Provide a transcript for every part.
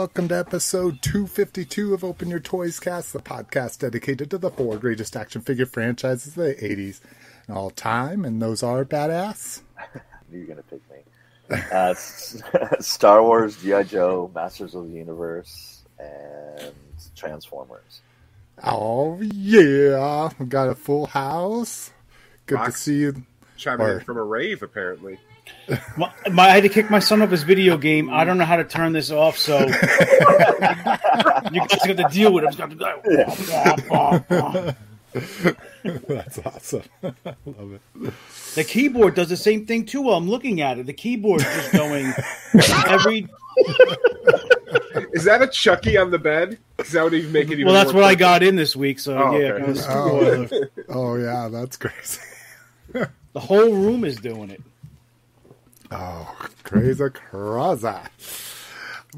Yeah. Welcome to episode 252 of Open Your Toys Cast, the podcast dedicated to the four greatest action figure franchises of the 80s and all time. And those are badass. You're going to pick me. Uh, Star Wars, G.I. Joe, Masters of the Universe, and Transformers. Oh, yeah. We got a full house. Good to see you. Chiming or, in from a rave, apparently. My, my, I had to kick my son off his video game. I don't know how to turn this off, so you guys got to deal with it. That's awesome. I love it. The keyboard does the same thing too. While I'm looking at it, the keyboard is going every. Is that a Chucky on the bed? Is that what he's making? Well, that's what I got in this week. So oh, yeah. Okay. Oh, oh yeah, that's crazy. the whole room is doing it. Oh, crazy, crazy.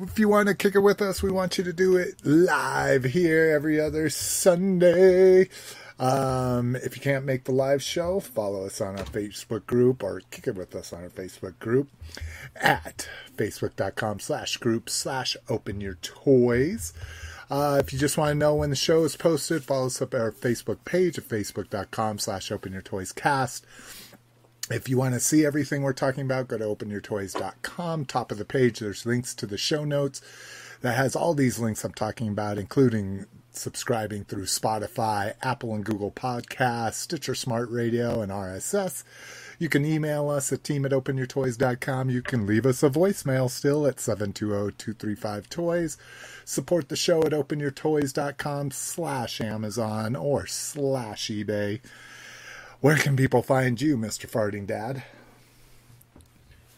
If you want to kick it with us, we want you to do it live here every other Sunday. Um, if you can't make the live show, follow us on our Facebook group or kick it with us on our Facebook group at facebook.com slash group slash open your toys. Uh, if you just want to know when the show is posted, follow us up at our Facebook page at facebook.com slash open your toys cast. If you want to see everything we're talking about, go to openyourtoys.com. Top of the page, there's links to the show notes that has all these links I'm talking about, including subscribing through Spotify, Apple and Google Podcasts, Stitcher Smart Radio, and RSS. You can email us at team at openyourtoys.com. You can leave us a voicemail still at 720-235-TOYS. Support the show at openyourtoys.com slash Amazon or slash eBay. Where can people find you, Mr. Farting Dad?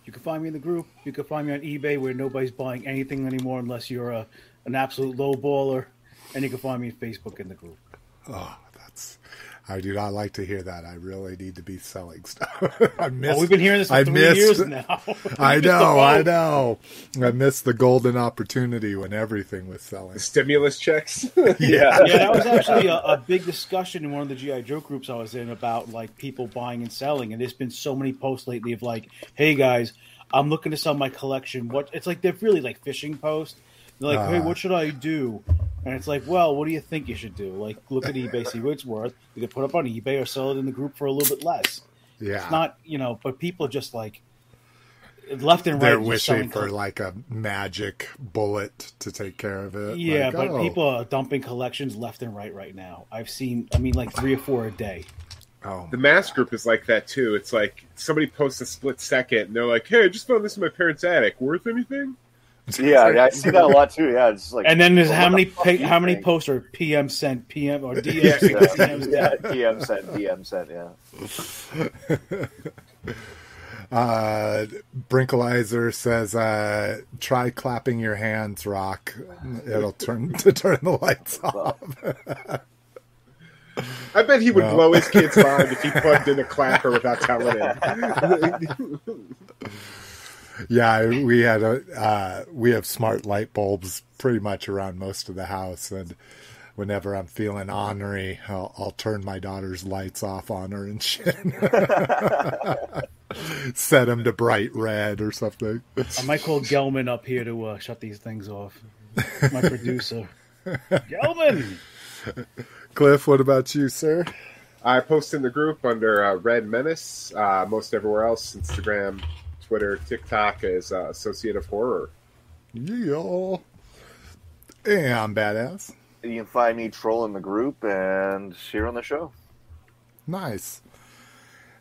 You can find me in the group. You can find me on eBay where nobody's buying anything anymore unless you're a, an absolute low baller. And you can find me on Facebook in the group. Oh, that's. I do not like to hear that. I really need to be selling stuff. I missed, oh, we've been hearing this for I three missed, years now. I know, I know. I missed the golden opportunity when everything was selling. Stimulus checks. yeah. yeah, that was actually a, a, big discussion in one of the GI Joe groups I was in about like people buying and selling, and there's been so many posts lately of like, "Hey guys, I'm looking to sell my collection." What it's like they're really like fishing posts. They're like, uh, "Hey, what should I do?" And it's like, well, what do you think you should do? Like, look at eBay, see what it's worth. You could put up on eBay or sell it in the group for a little bit less. Yeah, it's not, you know, but people just like left and right. They're wishing for like a magic bullet to take care of it. Yeah, like, but oh. people are dumping collections left and right right now. I've seen, I mean, like three or four a day. Oh, the mass group is like that too. It's like somebody posts a split second, and they're like, "Hey, I just found this in my parents' attic. Worth anything?" Yeah, yeah, I see that a lot too. Yeah, it's like, and then there's how many pay, how many posts are PM sent, PM or DM, yeah, DM, yeah, DM sent, DM sent, yeah. Uh, Brinkalizer says, uh, "Try clapping your hands, Rock. It'll turn to turn the lights off." I bet he would blow his kid's mind if he plugged in a clapper without telling him. Yeah, we had a uh, we have smart light bulbs pretty much around most of the house, and whenever I'm feeling ornery, I'll, I'll turn my daughter's lights off on her and shit. Set them to bright red or something. I might call Gelman up here to uh, shut these things off. My producer, Gelman. Cliff, what about you, sir? I post in the group under uh, Red Menace. Uh, most everywhere else, Instagram, Twitter, TikTok is uh, Associate of Horror. Yeah. And I'm badass. You can find me trolling the group and here on the show. Nice.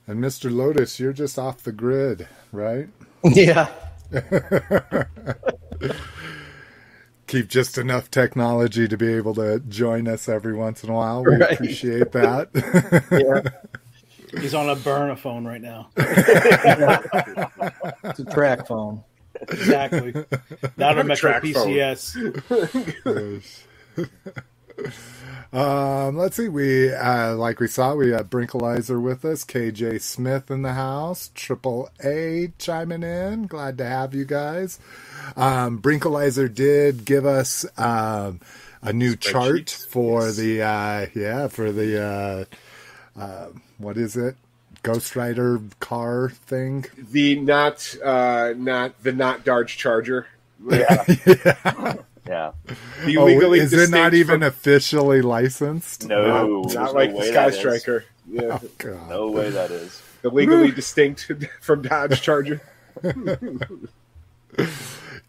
And Mr. Lotus, you're just off the grid, right? Yeah. Keep just enough technology to be able to join us every once in a while. We Right. appreciate that. Yeah. He's on a burner phone right now. It's a track phone. Exactly. Not a a Metro. PCS. um, let's see. We uh, like we saw we had Brinkalizer with us, KJ Smith in the house, Triple A chiming in. Glad to have you guys. Um, Brinkalizer did give us um, a new chart for Yes. the uh, yeah for the uh, uh, what is it? Ghost Rider car thing. The not uh, not the not Dodge Charger, Yeah, yeah. yeah. The Oh, legally is it not even from- officially licensed? No, not there's like no the way Sky. Striker. Yeah, Oh, No way that is. the legally distinct from Dodge Charger.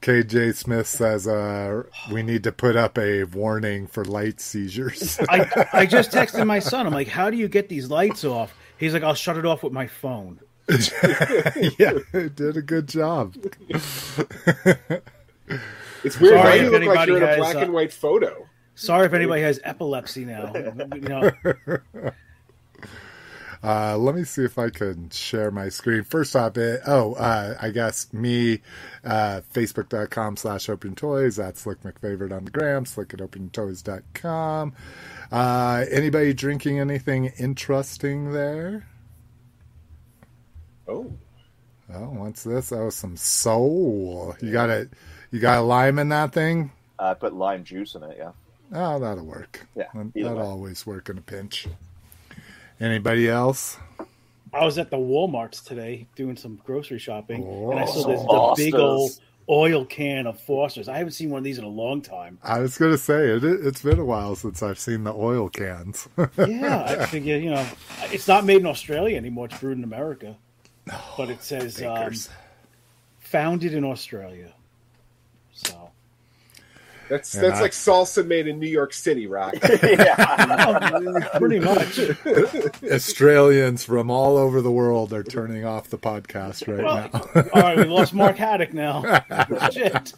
KJ Smith says uh, we need to put up a warning for light seizures. I, I just texted my son. I'm like, how do you get these lights off? He's like, I'll shut it off with my phone. yeah, it did a good job. It's weird. Sorry Why if do you look like anybody you're in a has, black uh, and white photo? Sorry if anybody has epilepsy now. You know, Uh, let me see if I can share my screen. First off, it, oh, uh, I guess me, uh, facebook.com slash open toys. That's Slick McFavorite on the gram, slick at opentoys.com. Uh, anybody drinking anything interesting there? Oh, Oh, what's this? Oh, some Sol. You got it. You got a lime in that thing? I put lime juice in it. Yeah. Oh, that'll work. Yeah, That'll way. always work in a pinch. Anybody else? I was at the Walmarts today doing some grocery shopping, and I saw this the big old oil can of Foster's. I haven't seen one of these in a long time. I was going to say it. It's been a while since I've seen the oil cans. Yeah, I figure you know, it's not made in Australia anymore. It's brewed in America, but it says um, Bakers. founded in Australia. So that's And that's I- like salsa made in New York City, Rock. yeah. pretty much. Australians from all over the world are turning off the podcast right Well, now. all right, we lost Mark Haddock now. Shit.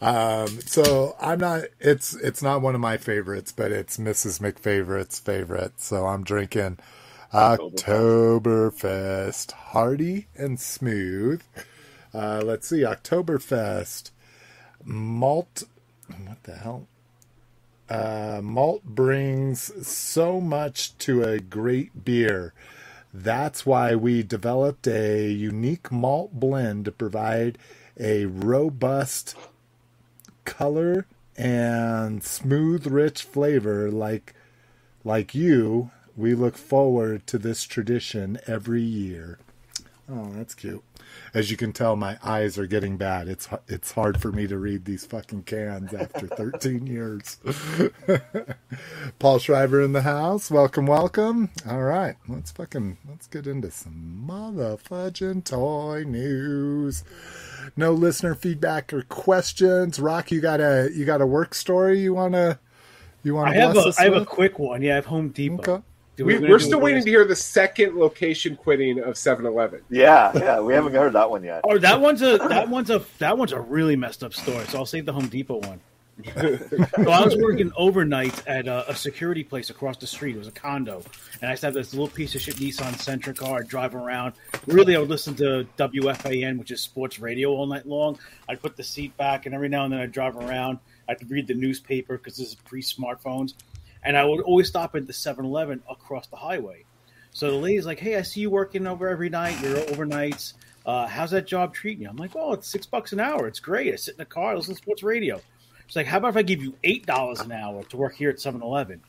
Um, so I'm not. It's it's not one of my favorites, but it's Mrs. McFavorite's favorite. So I'm drinking Oktoberfest, hearty and smooth. Uh, let's see, Oktoberfest malt. What the hell? Uh, malt brings so much to a great beer. That's why we developed a unique malt blend to provide a robust color and smooth rich flavor like like you we look forward to this tradition every year oh that's cute as you can tell my eyes are getting bad it's it's hard for me to read these fucking cans after 13 years paul schreiber in the house welcome welcome all right let's fucking let's get into some motherfudging toy news no listener feedback or questions. Rock, you got a you got a work story you wanna you wanna I have a us have a quick one. Yeah, I have Home Depot. Okay. Do We, gonna we're still waiting to hear the second location quitting of 7-Eleven. yeah, yeah. We haven't heard that one yet. Oh, that one's a that one's a that one's a really messed up story. So I'll save the Home Depot one. so I was working overnight at a, a security place across the street. It was a condo, and I used to have this little piece of shit Nissan Sentra car. I'd drive around. Really, I would listen to WFAN, which is sports radio, all night long. I'd put the seat back, and every now and then I'd drive around. I'd read the newspaper because this is pre-smartphones, and I would always stop at the 7-Eleven across the highway. So the lady's like, "Hey, I see you working over every night. You're overnights. Uh, how's that job treating you?" I'm like, "Oh, it's six bucks an hour. It's great. I sit in the car, listen to sports radio." She's like, "How about if I give you eight dollars an hour to work here at 7-Eleven?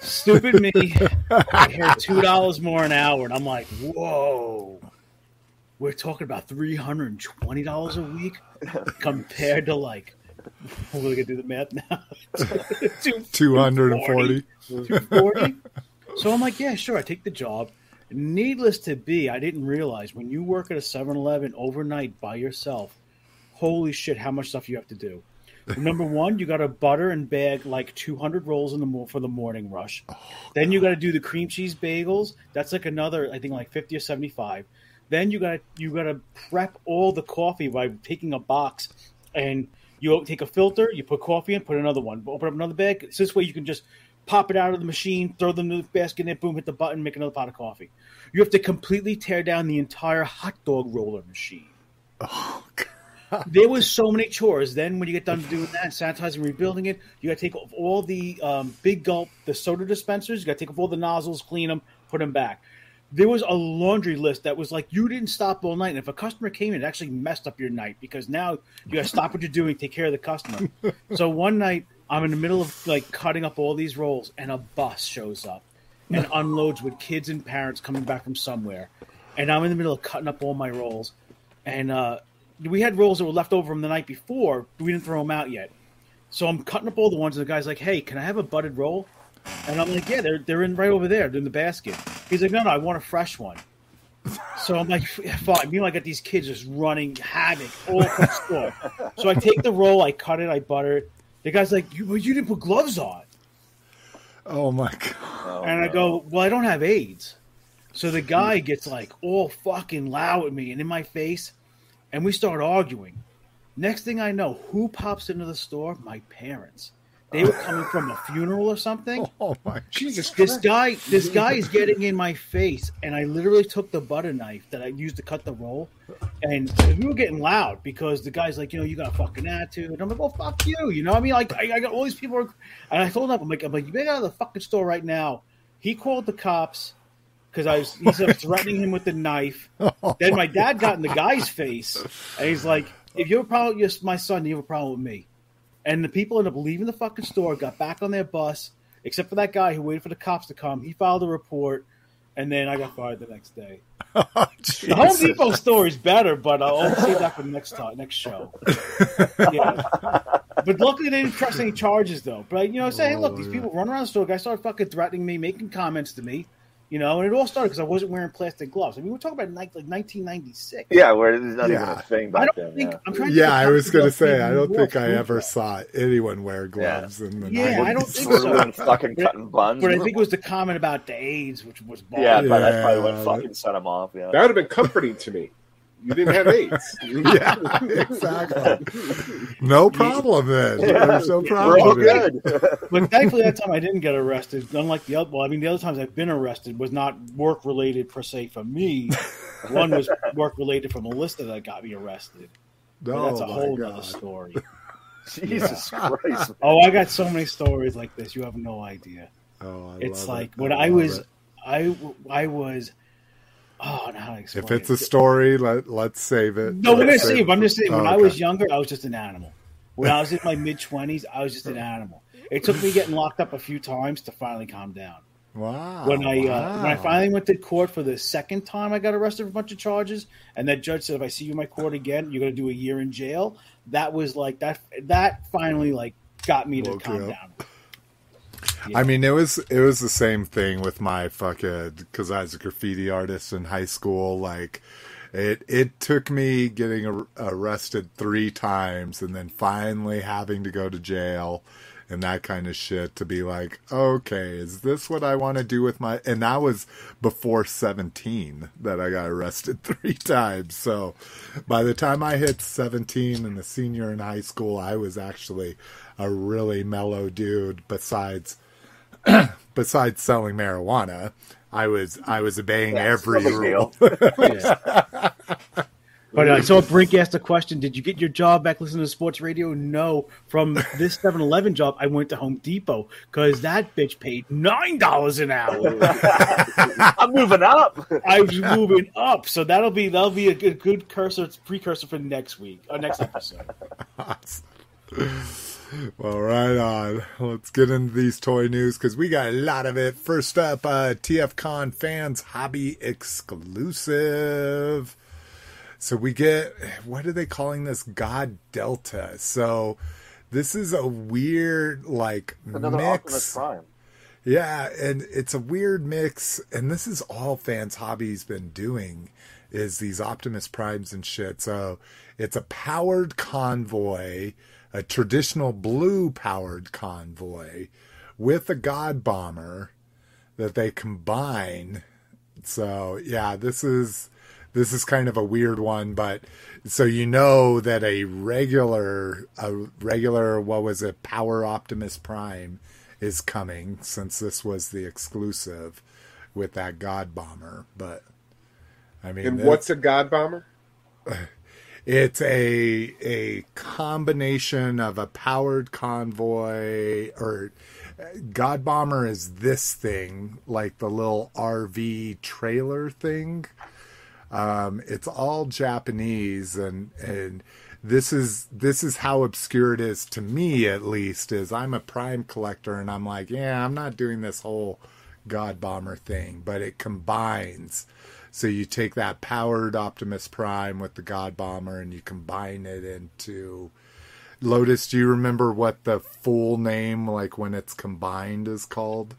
Stupid me. I hear two dollars more an hour, and I'm like, "Whoa." We're talking about three hundred and twenty dollars a week compared to like, we're gonna do the math now. 240. 240. So I'm like, yeah, sure, I take the job. Needless to be, I didn't realize when you work at a 7 Eleven overnight by yourself, holy shit, how much stuff you have to do. Number one, you got to butter and bag like 200 rolls in the mo- for the morning rush. Oh, then you got to do the cream cheese bagels. That's like another, I think, like 50 or 75. Then you got to you got to prep all the coffee by taking a box and you take a filter, you put coffee in, put another one, open up another bag. So this way you can just pop it out of the machine, throw them in the basket, and boom, hit the button, make another pot of coffee. You have to completely tear down the entire hot dog roller machine. Oh, God. There was so many chores. Then when you get done doing that, sanitizing, rebuilding it, you got to take off all the um, big gulp, the soda dispensers. You got to take off all the nozzles, clean them, put them back. There was a laundry list that was like you didn't stop all night. And if a customer came in, it actually messed up your night because now you got to stop what you're doing, take care of the customer. so one night, I'm in the middle of like cutting up all these rolls, and a bus shows up and unloads with kids and parents coming back from somewhere, and I'm in the middle of cutting up all my rolls, and uh, we had rolls that were left over from the night before. We didn't throw them out yet. So I'm cutting up all the ones, and the guy's like, "Hey, can I have a butted roll?" And I'm like, "Yeah, they're they're in right over there, they're in the basket." He's like, "No, no, I want a fresh one." So I'm like, "Fine." Meanwhile, I got these kids just running havoc all across the store. So I take the roll, I cut it, I butter it. The guy's like, "You, well, you didn't put gloves on," Oh my god. Oh, and I go, "Well, I don't have AIDS." So the guy gets like all fucking loud at me and in my face, and we start arguing. Next thing I know, who pops into the store? My parents. They were coming from a funeral or something. Oh my Jesus This Christ. guy, this guy is getting in my face, and I literally took the butter knife that I used to cut the roll, and we were getting loud because the guy's like, you know, you got a fucking attitude, and I'm like, well, fuck you, you know, what I mean, like, I, I got all these people, are, and I told him, I'm like, I'm like, you better get out of the fucking store right now. He called the cops because I was, he's threatening him with the knife. then my dad got in the guy's face, and he's like, if you have a problem with my son, you have a problem with me. And the people ended up leaving the fucking store, got back on their bus, except for that guy who waited for the cops to come. He filed a report, and then I got fired the next day. Oh, the Home Jesus. Depot story is better, but I'll I'll save that for the next time, next show. Yeah. But luckily they didn't press any charges though. But you know, I say, hey, look, these oh, people run around the store. Guys started fucking threatening me, making comments to me. You know, and it all started because I wasn't wearing plastic gloves. I mean, we're talking about like, like 1996. Yeah, where it's not even Yeah. a thing I don't then. think yeah. I'm trying. To Yeah, I was going to say, I don't think I ever gloves. saw anyone wear gloves in the Yeah, 90s. I don't think We're so. doing fucking cutting buns. But I think it was the comment about the AIDS, which was bald. yeah, but that's probably what fucking set him off. Yeah, That would have been comforting to me. You didn't have AIDS. yeah, exactly. No problem then. Yeah. There's no we're all good. But thankfully, that time I didn't get arrested. Unlike the other, well, I mean, the other times I've been arrested was not work related per se for me. One was work related for Melissa that got me arrested. But No, that's a whole God. other story. Jesus Christ. Oh, I got so many stories like this. You have no idea. Oh, I It's love like it. when I I was, it. I, I was. Oh, now how to explain If it's a story, let let's save it. No, we're gonna save But I'm it. just saying. When Oh, I was younger, I was just an animal. When I was in my mid twenties, I was just an animal. It took me getting locked up a few times to finally calm down. wow, when I uh, when I finally went to court for the second time, I got arrested for a bunch of charges, and that judge said, "If I see you in my court again, you're going to do a year in jail." That was like that. That finally like got me to Woke calm you down. I mean, it was it was the same thing with my fucking because I was a graffiti artist in high school. Like, it it took me getting ar- arrested three times and then finally having to go to jail and that kind of shit to be like, okay, is this what I want to do with my? And that was before seventeen that I got arrested three times. So, by the time I hit seventeen and a senior in high school, I was actually a really mellow dude. Besides besides selling marijuana, I was I was obeying Yeah, every rule. Yeah. But uh, so Brink asked a question: Did you get your job back listening to sports radio? No. From this 7-Eleven job, I went to Home Depot because that bitch paid nine dollars an hour. I'm moving up. I'm moving up, so that'll be that'll be a good, good cursor precursor for next week or next episode. well, right on. Let's get into these toy news because we got a lot of it. First up, uh, TFCon fans hobby exclusive. So we get what are they calling this? God Delta. So this is a weird like Another mix. Yeah, and it's a weird mix, and this is all fans' hobby's been doing is these Optimus Primes and shit. So it's a powered convoy, a traditional blue powered convoy with a God Bomber that they combine. So yeah, this is this is kind of a weird one, but so you know that a regular a regular what was it, Power Optimus Prime is coming since this was the exclusive with that God Bomber. But I mean, And what's a God Bomber? it's a a combination of a powered convoy or God Bomber is this thing like the little RV trailer thing. Um, it's all Japanese and and this is this is how obscure it is to me at least is I'm a prime collector and I'm like yeah I'm not doing this whole God Bomber thing but it combines So you take that powered Optimus Prime with the God Bomber and you combine it into Lotus. Do you remember what the full name, like when it's combined, is called?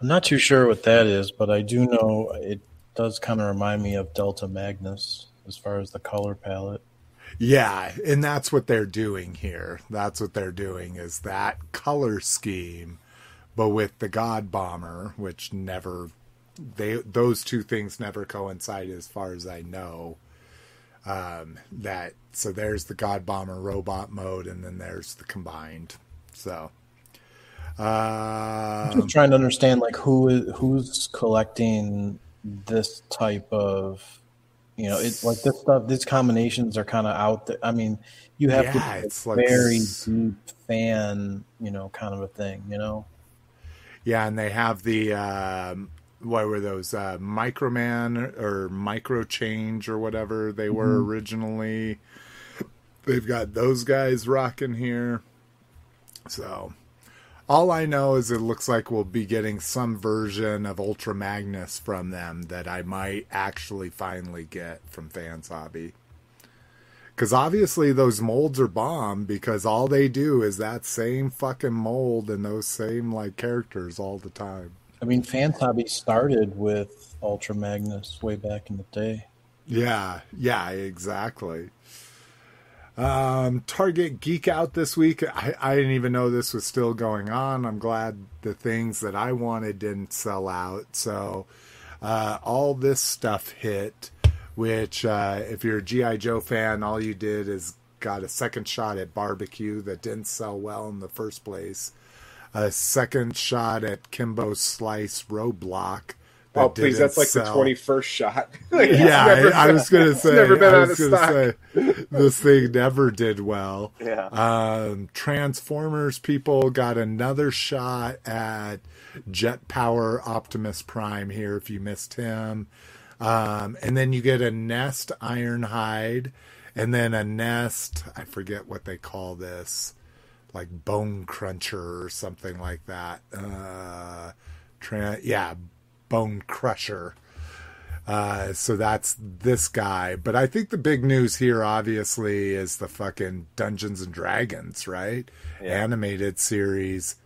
I'm not too sure what that is, but I do know it does kind of remind me of Delta Magnus as far as the color palette. Yeah, and that's what they're doing here. That's what they're doing is that color scheme, but with the God Bomber, which never they those two things never coincide as far as I know. Um, that so there's the God Bomber robot mode, and then there's the combined. So, I'm um, just trying to understand like who is who's collecting this type of you know it's like this stuff these combinations are kind of out there i mean you have to Yeah, be it's a like very deep fan you know kind of a thing you know yeah, and they have the um, what were those uh, Microman or Micro Change or whatever they were originally. They've got those guys rocking here. So, all I know is it looks like we'll be getting some version of Ultra Magnus from them that I might actually finally get from Fans Hobby. Because obviously those molds are bomb because all they do is that same fucking mold and those same like characters all the time. I mean fans hobby started with ultra magnus way back in the day Yeah, yeah, exactly. Um, Target Geek Out this week. I, I didn't even know this was still going on. I'm glad the things that I wanted didn't sell out. So, uh, all this stuff hit, which, uh, if you're a G.I. Joe fan, all you did is got a second shot at barbecue that didn't sell well in the first place, a second shot at Kimbo Slice Roadblock. that Oh, please, that's like sell. the twenty-first shot. Like, Yeah, never I, I was gonna say. never been I out was gonna stock. say this thing never did well. Yeah. Um, Transformers people got another shot at Jet Power Optimus Prime here. If you missed him, um, and then you get a Nest Ironhide, and then a Nest. I forget what they call this, like Bone Cruncher or something like that. Uh, tran yeah, Bone Crusher. Uh, so that's this guy. But I think the big news here, obviously, is the fucking Dungeons and Dragons, right? Yeah. Animated series.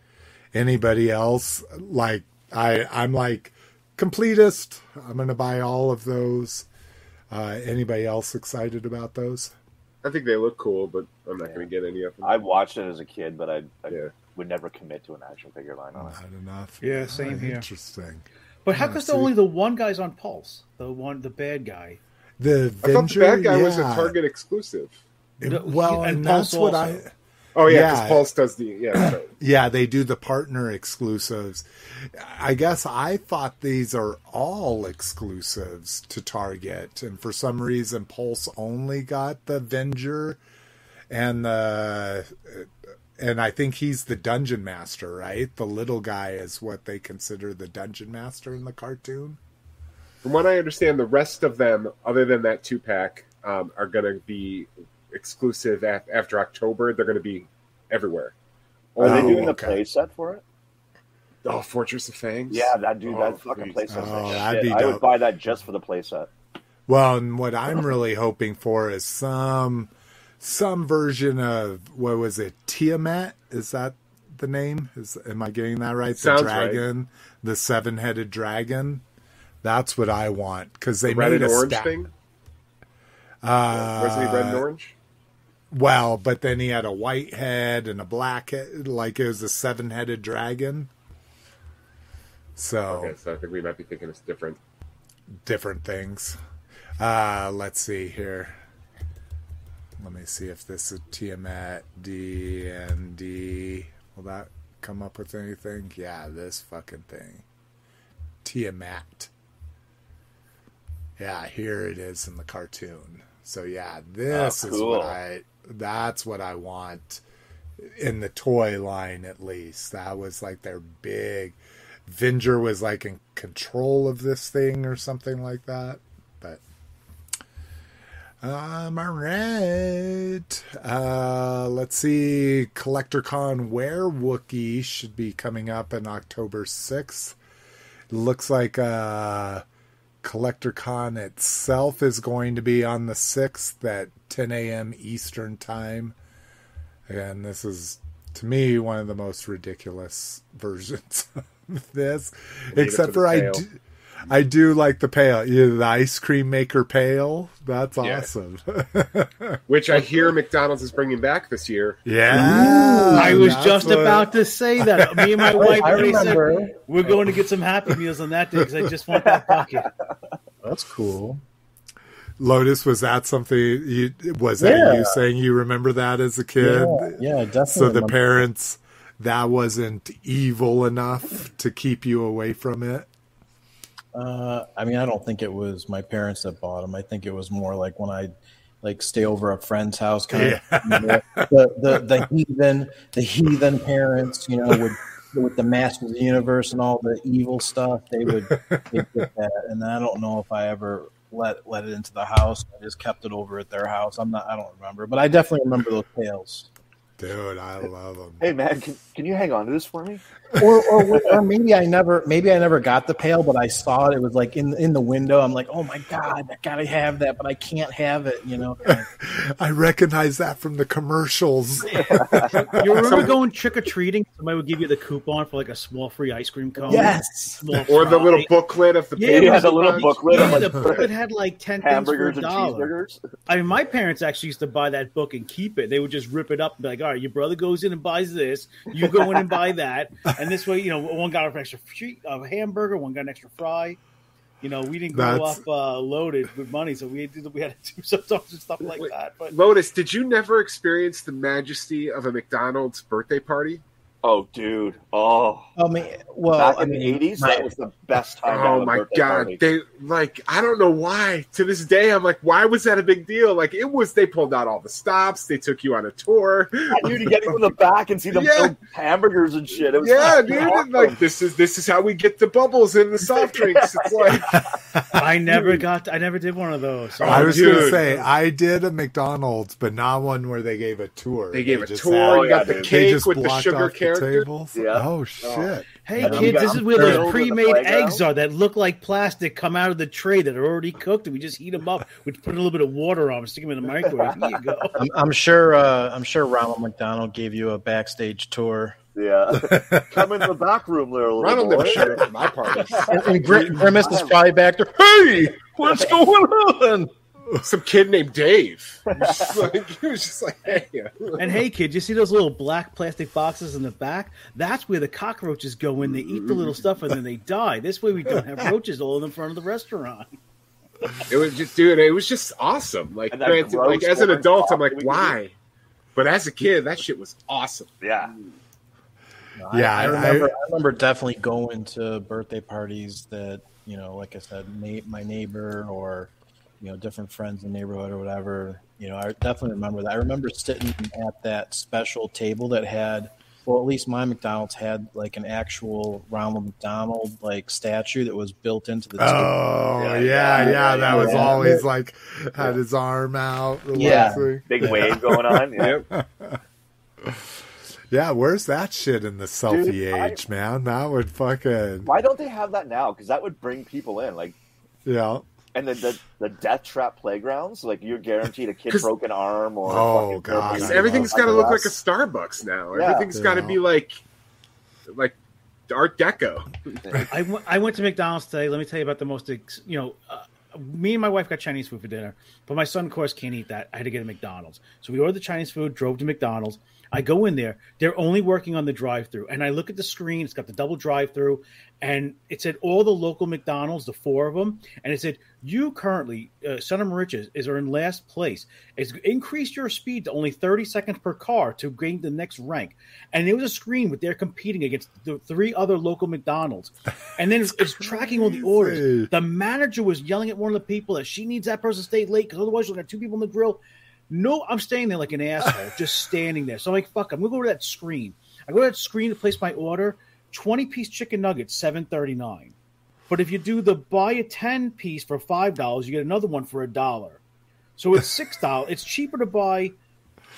Anybody else? Like, I, I'm like completist. I'm gonna buy all of those. Uh, anybody else excited about those? I think they look cool, but I'm not going to get any of them. I watched it as a kid, but I, I Yeah. would never commit to an action figure line on it. Not enough. Yeah, same Ah, here. Interesting. But how come see. only the one guy's on Pulse? The one, the bad guy. The I thought the bad guy was a. Target exclusive. It- well, and and, Pulse that's what. I. Oh yeah, Yeah. because Pulse does the yeah. right. Yeah, they do the partner exclusives. I guess I thought these are all exclusives to Target, and for some reason, Pulse only got the Avenger and the. And I think he's the dungeon master, right? The little guy is what they consider the dungeon master in the cartoon. From what I understand, the rest of them, other than that two pack, um, are going to be exclusive af- after October. They're going to be everywhere. Are they Oh, doing the okay. play set for it? Oh, Fortress of Fangs. Yeah, that dude, Oh, that fucking please. play set's Oh, like that'd shit. be I dope. would buy that just for the play set. Well, and what I'm really hoping for is some some version of what was it? Tiamat? Is that the name? Is am I getting that right? Sounds the right. dragon, the seven-headed dragon. That's what I want because they The red made and a orange sta- thing. Uh, Wasn't he red and orange? Well, but then he had a white head and a black head, like it was a seven-headed dragon. So Okay, so I think we might be thinking it's different. different things. Uh, let's see here. Let me see if this is Tiamat D and D. Will that come up with anything? Yeah, this fucking thing. Tiamat. Yeah, here it is in the cartoon. So yeah, this Oh, is what I that's what I want in the toy line at least. That was like their big Venger was like in control of this thing or something like that. But um, all right. Uh, let's see. Collector Con Where Wookie should be coming up in October 6th. Looks like uh, Collector Con itself is going to be on the 6th at 10 a.m. Eastern Time. And this is, to me, one of the most ridiculous versions of this. Leave Except for I do, I do like the pail. Yeah, the ice cream maker pail. That's Yeah. awesome. Which I hear McDonald's is bringing back this year. yeah. I was just what- about to say that. Me and my oh, wife I already said we're going to get some Happy Meals on that day because I just want that bucket. That's cool. Lotus, was that something you was that Yeah. you saying you remember that as a kid? Yeah, yeah, definitely. So the parents that wasn't evil enough to keep you away from it. Uh, I mean, I don't think it was my parents that bought them. I think it was more like when I like stay over at a friend's house, kind of the, the the heathen the heathen parents, you know, with with the Masters of the Universe and all the evil stuff. They would get that, and I don't know if I ever let let it into the house. I just kept it over at their house. I'm not. I don't remember, but I definitely remember those tales. Dude, I love them. Hey man, can, can you hang on to this for me? Or, or or maybe I never maybe I never got the pail, but I saw it. It was like in in the window. I'm like, oh my god, I gotta have that, but I can't have it. You know, I recognize that from the commercials. You remember going trick or treating? Somebody would give you the coupon for like a small free ice cream cone. yes. Small Or the little booklet of the Yeah, pages You had a little lunch. booklet Yeah, the booklet had like ten things for hamburgers and dollar. cheeseburgers. I mean, my parents actually used to buy that book and keep it. They would just rip it up and be like, "All right, your brother goes in and buys this. You go in and buy that, and this way, you know, one got an extra free, uh, hamburger, one got an extra fry." You know, we didn't grow That's- up uh, loaded with money, so we had, we had to do sometimes and stuff like Wait, that. But Lotus, did you never experience the majesty of a McDonald's birthday party? Oh, dude. Oh, I mean, well, back I in the eighties, that was the best time. Oh my god! party. They like I don't know why. To this day, I'm like, why was that a big deal? Like it was. They pulled out all the stops. They took you on a tour. I knew to get from the back and see them Yeah. build hamburgers and shit. It was Yeah, fucking dude. awesome. Like this is this is how we get the bubbles in the soft drinks. It's like I never got, I never did one of those. So I was going to say I did a McDonald's, but not one where they gave a tour. they gave a tour. Oh, had- Oh, you yeah, got the dude. cake with the sugar off the character. tables. Yeah. Oh shit! Hey And kids, I'm- this is where those pre-made eggs are that look like plastic come out of the tray that are already cooked, and we just heat them up. We put a little bit of water on them, stick them in the microwave. Here you go. I'm, I'm sure. Uh, I'm sure Ronald McDonald gave you a backstage tour. Yeah, come in the back room there, little Ronald boy. never showed up at my party. And, and Gr- Grimace is probably back there. Hey, what's going on? Some kid named Dave. He was just like, he was just like hey. And hey, kid, you see those little black plastic boxes in the back? That's where the cockroaches go in. They eat the little stuff and then they die. This way, we don't have roaches all in the front of the restaurant. It was just, dude. It was just awesome. Like, granted, like as an adult, I'm like, why? But as a kid, that shit was awesome. Yeah, Yeah, I, I I- remember. I, remember definitely going to birthday parties that you know, like I said, na- my neighbor or you know, different friends in the neighborhood or whatever. You know, I definitely remember that. I remember sitting at that special table that had, well, at least my McDonald's had like an actual Ronald McDonald like statue that was built into the table. Oh yeah, Yeah, yeah, yeah, yeah, that was yeah. always like had his arm out. Yeah. big wave going on. Yeah. Yep. Yeah, where's that shit in the selfie Dude, I- age, man? That would fucking Why don't they have that now? Because that would bring people in. Like, yeah. And the the, the death trap playgrounds, like you're guaranteed a kid broken arm or Oh, fucking God, broken- I Everything's love got to look like a. Starbucks now. Yeah. Everything's got to be like, like Art Deco. I went- I went to McDonald's today. Let me tell you about the most, ex- you know, uh, me and my wife got Chinese food for dinner, but my son, of course, can't eat that. I had to get a McDonald's. So we ordered the Chinese food, drove to McDonald's. I go in there. They're only working on the drive-through, and I look at the screen. It's got the double drive-through, and it said all the local McDonald's, the four of them, and it said you currently, uh, Son of Riches, is are in last place. It's increased your speed to only thirty seconds per car to gain the next rank. And it was a screen with they're competing against the three other local McDonald's, and then it's, it's tracking all the orders. The manager was yelling at one of the people that she needs that person to stay late because otherwise she'll have two people in the grill. No, I'm staying there like an asshole, just standing there. So I'm like, fuck, I'm gonna go to that screen. I go to that screen to place my order. Twenty piece chicken nuggets, seven thirty nine. But if you do the buy a ten piece for five dollars, you get another one for a dollar. So it's six dollars. It's cheaper to buy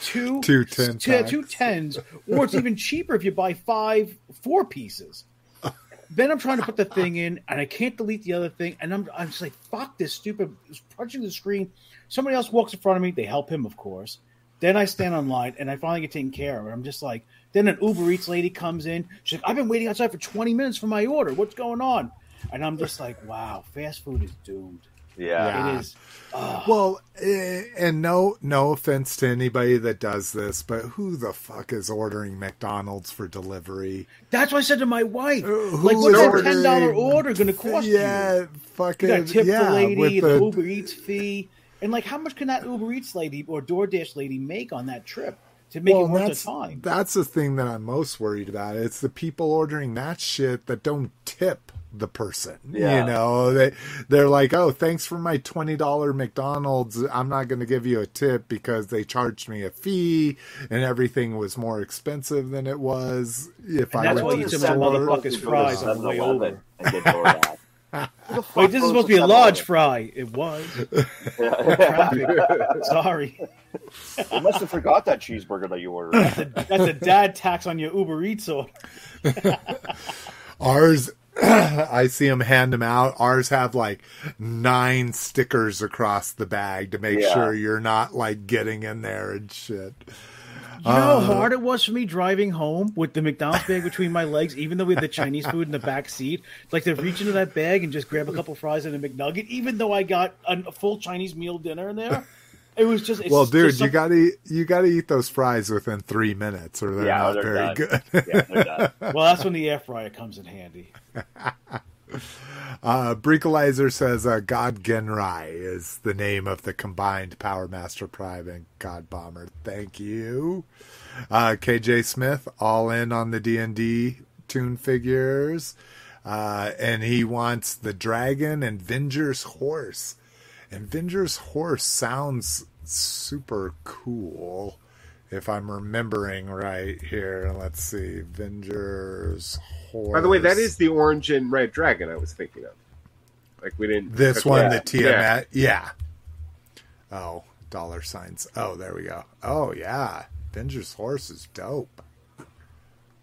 two Two 10 two, packs. two tens, or it's even cheaper if you buy five four pieces. then I'm trying to put the thing in, and I can't delete the other thing, and I'm I'm just like, fuck this stupid punching the screen. Somebody else walks in front of me. They help him, of course. Then I stand online, and I finally get taken care of. And I'm just like, then an Uber Eats lady comes in. She's like, I've been waiting outside for 20 minutes for my order. What's going on? And I'm just like, wow, fast food is doomed. Yeah. Yeah. It is. ugh. Well, eh, and no, no offense to anybody that does this, but who the fuck is ordering McDonald's for delivery? That's what I said to my wife. Uh, who like, what's is that ten dollar order going to cost you? Yeah, fucking You got to tip yeah, the lady, with the, the Uber Eats fee, and like, how much can that Uber Eats lady or DoorDash lady make on that trip to make well, it worth that's the time? that's the thing that I'm most worried about. It's the people ordering that shit that don't tip the person. Yeah. You know, they they're like, "Oh, thanks for my twenty dollar McDonald's. I'm not going to give you a tip because they charged me a fee and everything was more expensive than it was if And I that's went why to he the took my store." motherfucker's fries on the way 7-Eleven over. And get DoorDash. Who the fuck Wait, this is supposed to be a 7-Eleven? large fry. It was. Sorry. You must have forgot that cheeseburger that you ordered. That's a dad tax on your Uber Eats order. Ours, I see them hand them out. Ours have like nine stickers across the bag to make Yeah. sure you're not like getting in there and shit. You know Uh, how hard it was for me driving home with the McDonald's bag between my legs, even though we had the Chinese food in the back seat. Like to reach into that bag and just grab a couple fries and a McNugget, even though I got a, a full Chinese meal dinner in there. It was just it's well, dude, just you gotta eat, you gotta eat those fries within three minutes, or they're Yeah, not they're very done. good. Yeah, they're done. Well, that's when the air fryer comes in handy. Uh, says uh, God Ginrai is the name of the combined Power Master Prime and God Bomber. Thank you. Uh, KJ Smith, all in on the D&D tune figures. Uh, and he wants the dragon and Venger's horse. And Venger's horse sounds super cool. If I'm remembering right here, let's see. Venger's horse. By the way, that is the orange and red dragon I was thinking of. Like we didn't. This one, Yeah. the Tiamat, yeah. Oh, dollar signs. Oh, there we go. Oh, yeah. Venger's horse is dope.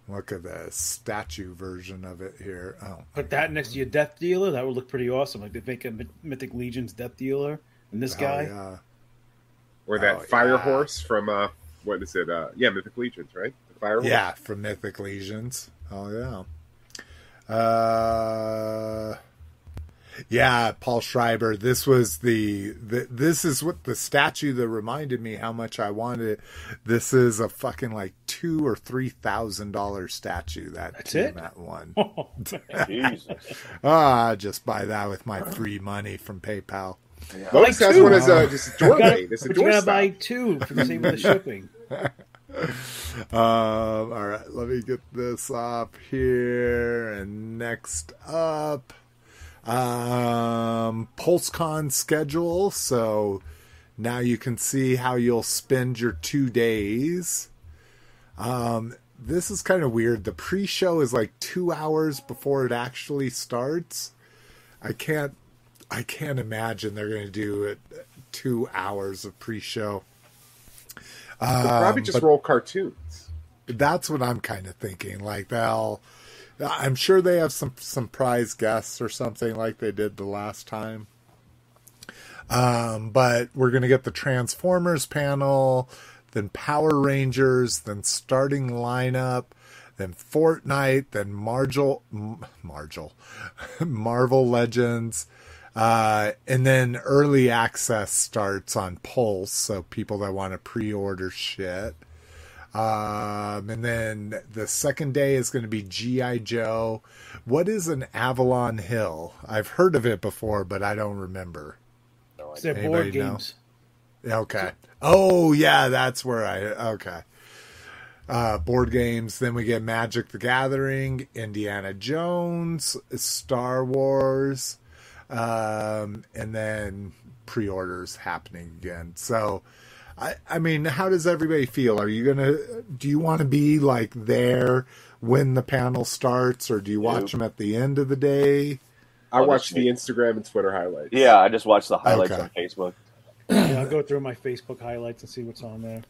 Look at the statue version of it here. Oh, Put that next to your Death Dealer, that would look pretty awesome. Like they make a Mythic Legion's Death Dealer, and this oh, guy. yeah. Or that Oh, fire yeah. horse from uh, what is it? Uh, yeah, Mythic Legions, right? The fire horse. Yeah, from Mythic Legions. Oh yeah. Uh yeah, Paul Schreiber. This was the, the this is what the statue that reminded me how much I wanted it. This is a fucking like two or three thousand dollar statue that That's it? Tiamat one. Jesus. Ah, just buy that with my free money from PayPal. Lotus Like has two. one as a just a You doorway. gotta- This is but you gotta doorstop. buy two for the same with the shipping. Um, all right, let me get this up here. And next up, um, PulseCon schedule. So now you can see how you'll spend your two days. Um, this is kind of weird. The pre-show is like two hours before it actually starts. I can't, I can't imagine they're going to do it two hours of pre-show. They'll probably Um, just roll cartoons. that's what I'm kind of thinking. Like they'll, I'm sure they have some some prize guests or something like they did the last time. Um, but we're gonna get the Transformers panel, then Power Rangers, then starting lineup, then Fortnite, then Margel, Margel, Marvel Legends. Uh, and then early access starts on Pulse, so people that want to pre-order shit. Um, and then the second day is going to be G.I. Joe. What is an Avalon Hill? I've heard of it before, but I don't remember. No It's idea. their board Anybody know? games. Okay. Oh, yeah, that's where I. Okay. Uh, board games. Then we get Magic the Gathering, Indiana Jones, Star Wars, um, and then pre orders happening again. So. I, I mean, how does everybody feel? Are you gonna? Do you want to be like there when the panel starts, or do you watch Nope. them at the end of the day? I watch the Instagram and Twitter highlights. Yeah, I just watch the highlights Okay. on Facebook. Yeah, I'll go through my Facebook highlights and see what's on there.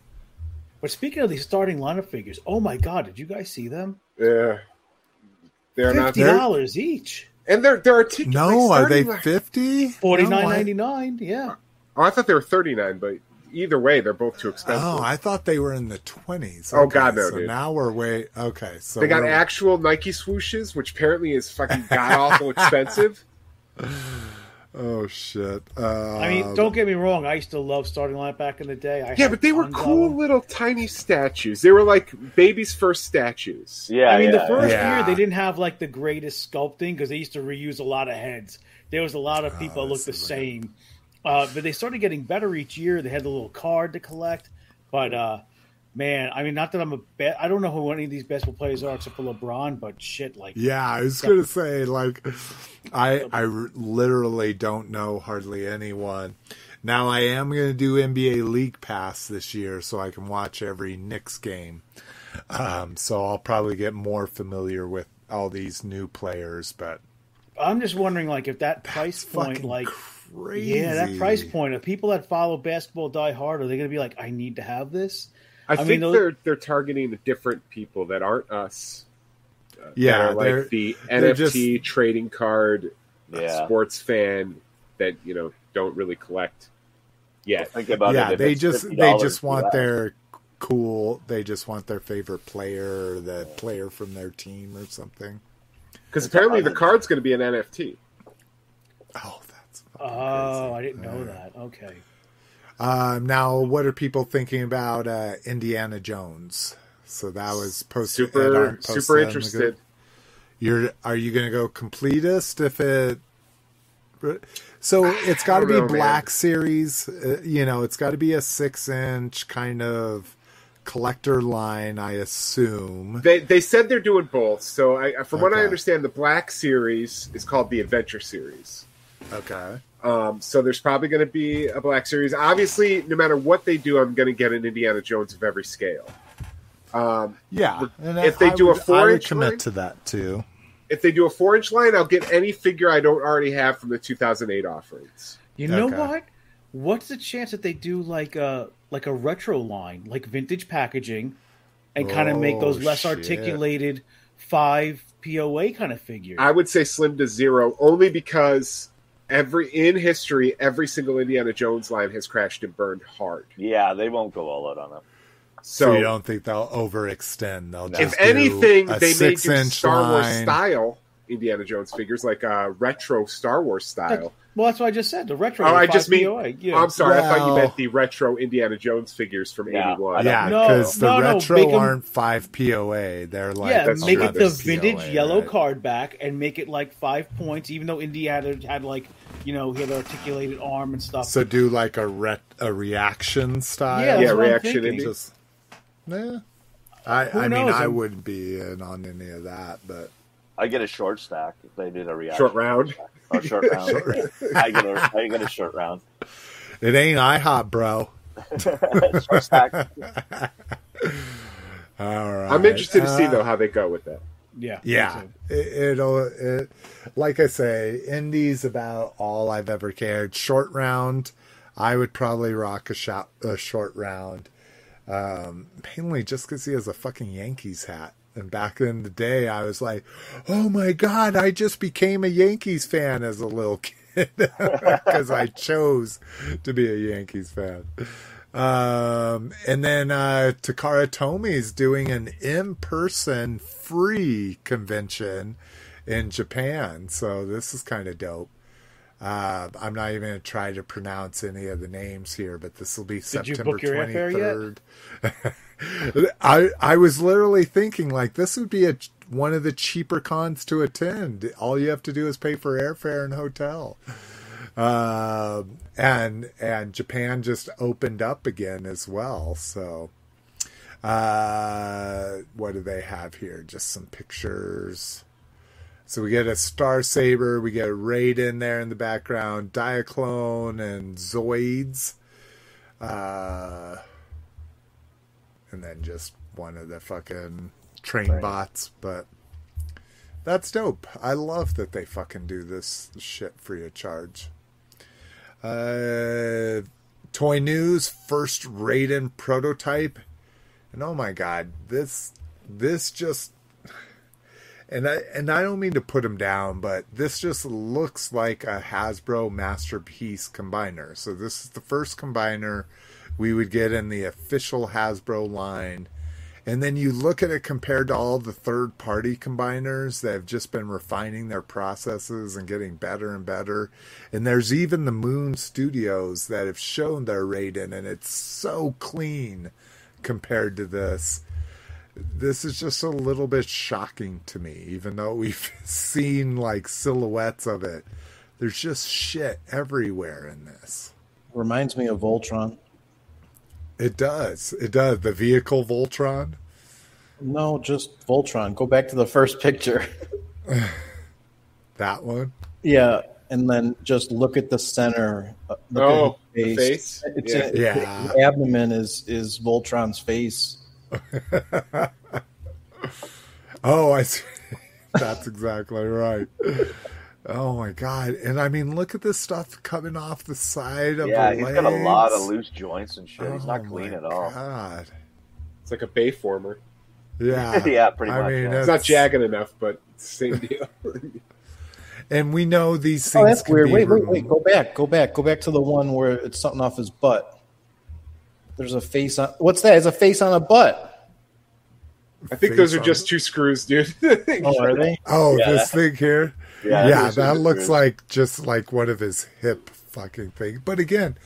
But speaking of these starting lineup figures, oh my god, did you guys see them? Yeah. They're not Fifty there, dollars each. And they're they're artic- No, like, are they fifty? Forty nine No, I- ninety nine. Yeah. Oh, I thought they were thirty nine, but either way, they're both too expensive. Oh, I thought they were in the twenties. Oh, God, no, So dude. now we're way okay. So they got we're- actual Nike swooshes, which apparently is fucking god awful expensive. Oh shit! Uh, I mean, don't get me wrong. I used to love starting line back in the day. I Yeah, but they were cool little tiny statues. They were like baby's first statues. Yeah, I mean, yeah, the first yeah. year they didn't have like the greatest sculpting because they used to reuse a lot of heads. There was a lot of people that looked the Oh, that's right. same, uh, but they started getting better each year. They had the little card to collect, but uh, man, I mean, not that I'm a bet. I don't know who any of these basketball players are except for LeBron, but shit, like Yeah, I was gonna say like, I I literally don't know hardly anyone. Now I am gonna do NBA League Pass this year, so I can watch every Knicks game. Um, so I'll probably get more familiar with all these new players, but I'm just wondering, like, if that price point, like, crazy. yeah, that price point of people that follow basketball die hard, are they going to be like, I need to have this? I, I think mean, those- they're they're targeting the different people that aren't us. Uh, that Yeah, are they're- like the they're NFT trading card uh, Yeah. sports fan that you know don't really collect yet. Think about yeah, it. if they just they just want US. their cool. They just want their favorite player, or the player from their team, or something. Because apparently the card's going to be an NFT. Oh, that's Oh, I didn't know that. Okay. Um, now, what are people thinking about uh, Indiana Jones? So that was posted. Super posted super that in the interested. You're are you going to go completist if it? So it's got to be know, man. Black Series. Uh, you know, it's got to be a six-inch kind of collector line, I assume. They they said they're doing both. So I, from what I understand, the Black Series is called the Adventure Series. Okay. Um, so there's probably going to be a Black Series. Obviously, no matter what they do, I'm going to get an Indiana Jones of every scale. Um, Yeah, and If they I do a would- I would four-inch commit line? to that too. if they do a four inch line, I'll get any figure I don't already have from the 2008 offerings. You know Okay. what? What's the chance that they do like a like a retro line, like vintage packaging, and kind of make those Oh, less shit. articulated five POA kind of figures? I would say slim to zero, only because every in history, every single Indiana Jones line has crashed and burned hard. Yeah, they won't go all out on it. So, So, you don't think they'll overextend? They'll just if do anything, a they may do six-inch Star Wars style Indiana Jones figures, like uh, retro Star Wars style. well, that's what I just said. The retro. Oh, I just mean- POA. Yeah. I'm sorry, I thought you meant the retro Indiana Jones figures from Yeah, '81. I Yeah, No, because the no, no, retro make 'em- aren't five POA. They're like yeah, that's make it the 11 vintage POA, yellow right? card back and make it like five points, even though Indiana had like you know he had articulated arm and stuff. So do like a ret- a reaction style. Yeah, Yeah, reaction thinking. indie. Just, yeah. I, Who I mean, knows? I I'm- wouldn't be in on any of that, but I get a short stack if they did a reaction. Short round. Or short round. I get a I get a short round. it ain't IHOP, bro. short stack. All right. I'm interested to see Uh, though how they go with that. yeah, Yeah, it, it'll. It, like I say, Indy's about all I've ever cared. Short round, I would probably rock a shot a short round, um, mainly just because he has a fucking Yankees hat. And back in the day, I was like, "Oh my god, I just became a Yankees fan as a little kid because I chose to be a Yankees fan." Um, and then uh, Takara Tomy's doing an in-person free convention in Japan, so this is kind of dope. Uh, I'm not even going to try to pronounce any of the names here, but this will be you September book your airfare yet? 23rd. I I was literally thinking like this would be a one of the cheaper cons to attend. All you have to do is pay for airfare and hotel. Um, and and Japan just opened up again as well. So, uh, what do they have here? Just some pictures. So we get a Star Saber, we get a Raiden there in the background, Diaclone and Zoids, uh, and then just one of the fucking train Right. bots. But that's dope. I love that they fucking do this shit free of charge. Uh, Toy News first Raiden prototype, and oh my god, this this just and I and I don't mean to put them down, but this just looks like a Hasbro masterpiece combiner. So this is the first combiner we would get in the official Hasbro line. And then you look at it compared to all the third party combiners that have just been refining their processes and getting better and better. And there's even the Moon Studios that have shown their Raiden, and it's so clean compared to this. This is just a little bit shocking to me, even though we've seen like silhouettes of it. There's just shit everywhere in this. Reminds me of Voltron. It does. It does. The vehicle Voltron. No, just Voltron. Go back to the first picture. That one. yeah, and then just look at the center. uh, Look Oh, at his the face? It's Yeah. a- Yeah. The abdomen is is Voltron's face. Oh, I see. That's exactly right. Oh my god! And I mean, look at this stuff coming off the side of Yeah, the he's legs. got a lot of loose joints and shit. He's Oh not clean my at all. God. It's like a Bayformer. Yeah, Yeah, pretty I much, mean, yeah. It's not it's- jagged enough, but same deal. and we know these Oh, things. that's can weird. be Wait, wait, removed. wait. Go back. Go back. Go back to the one where it's something off his butt. There's a face on. What's that? It's a face on a butt. I think those are on just it. two screws, dude. Oh, are they? Oh, Yeah. this thing here. Yeah, Yeah, that looks like just like one of his hip fucking things. But again,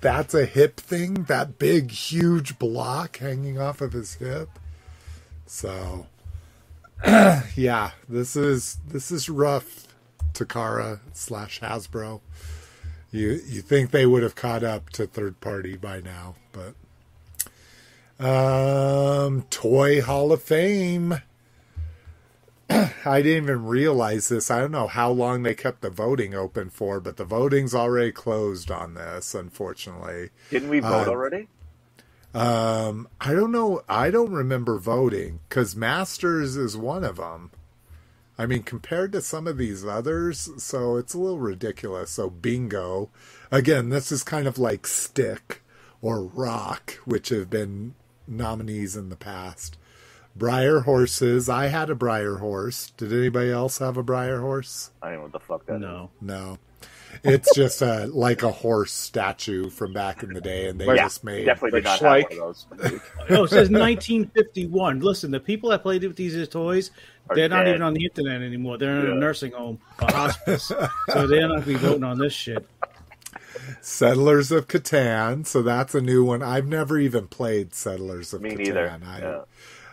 that's a hip thing. That big, huge block hanging off of his hip. So, yeah, this is this is rough. Takara slash Hasbro. You you think they would have caught up to third party by now, but um, Toy Hall of Fame. I didn't even realize this. I don't know how long they kept the voting open for, but the voting's already closed on this, unfortunately. Didn't we vote Uh, already? Um, I don't know. I don't remember voting because Masters is one of them. I mean, compared to some of these others, so it's a little ridiculous. So, Bingo, again, this is kind of like Stick or Rock, which have been nominees in the past. Breyer horses. I had a Breyer horse. Did anybody else have a Breyer horse? I don't know what the fuck that is. No. No. It's just a like a horse statue from back in the day, and they Like- just made Definitely did Like have one of those. No, it says 1951. Listen, the people that played with these toys, Are they're not even on the internet anymore. They're in Yeah. a nursing home, a hospice. so they're not going to be voting on this shit. Settlers of Catan. So that's a new one. I've never even played Settlers of Me Catan. neither. I, Yeah.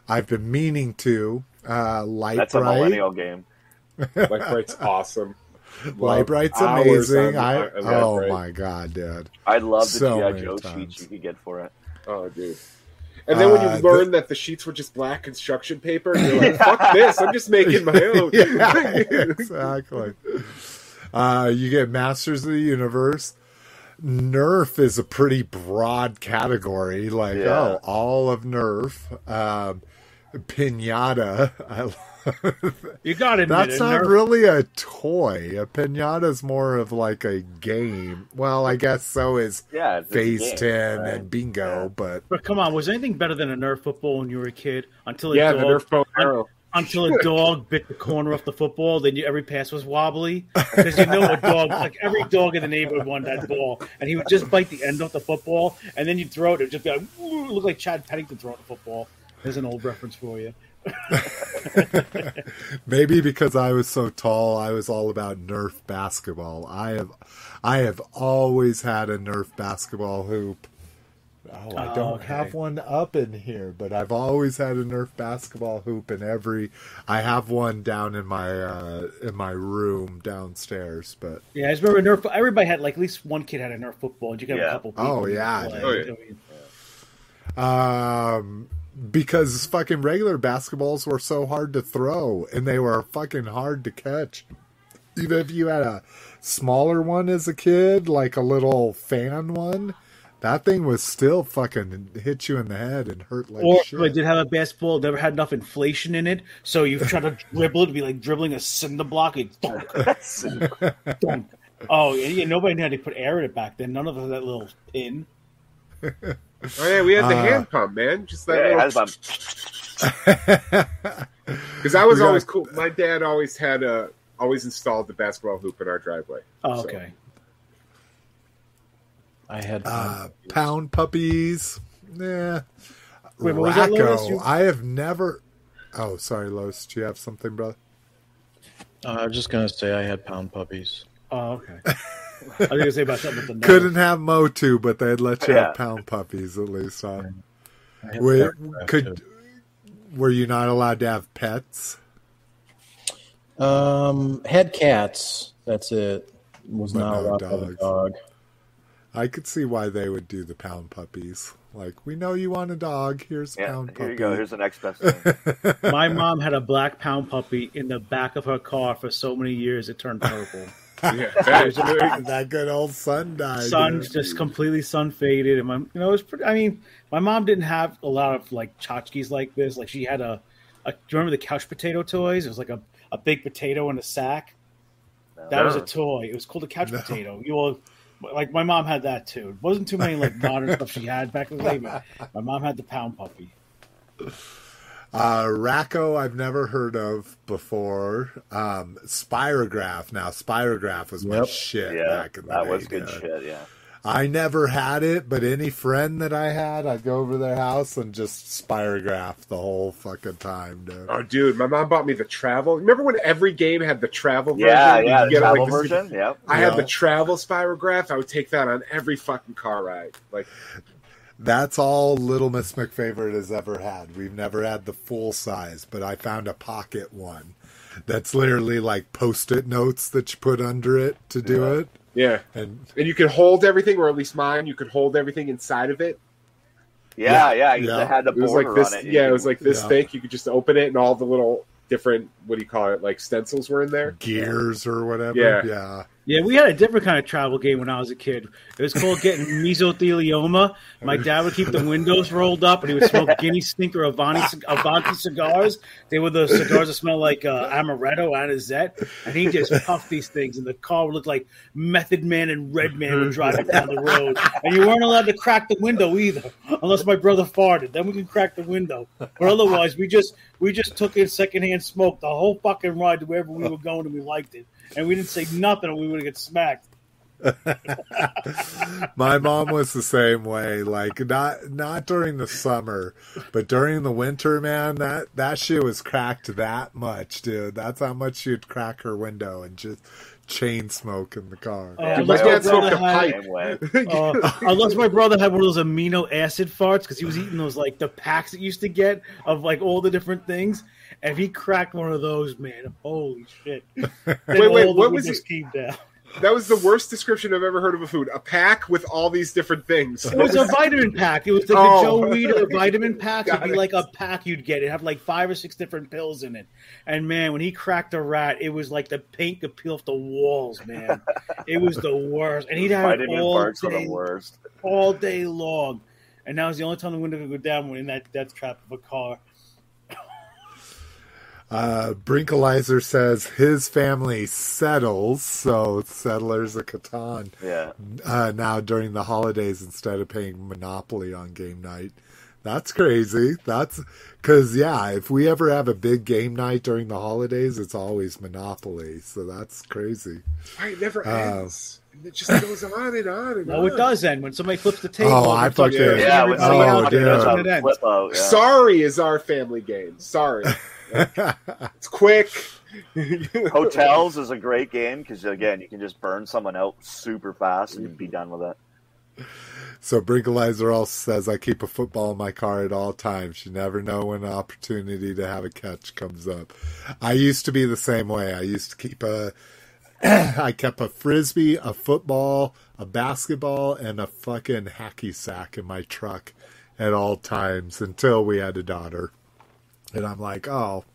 I've been meaning to. Uh, Light That's a Bright. millennial game. like Bright's awesome. Lite-Brite's amazing. on- I, oh Bright. my god, dude. I love the So GI Joe times. sheets you could get for it. Oh, dude. And then when you Uh, learn that the sheets were just black construction paper, you're like, "Fuck this! I'm just making my own." yeah, exactly. Uh, you get Masters of the Universe. Nerf is a pretty broad category. Like, Yeah. oh, all of Nerf. Um, pinata. I love You got to admit That's not Nerf- really a toy. A pinata's more of like a game. Well, I guess so is Yeah, it's Phase game, 10 right? and Bingo, but But come on, was anything better than a Nerf football when you were a kid? Until a yeah, dog, the Nerf bow and arrow. until a dog bit the corner off the football, then you, every pass was wobbly because you know a dog, like every dog in the neighborhood wanted that ball, and he would just bite the end off the football, and then you'd throw it, it would just be like, look like Chad Pennington throwing the football. There's an old reference for you. maybe because I was so tall, I was all about Nerf basketball. I have, I have always had a Nerf basketball hoop. Oh, I Oh, don't okay. have one up in here, but I've always had a Nerf basketball hoop in every. I have one down in my uh, in my room downstairs, but Yeah, I just remember Nerf. Everybody had like at least one kid had a Nerf football, and you got Yeah. a couple. People Oh, yeah, play. dude. I mean, um because fucking regular basketballs were so hard to throw and they were fucking hard to catch even if you had a smaller one as a kid like a little fan one that thing was still fucking hit you in the head and hurt like Or shit if I did have a basketball, never had enough inflation in it, so you try to dribble it to be like dribbling a cinder block. It dunk, dunk. Oh, yeah, yeah, nobody had to put air in it back then. None of us had that little pin. Oh yeah, we had the Uh, hand pump, man. Just that Yeah, little. has Because I was We got- always cool. My dad always had a always installed the basketball hoop in our driveway. Oh, So- okay. I had Uh, pound puppies. Yeah. Wait, what was that, Lois? Rack-O. You- I have never. Oh, sorry, Lois. Do you have something, brother? uh, I was just gonna say I had pound puppies. Oh, okay. I was gonna say about something with the nose. Couldn't have mo Motu, but they'd let you Yeah. have pound puppies at least. Huh? I had Wait, could were you not allowed to have pets? um had cats. That's it. Was But not no allowed to have a dog. I could see why they would do the pound puppies. Like, we know you want a dog. Here's a Yeah, pound here you go. Here's the next best thing. My mom had a black pound puppy in the back of her car for so many years it turned purple. Yeah, that- that good old sun died. sun dude. just completely sun faded, and my you know it was pretty. I mean, my mom didn't have a lot of like tchotchkes like this. Like she had a, a do you remember the couch potato toys? It was like a, a big potato in a sack. That was a toy. It was called a couch No. potato. You all, like my mom had that too. It wasn't too many like modern stuff she had back in the day. But my mom had the pound puppy. Uh, Rack-O, I've never heard of before. Um, Spirograph. Now, Spirograph was my Yep. shit yeah, back in the that day. was good dude. shit. Yeah. I never had it, but any friend that I had, I'd go over their house and just Spirograph the whole fucking time, dude. Oh, dude, my mom bought me the travel. Remember when every game had the travel version? Yeah, yeah. The get it, travel like, this- version. Yep. I had the travel spirograph. I would take that on every fucking car ride. Like, That's all Little Miss McFavorite has ever had. We've never had the full size, but I found a pocket one that's literally like post-it notes that you put under it to do Yeah. it. yeah, And and you could hold everything, or at least mine. You could hold everything inside of it. Yeah, Yeah, yeah. You yeah. had the It was like this. on it. Yeah, it was like this Yeah. thick. You could just open it, and all the little different what do you call it, like stencils were in there. gears or whatever. Yeah. yeah. Yeah, we had a different kind of travel game when I was a kid. It was called getting mesothelioma. My dad would keep the windows rolled up, and he would smoke Guinea Stink or Avanti, Avanti cigars. They were the cigars that smell like uh, amaretto, anisette, and he just puffed these things, and the car would look like Method Man and Redman were driving down the road. And you weren't allowed to crack the window either, unless my brother farted. Then we can crack the window, but otherwise, we just we just took in secondhand smoke the whole fucking ride to wherever we were going, and we liked it. And we didn't say nothing, or we would have get smacked. My mom was the same way. Like not not during the summer, but during the winter, man, that that shit was cracked that much, dude. That's how much she'd crack her window and just chain smoke in the car. Uh, Dude, my unless brother had- pipe. Same way. Uh, unless my brother had one of those amino acid farts because he was eating those like the packs that used to get of like all the different things. And if he cracked one of those, man, holy shit! Wait, wait, what was windows it? Came down. That was the worst description I've ever heard of a food. A pack with all these different things. It was a vitamin pack. It was the, the Oh. Joe Weider vitamin pack. It'd be it. like a pack you'd get. It'd have like five or six different pills in it. And man, when he cracked a rat, it was like the paint could peel off the walls, man. it was the worst. And he'd have it all farts day, the worst. all day long. And that was the only time the window could go down when in that death trap of a car. Uh, Brinkalizer says his family settles, so settlers of Catan Yeah. uh, now during the holidays instead of paying Monopoly on game night. That's crazy. That's because yeah, if we ever have a big game night during the holidays, it's always Monopoly. So that's crazy. Right, it never Uh, ends. It just goes on and on and No, on. it does end when somebody flips the table. Oh, I and starts fucking- cursing Yeah, Oh, someone out, dude. knows how that's when it to ends. flip out. Yeah. Sorry is our family game. Sorry. it's quick. Hotels is a great game because again, you can just burn someone out super fast and be done with it. So Brinkalizer also says I keep a football in my car at all times. You never know when an opportunity to have a catch comes up. I used to be the same way. I used to keep a I kept a frisbee, a football, a basketball, and a fucking hacky sack in my truck at all times until we had a daughter. And I'm like, oh,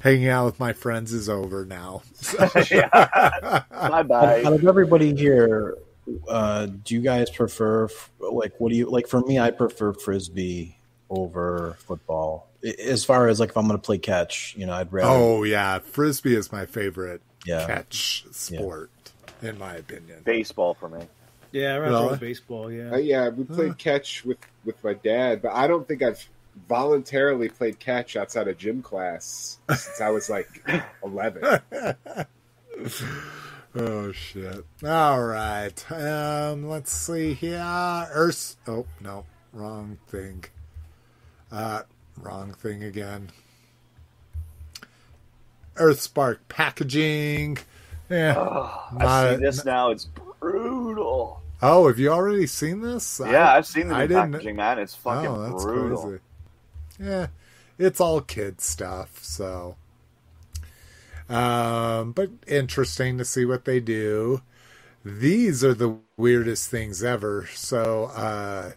hanging out with my friends is over now. Bye bye. Out of everybody here, uh, do you guys prefer like what do you like? For me, I prefer frisbee over football. As far as like if I'm going to play catch, you know, I'd rather. Oh yeah, frisbee is my favorite Yeah. catch sport, in my opinion. Baseball for me. Yeah, I rather Really? baseball. Yeah, Uh, yeah, we played catch with with my dad, but I don't think I've voluntarily played catch outside of gym class since I was like 11. oh shit! All right. Um, let's see here. Earth. Oh no, wrong thing. Uh, wrong thing again. Earth Spark packaging. Yeah. Oh, Not- I see seen this now. It's brutal. Oh, have you already seen this? Yeah, I've seen the I new didn't- packaging, man. It's fucking oh, that's brutal. crazy. Yeah, it's all kid stuff, so. Um, but interesting to see what they do. These are the weirdest things ever. So, uh,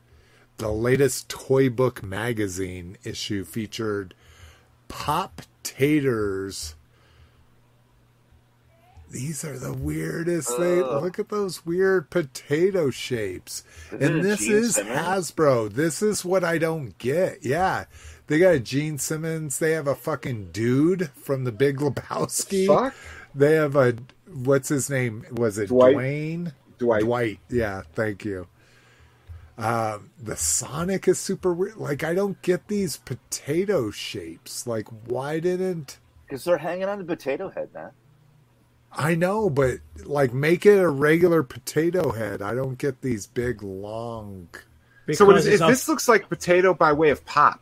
the latest Toy Book magazine issue featured Pop Taters. These are the weirdest things. Ugh. Look at those weird potato shapes. And this is Hasbro. This is what I don't get. Yeah. They got a Gene Simmons. They have a fucking dude from the Big Lebowski. Fuck? They have a what's his name? Was it Dwight. Dwayne? Dwight. Dwight. Yeah, thank you. Um, the Sonic is super weird. Like I don't get these potato shapes. Like why didn't Because they're hanging on the potato head, man. I know, but like make it a regular potato head. I don't get these big long. So what is, is this looks like potato by way of pop.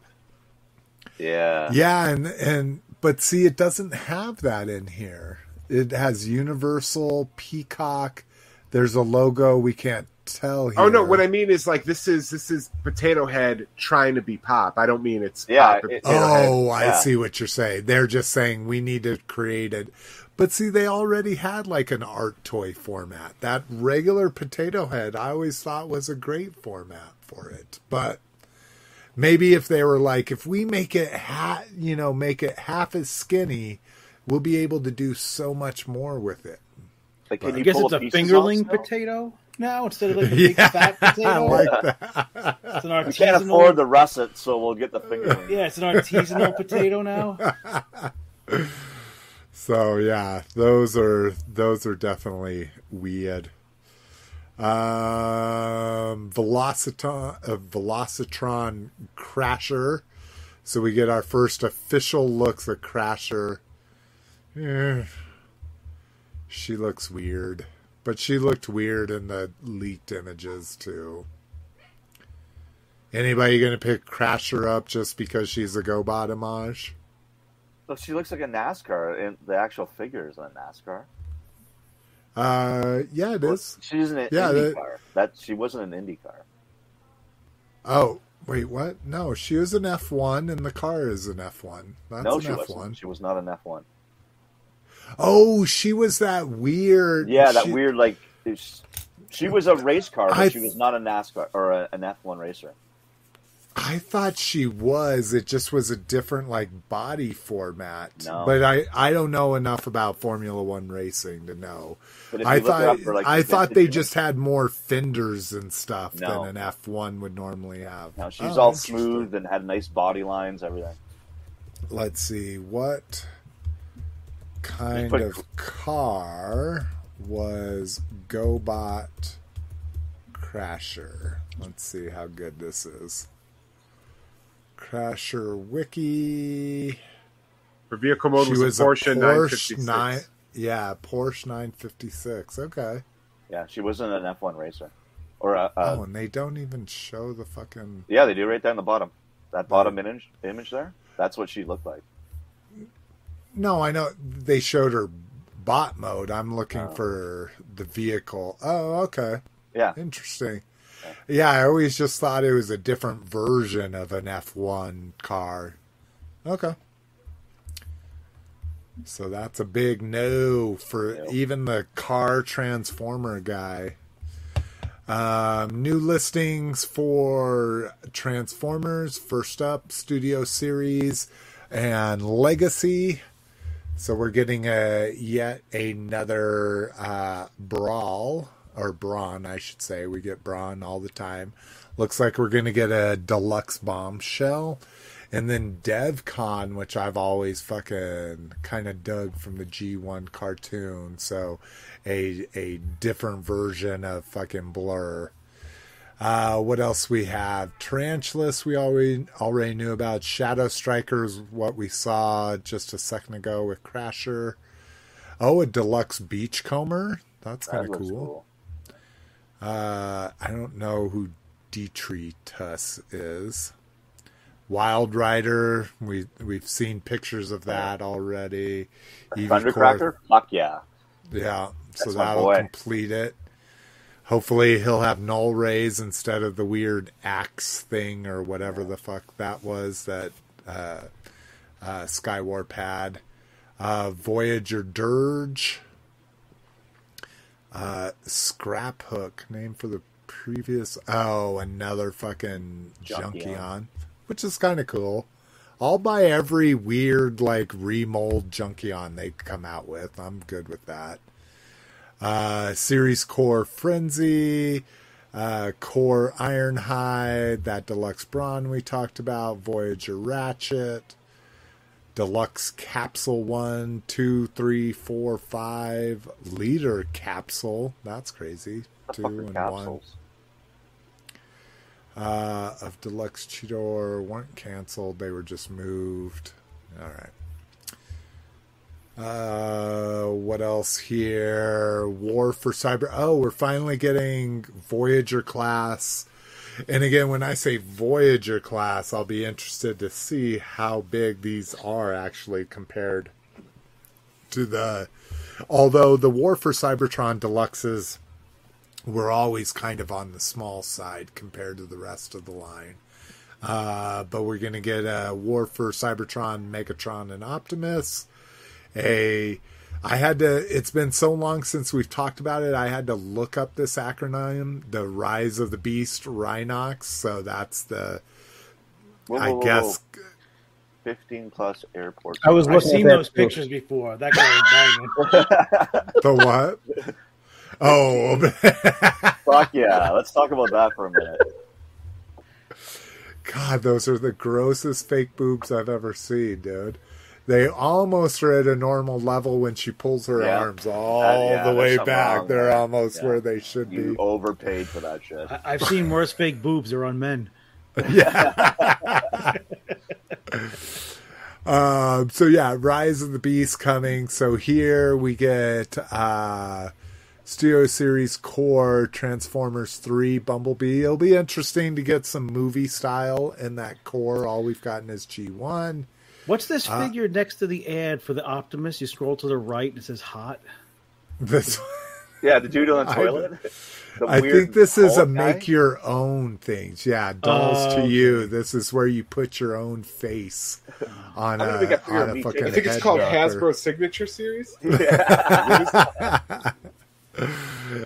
Yeah. Yeah, and and but see, it doesn't have that in here. It has Universal Peacock. There's a logo we can't tell here. Oh no, what I mean is like this is this is potato head trying to be pop. I don't mean it's Yeah, pop and it- potato head. Oh, I Yeah. see what you're saying. They're just saying we need to create it. But see, they already had like an art toy format. That regular potato head, I always thought was a great format for it. But maybe if they were like, if we make it, ha- you know, make it half as skinny, we'll be able to do so much more with it. Like, can I I you guess pull it's a fingerling off potato now instead of like a big Yeah, fat I potato. like that. It's an We can't afford the russet, so we'll get the fingerling. Yeah, it's an artisanal potato now. So yeah, those are those are definitely weird. Um, Velocitron, uh, Velocitron Crasher. So we get our first official looks at Crasher. Eh, she looks weird, but she looked weird in the leaked images too. Anybody gonna pick Crasher up just because she's a GoBot homage? So she looks like a NASCAR, and the actual figure is a NASCAR. Uh, yeah, it is. She's an Yeah, Indy that- car. That she wasn't an Indy car. Oh, wait, what? No, she was an F one, and the car is an F one. That's no, an she F wasn't. one. She was not an F one. Oh, she was that weird. Yeah, that she- weird like. She was a race car, but I- she was not a NASCAR or a, an F one racer. I thought she was. It just was a different like body format. No. But I I don't know enough about Formula One racing to know. I you look it thought for, like, I thought they just had more fenders and stuff No. than an F one would normally have. No, she's Oh, all smooth and had nice body lines, everything. Let's see what kind put- of car was GoBot Crasher. Let's see how good this is. Crasher Wiki. Her vehicle mode She was, was a a Porsche, Porsche 956. nine. Yeah, Porsche 956. Okay. Yeah, she wasn't an F one racer, or a, a oh, and they don't even show the fucking. yeah, they do right down the bottom. That bottom image image there. That's what she looked like. No, I know they showed her bot mode. I'm looking Oh. for the vehicle. Oh, okay. Yeah, Interesting. Yeah, I always just thought it was a different version of an F1 car. Okay. So that's a big no for even the car transformer guy. Um, new listings for Transformers. First up, Studio Series and Legacy. So we're getting a yet another uh, brawl or brawn, I should say. We get brawn all the time. Looks like we're going to get a deluxe bombshell, and then DevCon, which I've always fucking kind of dug from the G1 cartoon. So a a different version of fucking Blur. Uh, what else we have? Tarantulas we already already knew about. Shadow Strikers, what we saw just a second ago with Crasher. Oh, a deluxe beachcomber. That's kind That of cool. Uh, I don't know who Detritus is. Wild Rider. We we've seen pictures of that already. Thundercracker? Fuck yeah. yeah, so That's my that'll complete it. Hopefully, he'll have null rays instead of the weird axe thing or whatever the fuck that was that uh, uh, Skywarp had. Uh, Voyager Dirge. Uh, Scrap Hook, name for the previous. Oh, another fucking Junkion. Junkion, which is kind of cool. I'll buy every weird like remold Junkion they come out with. I'm good with that. Uh, series core Frenzy, uh, core Ironhide, that deluxe Brawn we talked about, Voyager Ratchet, deluxe capsule one, two, three, four, five, liter capsule. That's crazy. Two and one uh, of Deluxe Cheetor weren't canceled. They were just moved. All right. Uh, what else here? War for Cyber. Oh, we're finally getting Voyager class. And again, when I say Voyager class, I'll be interested to see how big these are actually compared to the. Although the War for Cybertron Deluxes were always kind of on the small side compared to the rest of the line. Uh, but we're going to get a War for Cybertron, Megatron, and Optimus. A, I had to. It's been so long since we've talked about it. I had to look up this acronym, the Rise of the Beast, Rhinox. So that's the, Whoa, I whoa, whoa, guess. whoa. 15 plus airport. I was I've seen at that those too. pictures before. That guy was banging. The what? Oh, Fuck yeah. Let's talk about that for a minute. God, those are the grossest fake boobs I've ever seen, dude. They almost are at a normal level when she pulls her Yeah. arms all Uh, yeah, the way back. They're there. almost Yeah. where they should You be. overpaid for that shit. I- I've seen worse fake boobs. They're on men. Um, so yeah, Rise of the Beast coming. So here we get uh Studio Series Core Transformers 3 Bumblebee. It'll be interesting to get some movie style in that core. All we've gotten is G1. What's this Uh, figure next to the ad for the Optimus? You scroll to the right and it says hot. This Yeah, the dude on the I- toilet. The I think this is a guy? make your own things. Yeah, dolls Oh, to you. This is where you put your own face on I a, think on a fucking I think it's called dropper. Hasbro Signature Series. Guys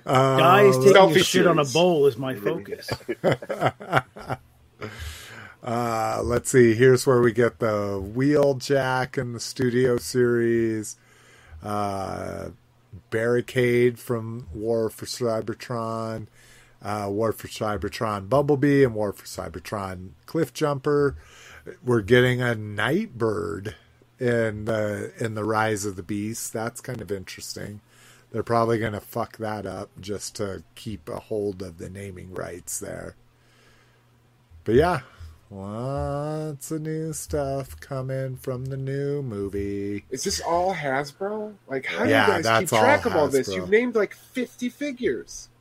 Uh, taking a selfie shit on a bowl is my focus. Uh, let's see. Here's where we get the Wheeljack in the studio series. Uh, barricade from War for Cybertron. Uh, War for Cybertron Bumblebee and War for Cybertron Cliff Jumper. We're getting a Nightbird in the in the Rise of the Beast. That's kind of interesting. They're probably going to fuck that up just to keep a hold of the naming rights there. But yeah, lots of new stuff coming from the new movie. Is this all Hasbro? Like, how do Yeah, you guys keep track of all this? You've named like 50 figures.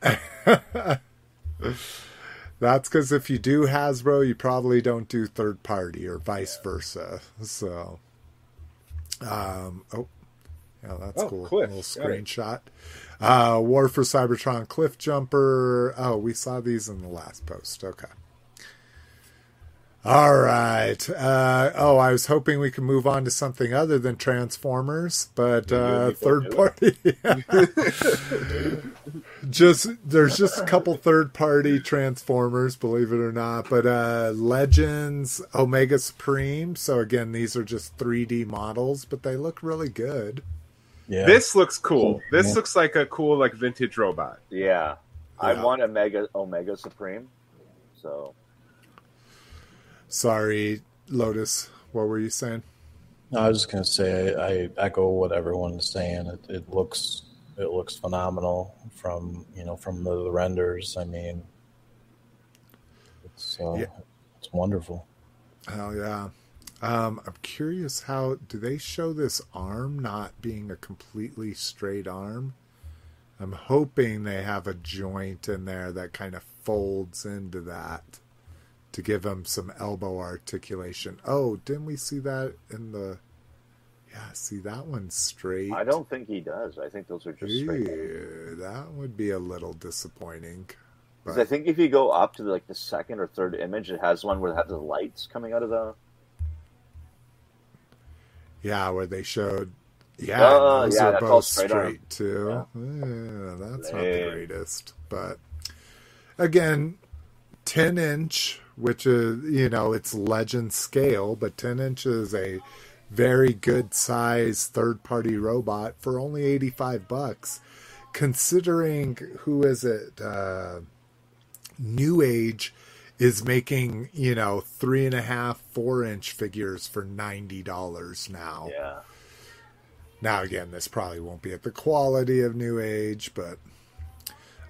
That's because if you do Hasbro, you probably don't do third party or vice versa. So, um, oh, yeah, that's Oh, cool. Cliff, A little screenshot. Uh, War for Cybertron Cliff Jumper. Oh, we saw these in the last post. Okay. All right. Uh, oh, I was hoping we could move on to something other than Transformers, but uh, third party. just there's just a couple third party Transformers, believe it or not. But uh, Legends Omega Supreme. So again, these are just 3D models, but they look really good. Yeah. This looks cool. This Yeah. looks like a cool, like vintage robot. Yeah. I want Omega Omega Supreme. So Sorry, Lotus. What were you saying? No, I was just gonna say I, I echo what everyone's saying. It, it looks it looks phenomenal from you know from the, the renders. I mean, So Yeah. it's wonderful. Hell yeah. Um, I'm curious how do they show this arm not being a completely straight arm? I'm hoping they have a joint in there that kind of folds into that to give him some elbow articulation. Oh, didn't we see that in the? Yeah, see that one's straight. I don't think he does. I think those are just straight. That would be a little disappointing. 'Cause I think if you go up to like the second or third image, it has one where it has the lights coming out of the. Yeah, where they showed. Yeah, Oh, those yeah, are both straight straight, too. Yeah, that's not the greatest, but again, ten inch, which is you know it's legend scale, but ten inches a very good size third party robot for only eighty five bucks. Considering who is it? Uh, New Age is making you know three and a half, four inch figures for ninety dollars now. Yeah. Now, again, this probably won't be at the quality of New Age, but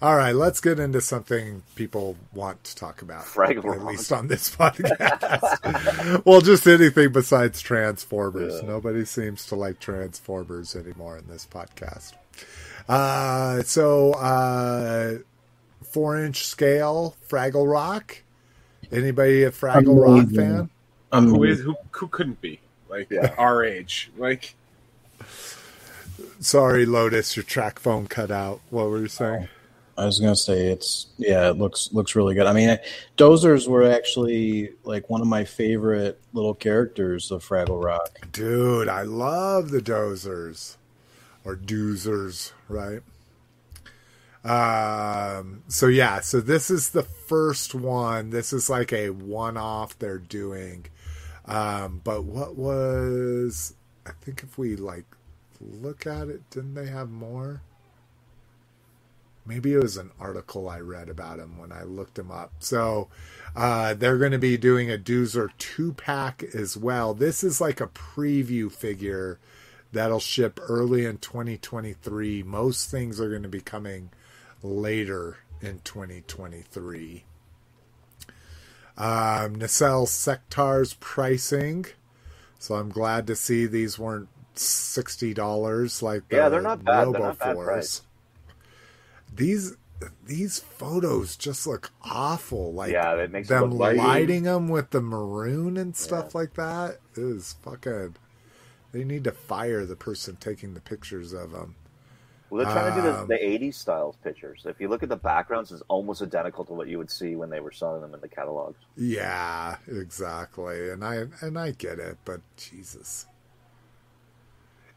all right, let's get into something people want to talk about, Fraggle at least on this podcast. well, just anything besides Transformers. Yeah. Nobody seems to like Transformers anymore in this podcast. Uh, so, uh, four inch scale Fraggle Rock. Anybody a Fraggle Rock fan? Who is who? Who couldn't be like Yeah. our age? Like Sorry, Lotus, your track phone cut out. What were you saying? I was gonna say it's yeah, it looks looks really good. I mean, Dozers were actually like one of my favorite little characters of Fraggle Rock. Dude, I love the dozers or doozers, right? Um, so yeah, so this is the first one. This is like a one off they're doing. Um, but what was I think if we like look at it, didn't they have more? Maybe it was an article I read about him when I looked him up. So uh, they're going to be doing a Doozer two pack as well. This is like a preview figure that'll ship early in 2023. Most things are going to be coming later in 2023. Um, Nacelle Sectaurs pricing. So I'm glad to see these weren't sixty dollars like the Yeah, they're not bad. They're not bad price. These these photos just look awful. Like Yeah, that makes them lighting. lighting them with the maroon and stuff like that is fucking. They need to fire the person taking the pictures of them. Well, they're trying to do Um, the, the 80s styles pictures. If you look at the backgrounds, it's almost identical to what you would see when they were selling them in the catalogs. Yeah, exactly. And I and I get it, but Jesus.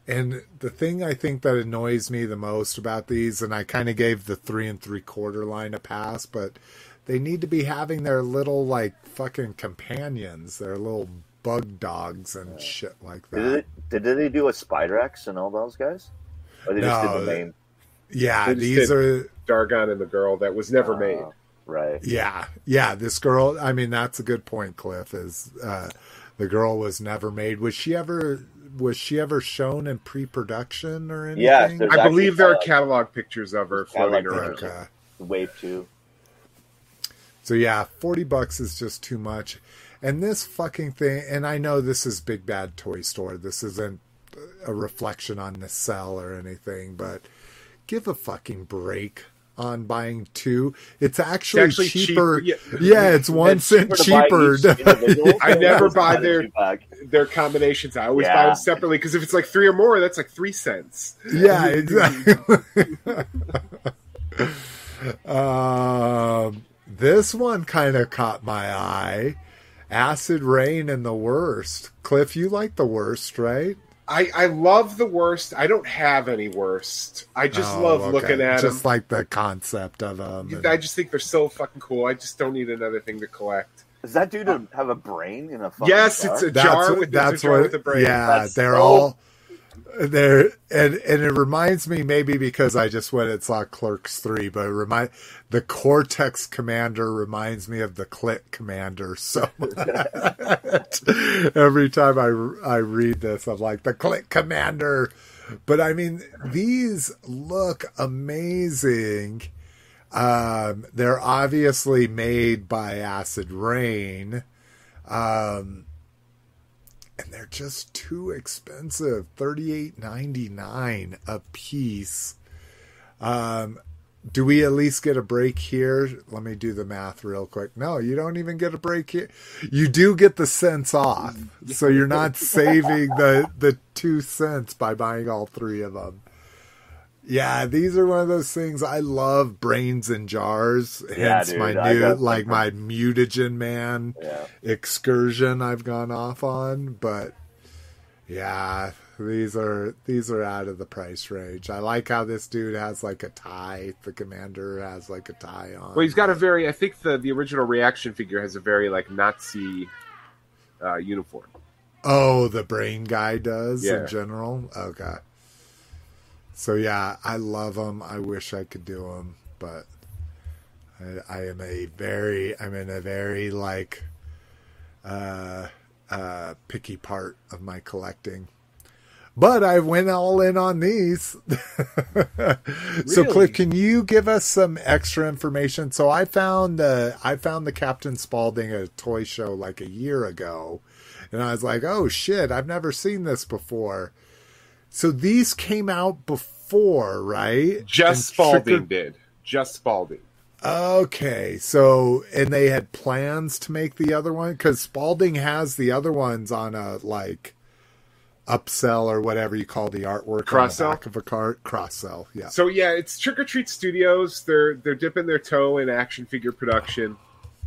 And the thing I think that annoys me the most about these, and I kind of gave the three and three quarter line a pass, but they need to be having their little like fucking companions, their little bug dogs and shit like Did, that. they, did they do a Spidrax and all those guys? Or they just No, did the main? Yeah, these are Dargon and the girl that was never Uh, made. Right. Yeah, yeah. This girl. I mean, that's a good point, Cliff. Is uh, the girl was never made? Was she ever? Was she ever shown in pre-production or anything? Yes, I believe there are catalog- catalog pictures of her floating catalog around. Okay. Wave 2. So yeah, forty bucks is just too much. And this fucking thing. And I know this is Big Bad Toy Store. This isn't a reflection on the cell or anything, but give a fucking break on buying two. It's actually, actually cheaper. cheaper, Yeah. yeah. it's one It's cent to cheaper. I never buy their- Their combinations, I always buy them separately because if it's like three or more, that's like three cents. Yeah, exactly. um, this one kind of caught my eye. Acid Rain and the Worst. Cliff, you like the Worst, right? I, I love the worst. I don't have any worst. I just Oh, love okay. looking at Just them. Just like the concept of them. I just think they're so fucking cool. I just don't need another thing to collect. Does that dude have a brain in a fucking Yes, jar? it's a that's jar with that's a jar what. with a brain. Yeah, That's they're so- all they're and and it reminds me maybe because I just went and saw Clerks three, but remind the Cortex Commander reminds me of the Click Commander so much. Every time I I read this, I'm like the Click Commander. But I mean, these look amazing. Um, they're obviously made by Acid Rain. Um, and they're just too expensive. Thirty eight ninety nine a piece. Um, do we at least get a break here? Let me do the math real quick. No, you don't even get a break here. You do get the cents off, so you're not saving the the two cents by buying all three of them. Yeah, these are one of those things. I love brains in jars. Yeah, Hence dude, my new, like my mutagen man Yeah. excursion I've gone off on, but yeah, these are these are out of the price range. I like how this dude has like a tie. The commander has like a tie on. Well, he's got a very. I think the the original reaction figure has a very like Nazi uh, uniform. Oh, the brain guy does Yeah. in general. Okay. So yeah, I love them. I wish I could do them, but I, I am a very, I'm in a very like, uh, uh, picky part of my collecting. But I went all in on these. So, Cliff, can you give us some extra information? So, I found the I found the Captain Spaulding at a toy show like a year ago, and I was like, "Oh shit, I've never seen this before." So these came out before, right? Just Spaulding did. Just Spaulding. Okay, so and they had plans to make the other one because Spaulding has the other ones on a like upsell or whatever you call the artwork Cross on sell? the back of a cart. Cross sell, yeah. So yeah, it's Trick or Treat Studios. They're they're dipping their toe in action figure production.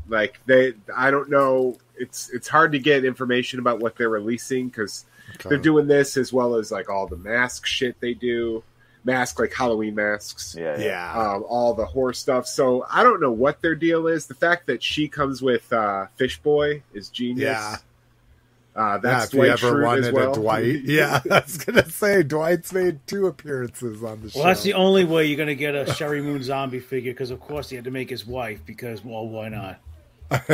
Like they, I don't know. It's it's hard to get information about what they're releasing because they're doing this as well as like all the mask shit they do, mask like Halloween masks. Yeah. Yeah. yeah. um, all the horror stuff. So I don't know what their deal is. The fact that she comes with uh, Fish Boy is genius. Yeah. Uh, yeah, that's if you Dwight ever Schrute wanted well. a Dwight, yeah, I was gonna say Dwight's made two appearances on the show. Well, that's the only way you're going to get a Sheri Moon Zombie figure because, of course, he had to make his wife because, well, why not?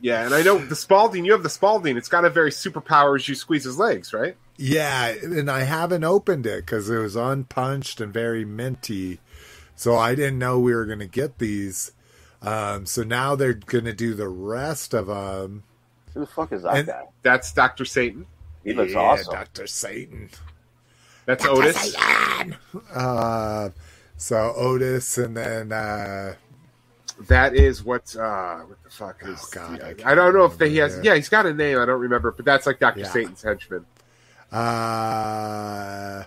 yeah, and I know the Spaulding. You have the Spaulding. It's got a very superpowers. You squeeze his legs, right? Yeah, and I haven't opened it because it was unpunched and very minty. So I didn't know we were going to get these. Um, so now they're going to do the rest of them. Who the fuck is that And- guy? That's Doctor Satan. He looks yeah, awesome. Dr. Satan. That's Otis. Uh, so Otis and then, uh, That is what. Uh, what the fuck is? Oh, God, I I, don't know if they, he has. yeah. Yeah, he's got a name. I don't remember, but that's like Doctor Yeah. Satan's henchman. uh,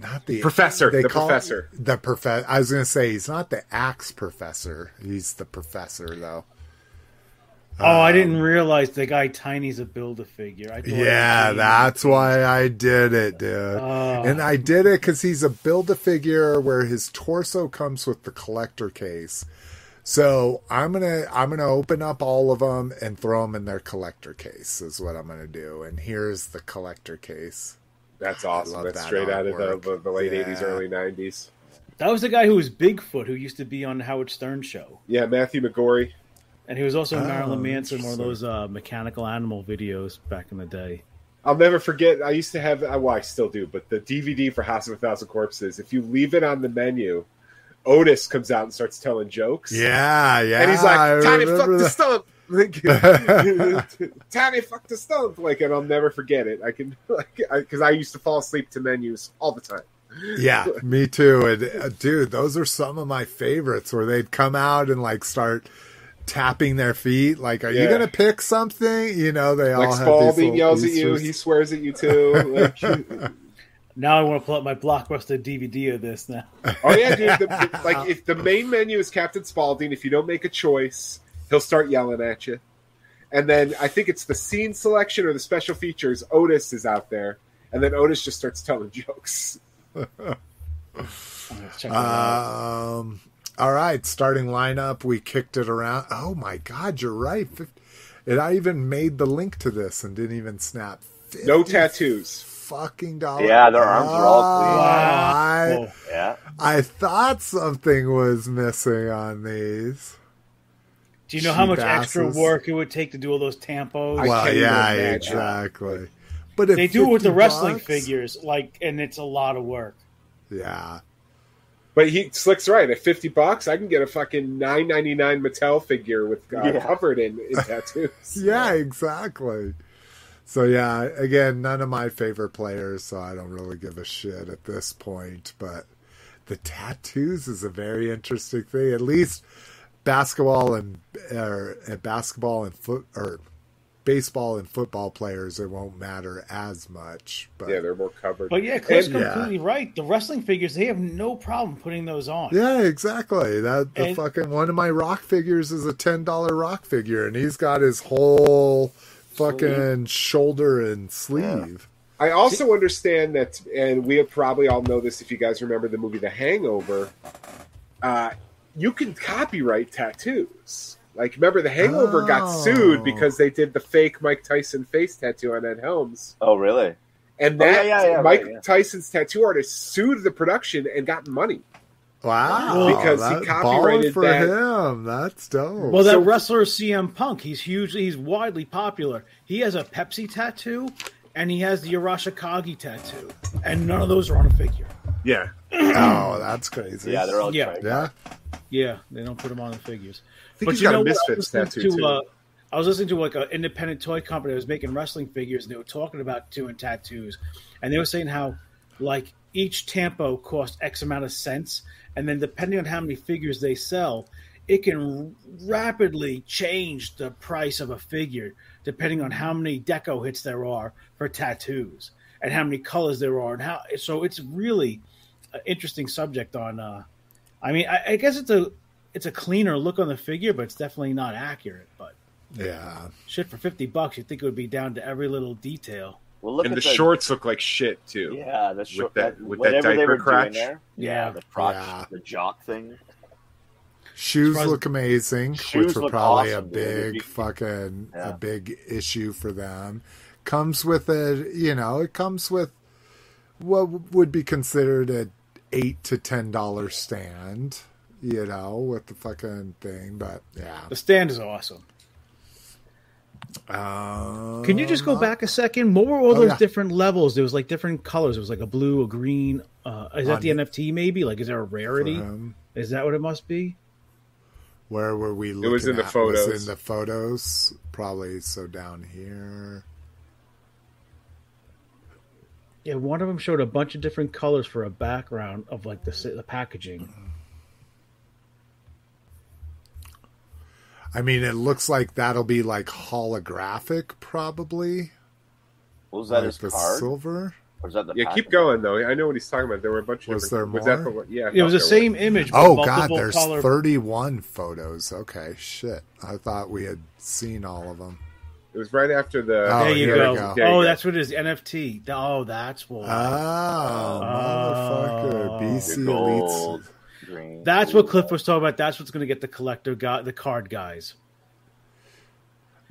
not the Professor, the professor. The professor. I was going to say he's not the axe professor. He's the professor, though. Oh, I Um, didn't realize the guy Tiny's a build a figure. I thought it Yeah, that's why I did it, dude. Oh. and I did it because he's a build a figure where his torso comes with the collector case. So I'm gonna I'm gonna open up all of them and throw them in their collector case. Is what I'm gonna do. And here's the collector case. That's awesome. That's that straight out of the, the, the late Yeah. '80s, early '90s. That was the guy who was Bigfoot, who used to be on Howard Stern show, Yeah, Matthew McGrory. And he was also in Oh, Marilyn Manson, one of those uh, mechanical animal videos back in the day. I'll never forget. I used to have, uh, well, I still do, but the DVD for House of a Thousand Corpses. If you leave it on the menu, Otis comes out and starts telling jokes. Yeah, yeah. and he's like, "Tommy, fuck remember the that. stump." Like, Tommy, fuck the stump. Like, and I'll never forget it. I can, like, because I, used to fall asleep to menus all the time. Yeah, me too. And uh, dude, those are some of my favorites where they'd come out and like start tapping their feet. Like, are you gonna pick something? You know, they all Like have Spaulding little yells at you, he swears at you too. Like, Now I want to pull up my blockbuster DVD of this now. oh yeah, dude. The, the- like, if the main menu is Captain Spaulding, if you don't make a choice, he'll start yelling at you. And then I think it's the scene selection or the special features. Otis is out there, and then Otis just starts telling jokes. Let's check that out. Um. All right, starting lineup. We kicked it around. Oh my God, you're right. And I even made the link to this and didn't even snap. No tattoos. Fucking dollars. Yeah, their arms are all clean. I, Whoa. Yeah. I thought something was missing on these. Do you know how cheap much extra work it would take to do all those tampos? I well, yeah, exactly. But they do it with the wrestling bucks- figures, like, and it's a lot of work. Yeah. But he slicks right at fifty bucks. I can get a fucking nine ninety nine Mattel figure with uh, Yeah. covered in, in tattoos. Yeah, exactly. So yeah, again, none of my favorite players, so I don't really give a shit at this point. But the tattoos is a very interesting thing. At least basketball and or and basketball and foot or baseball and football players, it won't matter as much. But yeah, they're more covered. But yeah, Cliff's And- yeah. completely right. The wrestling figures, they have no problem putting those on. Yeah, exactly. That the And- fucking one of my rock figures is a ten dollar rock figure, and he's got his whole fucking shoulder and sleeve. I also understand that, and we probably all know this if you guys remember the movie The Hangover. Uh, you can copyright tattoos. Like, remember, The Hangover got Oh. sued because they did the fake Mike Tyson face tattoo on Ed Helms. Oh, really? And Oh, yeah, that yeah, yeah, Mike right, yeah. Tyson's tattoo artist sued the production and got money. Wow, Because he that- copyrighted for that- him. That's dope. Well, that So- wrestler CM Punk, he's huge. He's widely popular. He has a Pepsi tattoo, and he has the Arashikage tattoo, and none of those are on a figure. Yeah. oh, that's crazy. Yeah, they're all Yeah. trademark. yeah. Yeah, they don't put them on the figures. Think he's got a Misfits I was listening tattoo, to, too. uh, I was listening to like an independent toy company that was making wrestling figures, and they were talking about doing tattoos, and they were saying how like each tampo costs X amount of cents, and then depending on how many figures they sell, it can rapidly change the price of a figure depending on how many deco hits there are for tattoos and how many colors there are, and how. So it's really an interesting subject on. Uh, I mean, I, I guess it's a it's a cleaner look on the figure, but it's definitely not accurate. But Yeah. shit, for fifty bucks, you'd think it would be down to every little detail. Well, look and at the shorts look like shit, too. Yeah, the short. that- that, with that whatever they diaper were crotch. doing there. Yeah. the crotch, Yeah. the jock thing. Shoes Surprised- look amazing, Shoes which were probably awesome, a big be- fucking Yeah. a big issue for them. Comes with a you know, it comes with what would be considered a eight to ten dollar stand, you know, with the fucking thing. But yeah. The stand is awesome. Um, Can you just go back a second? What were all Oh, those yeah. different levels? There was like different colors. It was like a blue, a green. Uh, is that On the it. NFT? Maybe like is there a rarity? um, Is that what it must be? Where were we looking it was in the at? Was photos. in the photos. Probably so down here. Yeah, one of them showed a bunch of different colors for a background of like the the packaging. I mean, it looks like that'll be like holographic, probably. What was that like his the card? silver. Or is that the Yeah, keep of going, though. I know what he's talking about. There were a bunch of Was different... there Was that the more? Yeah. It was the thought there same image. but Oh God, there's color- 31 photos. Okay, shit. I thought we had seen all of them. It was right after the... Oh, There you go. go. There you Oh, go. that's what it is. NFT. Oh, that's what. Ah, oh, motherfucker. Oh. BC The gold, Elites. Green. That's what Cliff was talking about. That's what's going to get the collector guy, the card guys.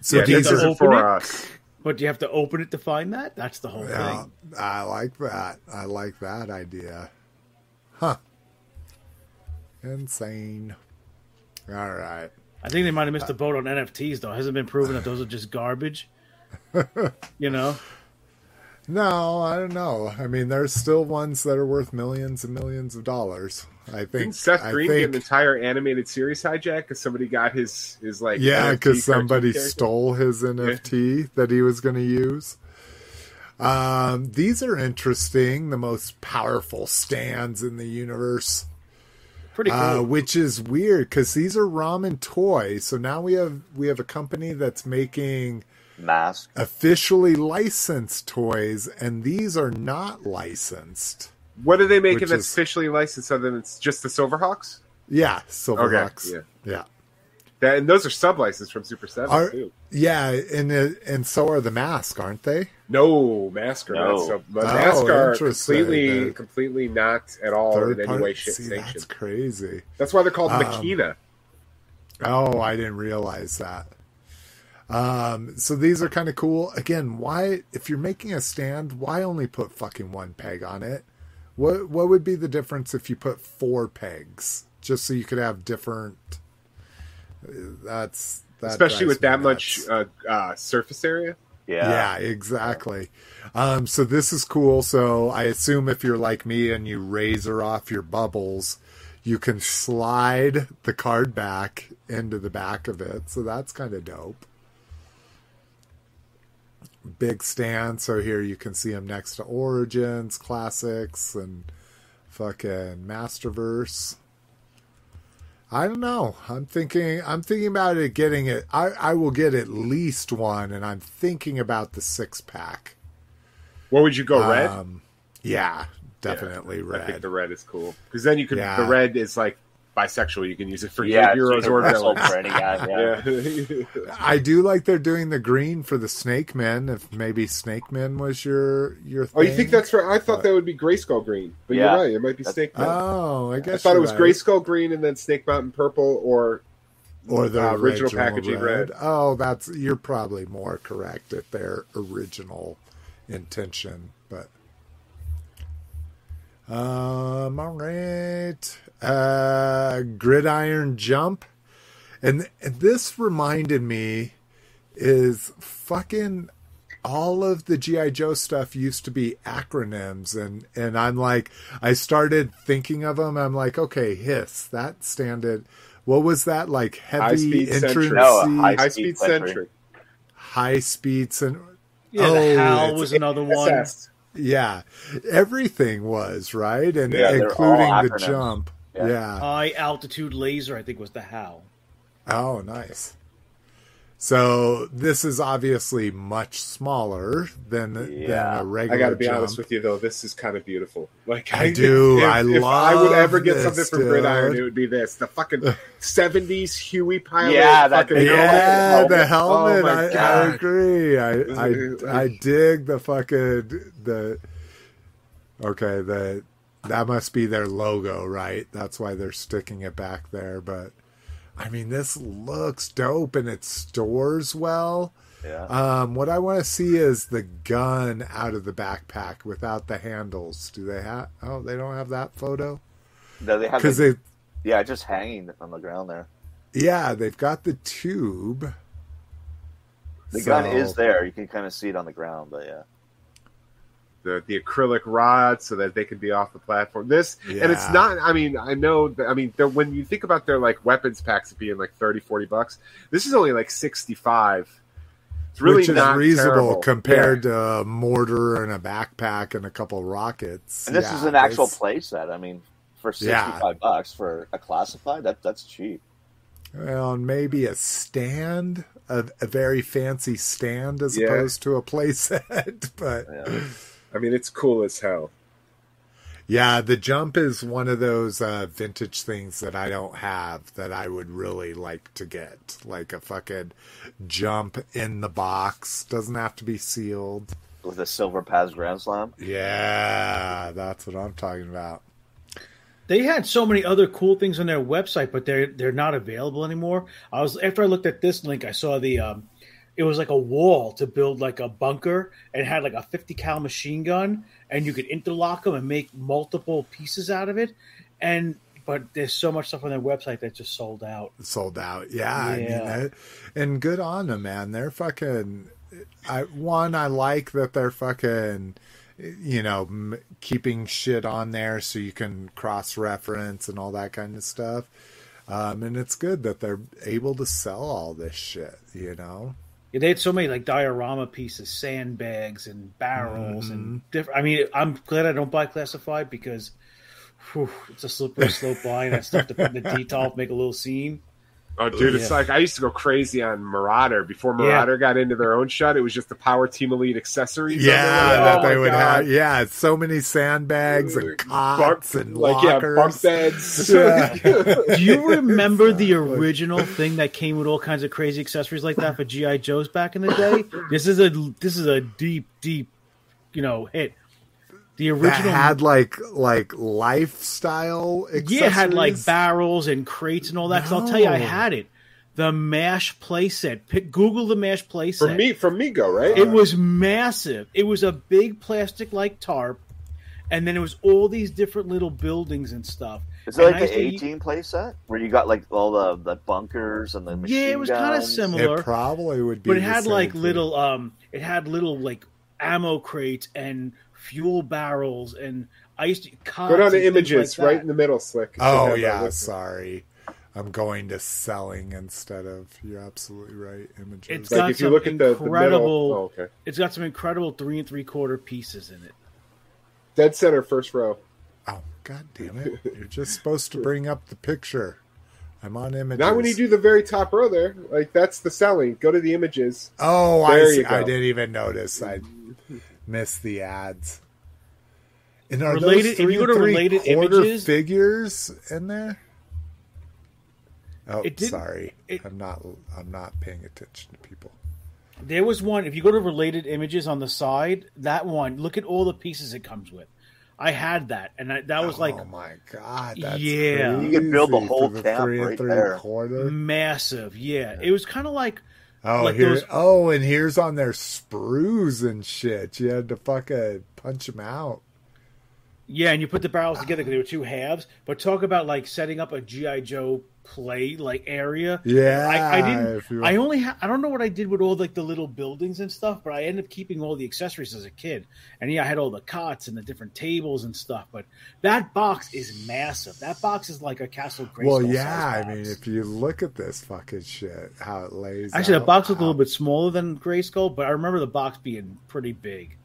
So yeah, these these are. are open for it? us. But you have to open it to find that. That's the whole Yeah, thing. I like that. I like that idea. Huh. Insane. All right. I think they might have missed the boat on NFTs though. It hasn't been proven that those are just garbage. you know, No, I don't know. I mean, there's still ones that are worth millions and millions of dollars. I think. Didn't Seth I Green think, get an entire animated series hijack because somebody got his his like Yeah, because somebody character? stole his NFT that he was going to use. Um, these are interesting. The most powerful stands in the universe, pretty cool. uh, which is weird because these are ramen toys. So now we have we have a company that's making mask. officially licensed toys, and these are not licensed. What are they making Which that's is- officially licensed other than it's just the Silverhawks? Yeah, Silverhawks. yeah. yeah. That, and those are sub licensed from Super Seven Are, too. yeah, and it- and so are the masks, aren't they? No, Mask are No. not sub. But Oh, Mask are completely They're- completely not at all in any way shit See, that's crazy. That's why they're called Um, Makina. Oh, I didn't realize that. Um, so these are kind of cool. Again, why if you're making a stand, why only put fucking one peg on it? What what would be the difference if you put four pegs just so you could have different? That's that Especially with that me much uh, uh, surface area. Yeah. Yeah, exactly. Um, so this is cool. So I assume if you're like me and you razor off your bubbles, you can slide the card back into the back of it. So that's kind of dope. Big stand. So here you can see them next to Origins, Classics, and fucking Masterverse. I don't know. I'm thinking. I'm thinking about it. Getting it. I I will get at least one, and I'm thinking about the six pack. What would you go red? Um, yeah, definitely I red. think the red is cool because then you can. Yeah. The red is like bisexual. You can use it for Yeah, heroes or villains. for any guy. Yeah. Yeah. I do like they're doing the green for the Snake Men. If maybe Snake Men was your your. Thing. oh, you think that's right? I thought that would be Grayskull green, but Yeah. you're right. It might be That's- Snake Mountain. Oh, I guess I thought it was right. Grayskull green and then Snake Mountain purple, or or the uh, original packaging red. Oh, that's you're probably more correct at their original intention, but um, all right. Uh, gridiron jump, and, and this reminded me is fucking all of the GI Joe stuff used to be acronyms, and and I'm like, I started thinking of them. I'm like, okay, hiss that standard. What was that like? Heavy High-speed entrance. No, high- high speed Sentry. sentry. high speeds, and Yeah, Oh, the Hal was another one. Yeah, everything was right, and Yeah, including the jump. Yeah. yeah. High altitude laser, I think was the how. Oh, nice. So this is obviously much smaller than than Yeah. a regular. I got to be jump. honest with you though, this is kind of beautiful. Like I do. If, I if I would ever get this, something from Gridiron, dude. it would be this: the fucking '70s Huey pilot. Yeah, that- fucking Yeah, helmet. the helmet. Oh my I, I agree. I, I I dig the fucking the. Okay, the that must be their logo, right? That's why they're sticking it back there. But I mean, this looks dope and it stores well. Yeah. Um, what I want to see is the gun out of the backpack without the handles. Do they have? Oh, they don't have that photo No, they have because the, they. yeah, just hanging on the ground there. Yeah, they've got the tube. The gun is there. You can kind of see it on the ground, but yeah. The the acrylic rods so that they can be off the platform. This and it's not. I mean, I know. That, I mean, when you think about their like weapons packs being like 30, 40 bucks, this is only like sixty five. It's really which is not reasonable terrible. compared to a mortar and a backpack and a couple rockets. And this Yeah, is an actual it's- playset. I mean, for Yeah. sixty-five bucks for a classified, that that's cheap. Well, maybe a stand, a, a very fancy stand as Yeah. opposed to a playset. but Yeah. I mean, it's cool as hell. yeah, the jump is one of those uh, vintage things that I don't have that I would really like to get. Like a fucking jump in the box. Doesn't have to be sealed. With a silver pads Grand Slam. Yeah, that's what I'm talking about. They had so many other cool things on their website, but they're they're not available anymore. I was after I looked at this link, I saw the um, it was like a wall to build like a bunker and had like a 50 cal machine gun, and you could interlock them and make multiple pieces out of it. And but there's so much stuff on their website that just sold out. sold out. Yeah, I mean, Yeah. that, and good on them, man. They're fucking. I one, I like that they're fucking, you know, m- keeping shit on there so you can cross reference and all that kind of stuff. Um, and it's good that they're able to sell all this shit. You know, Yeah, They had so many like diorama pieces, sandbags, and barrels, Mm-hmm. and different. I mean, I'm glad I don't buy classified because whew, it's a slippery slope buying that stuff to put in the detail, make a little scene. Oh, dude, it's Yeah. like I used to go crazy on Marauder before Marauder got into their own shut. It was just the Power Team Elite accessories. yeah, Oh that my they would God. have. Yeah, so many sandbags and cots Bunk- and like yeah, lockers. bunk beds. Yeah. Do you remember the original thing that came with all kinds of crazy accessories like that for GI Joes back in the day? This is a this is a deep, deep, you know, hit. The that original had like like lifestyle accessories. Yeah, it had like barrels and crates and all that. Because I'll tell you, I had it. The Mash playset. Pick, Google the Mash playset. from me, from Mego, right? It was massive. It was a big plastic like tarp, and then it was all these different little buildings and stuff. Is it And like I the used to- 18 playset where you got like all the, the bunkers and the machine Yeah, it was kind of similar. It probably would be, but it the had same like thing. little um it had little like ammo crates and fuel barrels and I used to Go down to images, like right in the middle, slick. Oh yeah, sorry. I'm going to selling instead of. You're absolutely right. Images. It's Like got if you some look at the, the incredible. middle. Oh, okay. It's got some incredible three and three quarter pieces in it. Dead center, first row. oh god damn it! You're just supposed to bring up the picture. I'm on images. Not when you do the very top row there. Like that's the selling. Go to the images. Oh, I There see. I didn't even notice. I missed the ads. And are Related- those if you three go to related quarter images- figures in there? Oh, It sorry. it- I'm not. I'm not paying attention to people. There was one. If you go to related images on the side, that one. Look at all the pieces it comes with. I had that, and I, that was like oh my god, that's Yeah. You can build the whole for the camp three and right three there. quarter. massive. Yeah, it was kind of like Oh, like here. those- Oh, and here's on their sprues and shit. You had to fucking punch them out. Yeah, and you put the barrels together because they were two halves. But talk about like setting up a GI Joe play like area. Yeah, I, I didn't. I only. Ha- I don't know what I did with all like the little buildings and stuff, but I ended up keeping all the accessories as a kid. And yeah, I had all the cots and the different tables and stuff. But that box is massive. That box is like a Castle Grayskull. Well, yeah. I mean, if you look at this fucking shit, how it lays. Actually, the box looked a little bit smaller than Grayskull, but I remember the box being pretty big.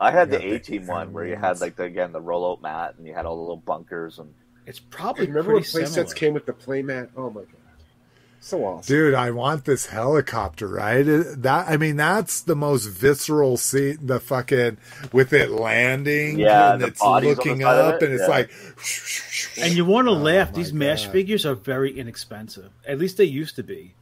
I had the the A team one where you had like the, again the rollout mat and you had all the little bunkers and It's probably Remember when pretty play similar. came with the playmat? Oh my god, so awesome. Dude, I want this helicopter, right? That I mean, that's the most visceral scene. The fucking with it landing, Yeah, and it's bodies on the looking up, it, and it's yeah. like. And you want to Oh, laugh? These Mash God. figures are very inexpensive. At least they used to be.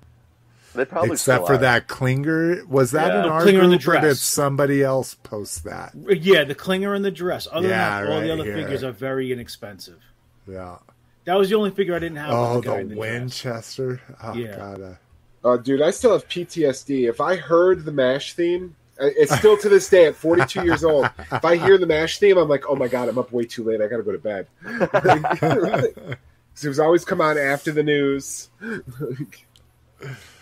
They probably Except still for are. that Klinger, was that Yeah. in The our Klinger in the group, or did somebody else post that? Yeah, the Klinger and the dress. Other Yeah, than that, all the other here. figures are very inexpensive. Yeah. That was the only figure I didn't have. was Oh, the, guy the in the dress. Winchester. Oh, Yeah. God. uh, Oh, dude, I still have PTSD. If I heard the Mash theme, uh, it's still to this day at 42 years old. If I hear the Mash theme, I'm like, oh my god, I'm up way too late. I gotta go to bed. 'Cause it was always come on after the news.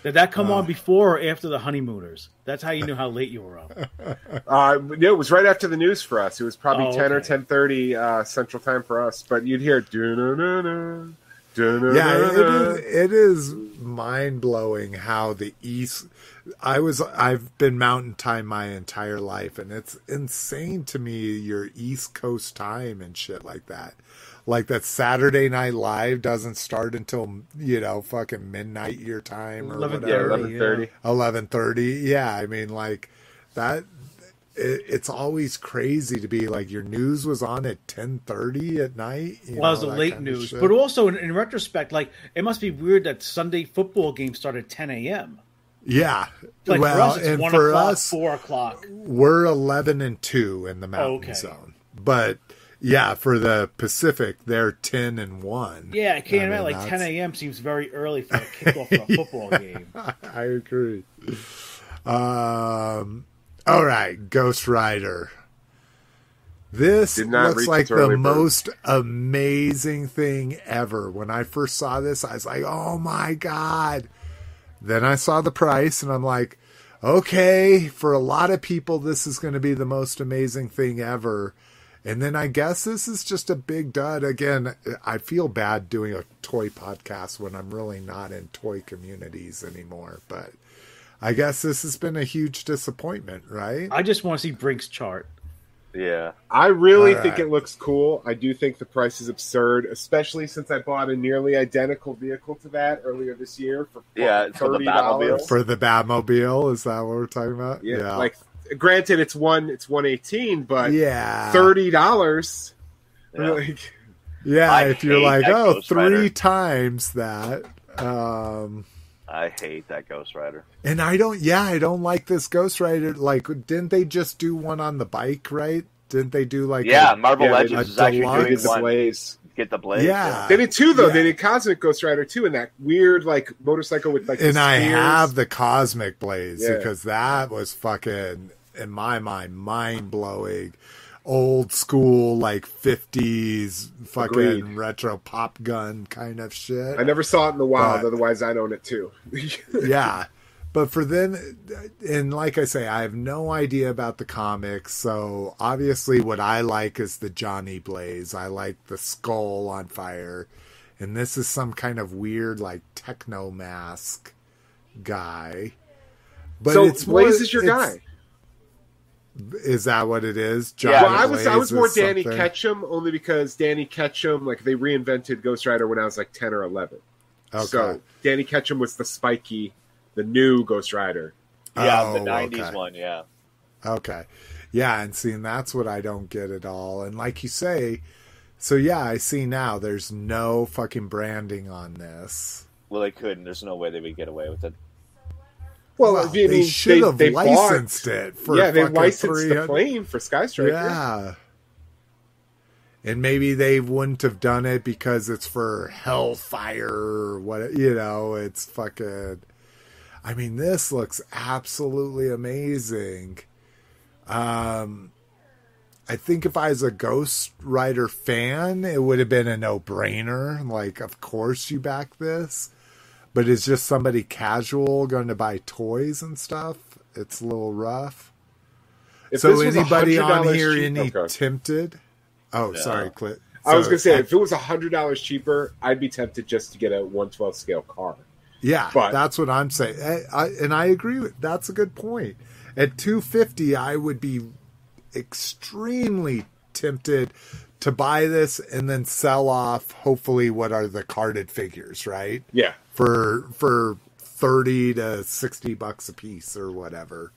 Did that come on before or after the honeymooners? That's how you knew how late you were up. Uh, no, it was right after the news for us. It was probably Oh, 10 or 10:30 uh, Central Time for us. But you'd hear, "Dun-dun-dun-dun, yeah, it dun-dun-dun-dun." is, it is mind blowing how the East. I was I've been mountain time my entire life, and it's insane to me your East Coast time and shit like that. Like that Saturday Night Live doesn't start until you know fucking midnight your time or 11:30, yeah, whatever. 11:30. eleven thirty. Yeah, I mean like that. It, it's always crazy to be like your news was on at ten thirty at night. you Well, it was know, the late news, but also in, in retrospect, like it must be weird that Sunday football games start at 10 a.m. yeah. Like well, for us, it's and one for o'clock, us, four o'clock. we're eleven and two in the mountain Oh, okay. zone, but yeah, for the Pacific, they're ten and one. Yeah, I can't I imagine. mean, Like 10 a.m. seems very early for a kickoff of a football game. I agree. Um, all right, Ghost Rider. This looks like the bird. most amazing thing ever. When I first saw this, I was like, "Oh my god!" Then I saw the price, and I'm like, "Okay, for a lot of people, this is going to be the most amazing thing ever." And then I guess this is just a big dud. Again, I feel bad doing a toy podcast when I'm really not in toy communities anymore. But I guess this has been a huge disappointment, right? I just want to see Brink's chart. yeah. I really All think it looks cool. I do think the price is absurd, especially since I bought a nearly identical vehicle to that earlier this year for Yeah, for the thirty dollars. Batmobile. For the Batmobile, is that what we're talking about? Yeah, like granted, it's one, it's one eighteen, but yeah, thirty dollars. Yeah. Like, Yeah, I if you're like, that oh, Ghost three Rider. times that. Um, I hate that Ghost Rider. and I don't, yeah, I don't like this Ghost Rider. Like, didn't they just do one on the bike, right? Didn't they do like, Yeah, a- Marvel yeah, Legends did is actually doing the one. Blaze. Get the Blaze. Yeah. They did two though. Yeah. They did Cosmic Ghost Rider too, and that weird like motorcycle with like. the and I have the Cosmic Blaze Yeah. because that was fucking, in my mind, mind blowing. Old school, like 50s fucking Agreed. retro pop gun kind of shit. I never saw it in the wild. But- otherwise, I'd own it too. yeah but for then, and like I say, I have no idea about the comics. So obviously, what I like is the Johnny Blaze. I like the skull on fire, and this is some kind of weird like techno mask guy. But so it's Blaze more, is your guy. Is that what it is? Johnny yeah, well, I was I was more Danny something? Ketchum only because Danny Ketchum like they reinvented Ghost Rider when I was like ten or eleven. Okay. So Danny Ketchum was the spiky, the new Ghost Rider. Yeah, oh, the '90s okay. one. Yeah. Okay. Yeah, and seeing that's what I don't get at all. And like you say, so yeah, I see now. There's no fucking branding on this. Well, they couldn't. There's no way they would get away with it. Well, well I mean, they should have they, licensed bought, it for yeah, they licensed the plane for Sky Striker. Yeah, and maybe they wouldn't have done it because it's for Hellfire or what you know. It's fucking. I mean, this looks absolutely amazing. Um, I think if I was a Ghost Rider fan, it would have been a no brainer. Like, of course you back this but is just somebody casual going to buy toys and stuff? It's a little rough. If so anybody on here cheap, any okay. tempted? Oh, sorry, Clint. So, I was going to say, if it was a hundred dollars cheaper, I'd be tempted just to get a one twelve scale car. Yeah, but, that's what I'm saying, I, I, and I agree with. That's a good point. At two fifty, I would be extremely tempted to buy this and then sell off. Hopefully, what are the carded figures, right? Yeah, for for 30 to 60 bucks a piece or whatever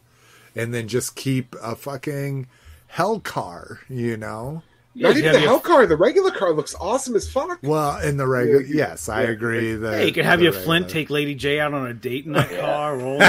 and then just keep a fucking hell car you know not even the hell car. The regular car looks awesome as fuck. Well, in the regular, yes, I agree. That hey, you can have your Flint take Lady J out on a date in that car. Roll,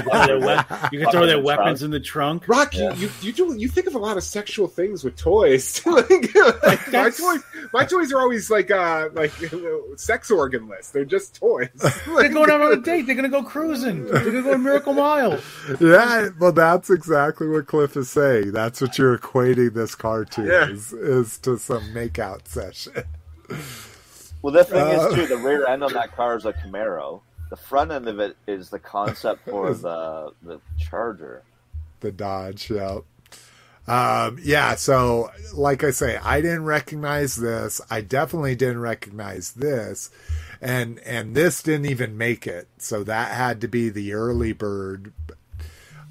you can throw their weapons in the trunk. Rock, yeah. you, you do you think of a lot of sexual things with toys. like, my toys, my toys are always like uh like sex organless. They're just toys. They're going out on a date. They're gonna go cruising. They're gonna go to Miracle Mile. Yeah, well, that's exactly what Cliff is saying. That's what you're equating this car to. Yeah. Is, is to some makeout session. Well, the thing uh, is, too, the rear end on that car is a Camaro. The front end of it is the concept for the the Charger, the Dodge. Yeah. Um, yeah, so like I say, I didn't recognize this. I definitely didn't recognize this, and and this didn't even make it. So that had to be the early bird.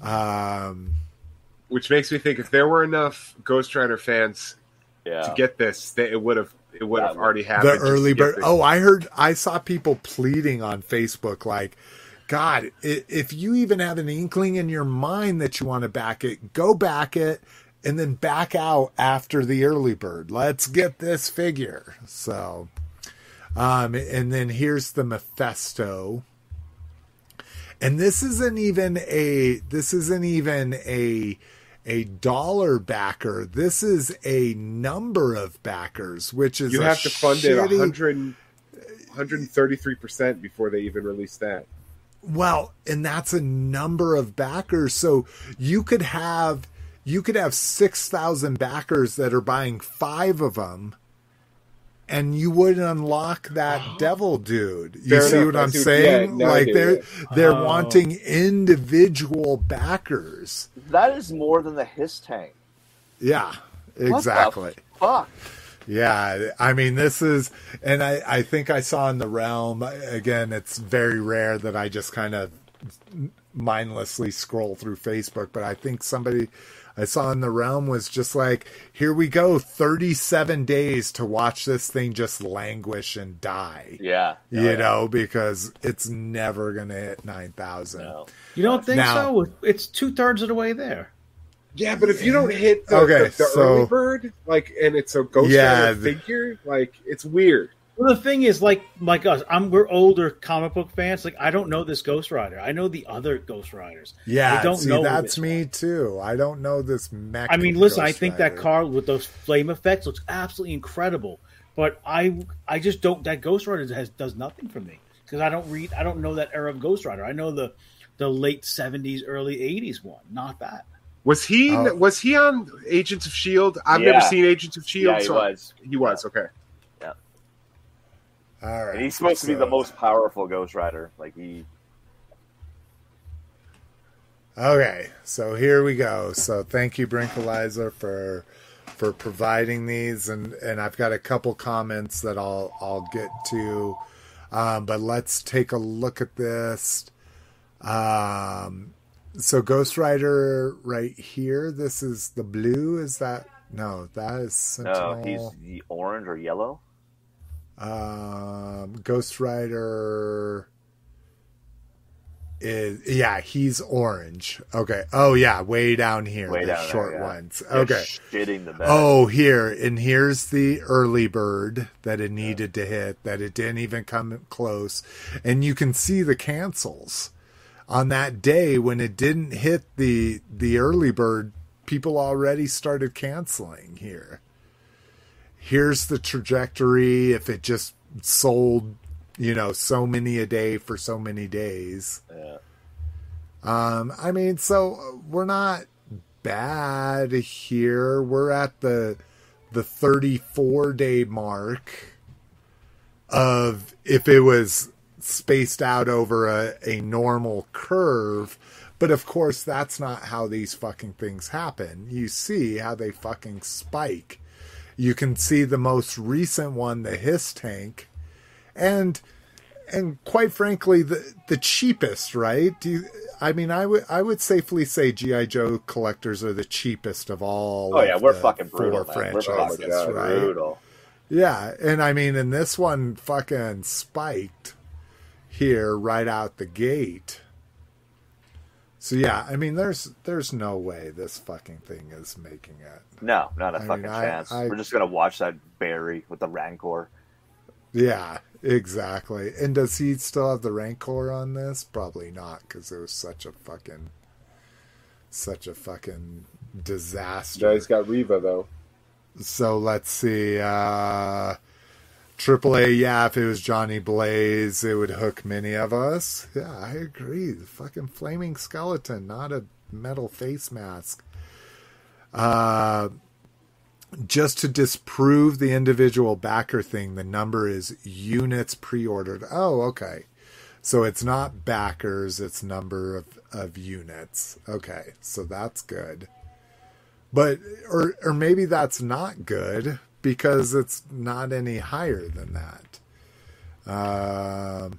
Um, which makes me think if there were enough Ghost Rider fans yeah. to get this, that it would have it would have already happened. The early bird. Oh, I heard. I saw people pleading on Facebook like. God, if you even have an inkling in your mind that you want to back it, go back it and then back out after the early bird. Let's get this figure. So, um, and then here's the Mephisto. And this isn't even a, this isn't even a, a dollar backer. This is a number of backers, which is you have to fund shitty... it 100, 133% before they even release that. Well, and that's a number of backers. So you could have you could have 6,000 backers that are buying 5 of them and you would unlock that oh. devil dude. You Fair see enough. what I'm saying? Yeah, no, like they're they're oh. wanting individual backers. That is more than the HISS tank. Yeah, exactly. fuck. Yeah, I mean this is, and I I think I saw in the realm again. It's very rare that I just kind of mindlessly scroll through Facebook, but I think somebody I saw in the realm was just like, here we go, 37 days to watch this thing just languish and die. Yeah. Oh, you yeah. know, because it's never going to hit 9,000. No. You don't think now, so? It's two thirds of the way there. Yeah, but if you don't hit the, okay, the, the so, early bird, like, and it's a ghost yeah, figure, like, it's weird. Well, the thing is, like like us, I'm we're older comic book fans. Like I don't know this Ghost Rider. I know the other Ghost Riders. Yeah, I don't see, know. That's me one. too. I don't know this mech. I mean, listen, Ghost I think Rider. that car with those flame effects looks absolutely incredible. But I I just don't. That Ghost Rider has does nothing for me because I don't read. I don't know that era of Ghost Rider. I know the the late '70s, early '80s one. Not that. Was he oh. was he on Agents of Shield? I've yeah. never seen Agents of Shield. Yeah, he so was. He was okay. All right. And he's supposed so. to be the most powerful Ghost Rider. Like he. Okay, so here we go. So thank you, Brinkalizer, for for providing these, and and I've got a couple comments that I'll I'll get to, um, but let's take a look at this. Um, so Ghost Rider right here. This is the blue. Is that no? That is Sentinel. No, he's the orange or yellow. Um, Ghost Rider is yeah, he's orange. Okay. Oh yeah, way down here, Way the down there, short yeah. ones. They're Okay. shitting the bed. Oh, here and here's the early bird that it needed to hit that it didn't even come close, and you can see the cancels on that day when it didn't hit the the early bird. People already started canceling here. Here's the trajectory if it just sold, you know, so many a day for so many days. Yeah. Um, I mean, so we're not bad here. We're at the the 34 day mark of if it was spaced out over a, a normal curve. But of course, that's not how these fucking things happen. You see how they fucking spike. You can see the most recent one, the Hiss tank, and and quite frankly, the the cheapest, right? Do you, I mean, I would I would safely say GI Joe collectors are the cheapest of all. Oh yeah, of we're the fucking brutal. four Man. We're fucking right? brutal. Yeah, and I mean, and this one fucking spiked here right out the gate. So yeah, I mean, there's there's no way this fucking thing is making it. No, not a I fucking mean, I- chance. I- We're just gonna watch that Barry with the Rancor. Yeah, exactly. And does he still have the Rancor on this? Probably not, because it was such a fucking, such a fucking disaster. Now he's got Riva though. So let's see. Uh AAA, yeah, if it was Johnny Blaze, it would hook many of us. Yeah, I agree. The fucking flaming skeleton, not a metal face mask. Uh just to disprove the individual backer thing, the number is units pre-ordered. Oh, okay. So it's not backers, it's number of, of units. Okay, so that's good but or or maybe that's not good because it's not any higher than that. Um,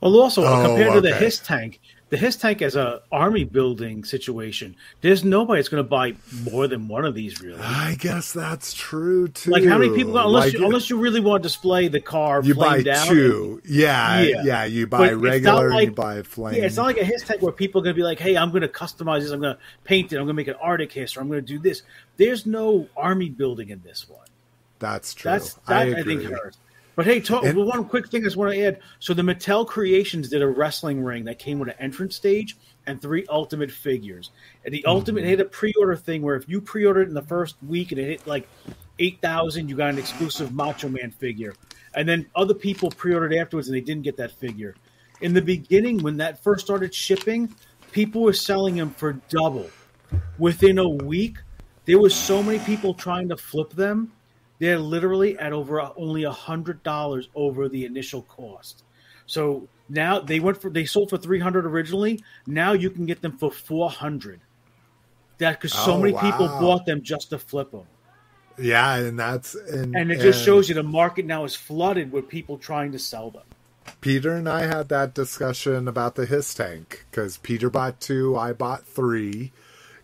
Well, also Oh, compared to the okay. Hiss tank, the Hiss tank as a army building situation, there's nobody that's going to buy more than one of these. Really, I guess that's true too. like how many people? Unless Like, you, unless you really want to display the car, you buy down, two, yeah, Yeah. yeah, You buy not regular, and you buy flame. Yeah, it's not like a Hiss tank where people are going to be like, "Hey, I'm going to customize this. I'm going to paint it. I'm going to make an Arctic Hiss, or I'm going to do this." There's no army building in this one. that's true. That's I that I, agree. think hurts. But hey, talk, And- one quick thing I just want to add. So the Mattel Creations did a wrestling ring that came with an entrance stage and three ultimate figures. And the ultimate Mm-hmm. hit a pre-order thing where if you pre-ordered in the first week and it hit like eight thousand, you got an exclusive Macho Man figure. And then other people pre-ordered afterwards and they didn't get that figure. In the beginning, when that first started shipping, people were selling them for double. Within a week, there was so many people trying to flip them they're literally at over uh, only a hundred dollars over the initial cost. So now they went for they sold for three hundred originally. Now you can get them for four hundred. That because so Oh, many people bought them just to flip them, Yeah, and that's and, and it just and shows you the market now is flooded with people trying to sell them. Peter and I had that discussion about the Hiss tank because Peter bought two, I bought three,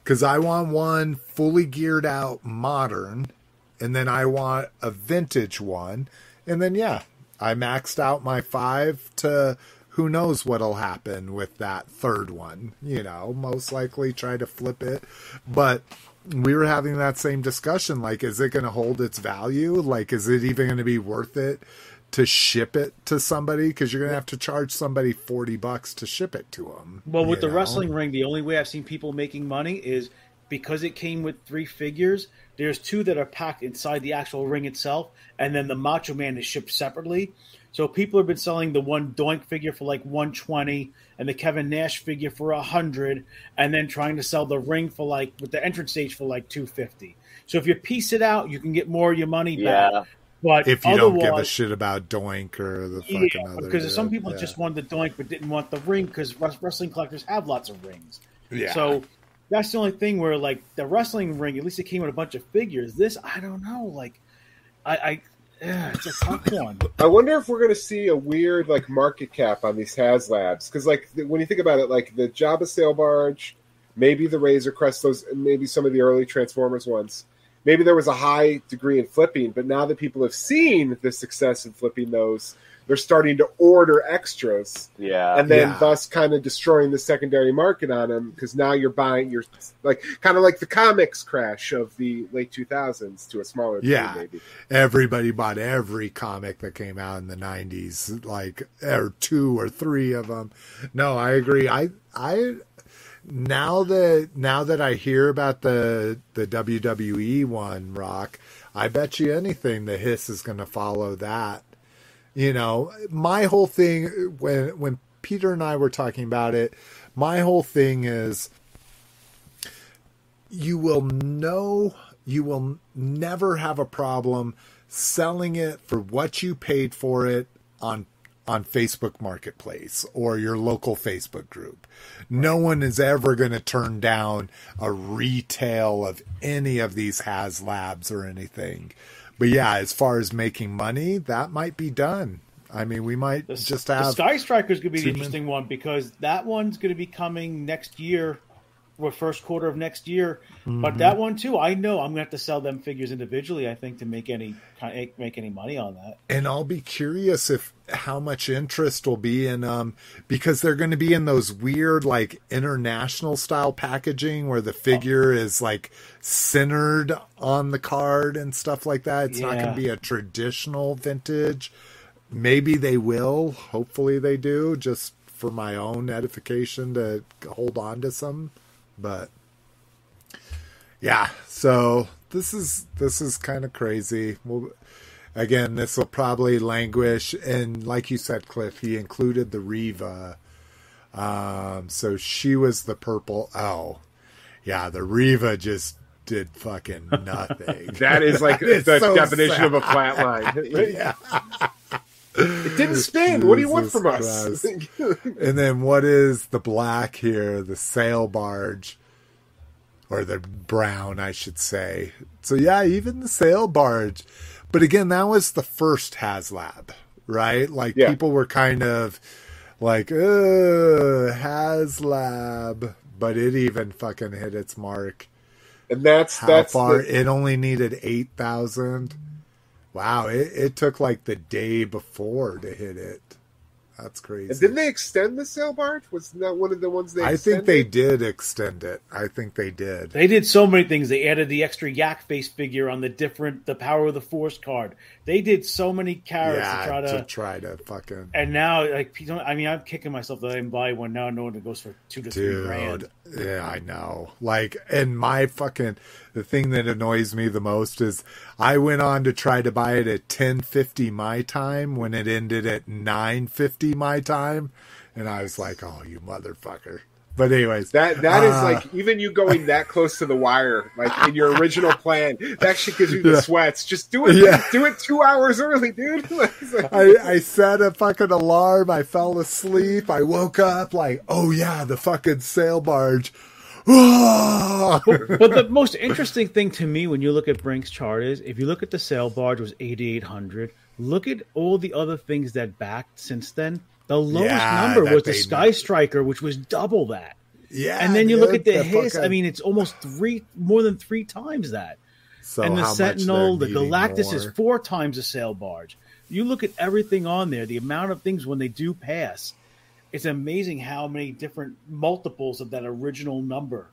because I want one fully geared out modern, and then I want a vintage one, and then yeah, I maxed out my five to who knows what'll happen with that third one. You know, most likely try to flip it, but we were having that same discussion like is it going to hold its value like is it even going to be worth it to ship it to somebody because you're going to have to charge somebody 40 bucks to ship it to them Well, with the wrestling ring, the only way I've seen people making money is because it came with three figures. There's two that are packed inside the actual ring itself, and then the Macho Man is shipped separately. So people have been selling the one Doink figure for like 120 and the Kevin Nash figure for 100 and then trying to sell the ring for like with the entrance stage for like 250. So if you piece it out, you can get more of your money Yeah, back. But if you don't give a shit about Doink or the fucking Yeah, other, because some people yeah. just wanted the doink but didn't want the ring because wrestling collectors have lots of rings. yeah. So that's the only thing where like the wrestling ring, at least it came with a bunch of figures. This I don't know. Like I, I yeah, it's a tough one. I wonder if we're going to see a weird like market cap on these HasLabs because like when you think about it, like the Jabba sail barge, maybe the Razor Crest, those maybe some of the early Transformers ones. Maybe there was a high degree in flipping, but now that people have seen the success in flipping those, they're starting to order extras, Yeah. and then Yeah. thus kind of destroying the secondary market on them because now you're buying you're like kind of like the comics crash of the late 2000s to a smaller degree, Yeah. maybe. everybody bought every comic that came out in the 90s like or two or three of them no i agree i i now that now that i hear about the the wwe one rock i bet you anything the hiss is going to follow that you know my whole thing when when peter and i were talking about it my whole thing is you will know you will never have a problem selling it for what you paid for it on on Facebook Marketplace or your local Facebook group. No one is ever going to turn down a retail of any of these HasLabs or anything. But yeah, as far as making money, that might be done. I mean, we might The, just the have Sky Striker is going to be the men- interesting one because that one's going to be coming next year, first quarter of next year. Mm-hmm. But that one too, I know I'm going to have to sell them figures individually. I think to make any make any money on that. and I'll be curious if how much interest will be in um because they're going to be in those weird like international style packaging where the figure is like centered on the card and stuff like that. It's not going to be a traditional vintage. Maybe they will. Hopefully they do just for my own edification to hold on to some but yeah so this is this is kind of crazy well again this will probably languish and like you said cliff he included the riva um so she was the purple oh yeah the riva just did fucking nothing That is like That is the so definition sad. of a flat line. yeah It didn't spin. What do you want from us? and then what is the black here? The sail barge. Or the brown i should say. So yeah even the sail barge. But again that was the first haslab right? Like Yeah. people were kind of like uh haslab. But it even fucking hit its mark. And that's how that's far? the- it only needed 8000 wow it, it took like the day before to hit it that's crazy and didn't they extend the sale, barge? Was that one of the ones they? I think they did extend it. I think they did. They did so many things. They added the extra yak face figure on the different the power of the force card. They did so many carrots yeah, to try to. to try to fucking and now, like, you know, I mean, I'm kicking myself that I didn't buy one now, knowing it goes for two to three grand. Yeah, I know. Like, and my fucking the thing that annoys me the most is I went on to try to buy it at ten fifty my time when it ended at nine fifty my time, and I was like, "Oh, you motherfucker!" But anyways, That that is uh, like even you going that close to the wire, like in your original plan, that shit gives you the Yeah. sweats. Just do it, Yeah. do it two hours early, dude. Like- I, I set a fucking alarm. I fell asleep. I woke up like, oh yeah, the fucking sail barge. But the most interesting thing to me when you look at Brink's chart is if you look at the sail barge was 8800 look at all the other things that backed since then. The lowest Yeah, number was the sky know. striker which was double that. Yeah, and then you look at the, hiss fucking- i mean it's almost three more than three times that. So and the sentinel the galactus is four times the sail barge. You look at everything on there the amount of things when they do pass it's amazing how many different multiples of that original number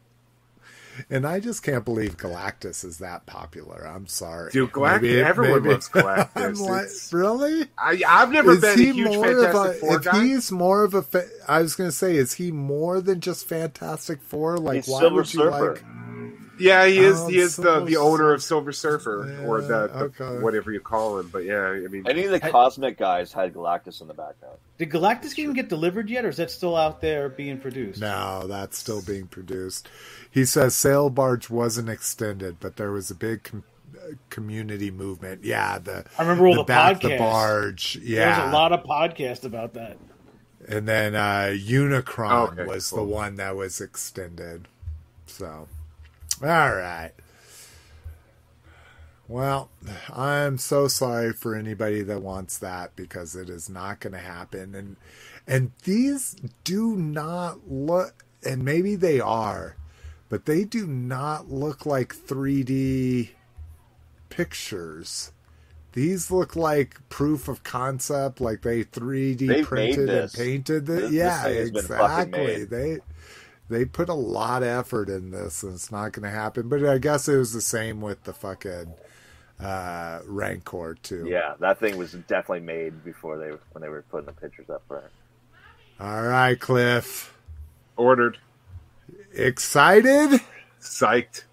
And I just can't believe Galactus is that popular. I'm sorry, Dude, Galactus- Maybe- everyone maybe- loves Galactus. I'm like, really? I, I've never Is been a he huge more of Fantastic a? Four If guy. he's more of a, fa- I was going to say, is he more than just Fantastic Four? Like, He's why Silver would you Surfer. like? Yeah, he is. Oh, he is the, Silver the owner of Silver Surfer, or the, the okay. whatever you call him. But yeah, I mean, Any of the I- cosmic guys had Galactus in the background. Did Galactus even get delivered yet, or is that still out there being produced? No, that's still being produced. He says sail barge wasn't extended, but there was a big com- community movement. Yeah, the I remember all the the back the barge. Yeah, There's a lot of podcasts about that. and then uh, Unicron Okay, was cool. the one that was extended. So, all right. Well, I'm so sorry for anybody that wants that because it is not going to happen. And and these do not look, and maybe they are, but they do not look like 3D pictures. These look like proof of concept, like they 3D They've printed and painted it. This- this yeah, been exactly. They they put a lot of effort in this, and it's not going to happen. But I guess it was the same with the fucking uh, Rancor too. Yeah, that thing was definitely made before they when they were putting the pictures up for it. All right, Cliff. Ordered. Excited? Psyched.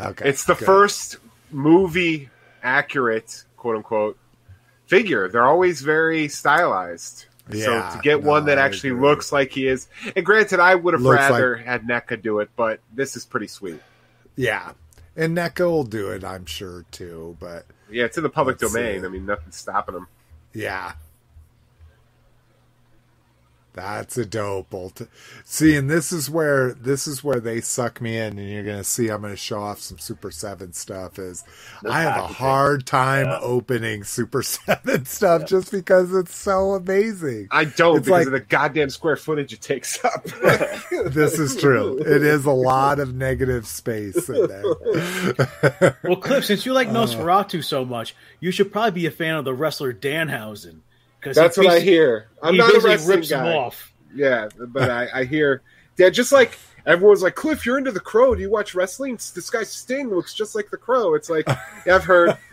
Okay. It's the good. first movie accurate, quote unquote, figure. They're always very stylized. Yeah, so to get no, one that actually looks like he is, and granted, I would have Looks rather had NECA do it, but this is pretty sweet. Yeah, and NECA will do it, I'm sure too. But Yeah, it's in the public domain. see. I mean, nothing's stopping them. yeah, that's a dope. Ult- see, and this is where this is where they suck me in, and you're gonna see. I'm gonna show off some Super Seven stuff. Is The I have a hard time Yeah. opening Super Seven stuff just because it's so amazing. I don't It's because like- of the goddamn square footage it takes up. This is true. It is a lot of negative space in there. Well, Cliff, since you Uh. like Nosferatu so much, you should probably be a fan of the wrestler Danhausen. Because That's what I hear. I'm he not a wrestling rips guy. him off. Yeah, but I, I hear, yeah, just like everyone's like, Cliff, you're into the Crow. Do you watch wrestling? This guy Sting looks just like the Crow. It's like, yeah, I've heard.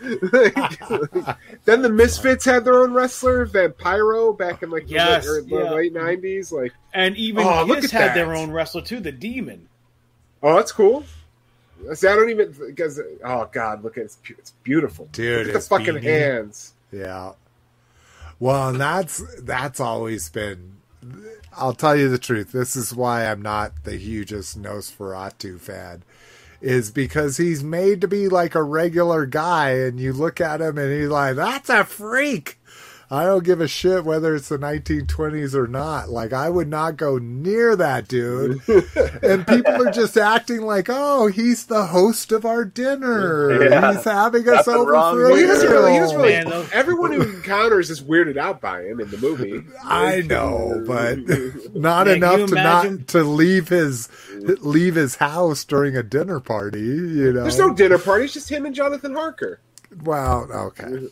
then the Misfits had their own wrestler, Vampiro, back in like Yes, the, late, er, yeah. late '90s. Like, And even Oh, look Kiss at had that. their own wrestler too, the Demon. oh, that's cool. See, I don't even because oh god, look at it's, it's beautiful, Dude, Look at the fucking beanie. hands. Yeah. Well, and that's that's always been. I'll tell you the truth. This is why I'm not the hugest Nosferatu fan, is because he's made to be like a regular guy, and you look at him and he's like, "That's a freak." I don't give a shit whether it's the 1920s or not. Like, I would not go near that dude. and people are just acting like, "Oh, he's the host of our dinner. Yeah. He's having us Nothing over for with a Well, he doesn't really. He doesn't really. Man, everyone who encounters is weirded out by him in the movie. I know, but not Man, enough to you not to leave his leave his house during a dinner party. You know, There's no dinner party. It's just him and Jonathan Harker. Well, okay,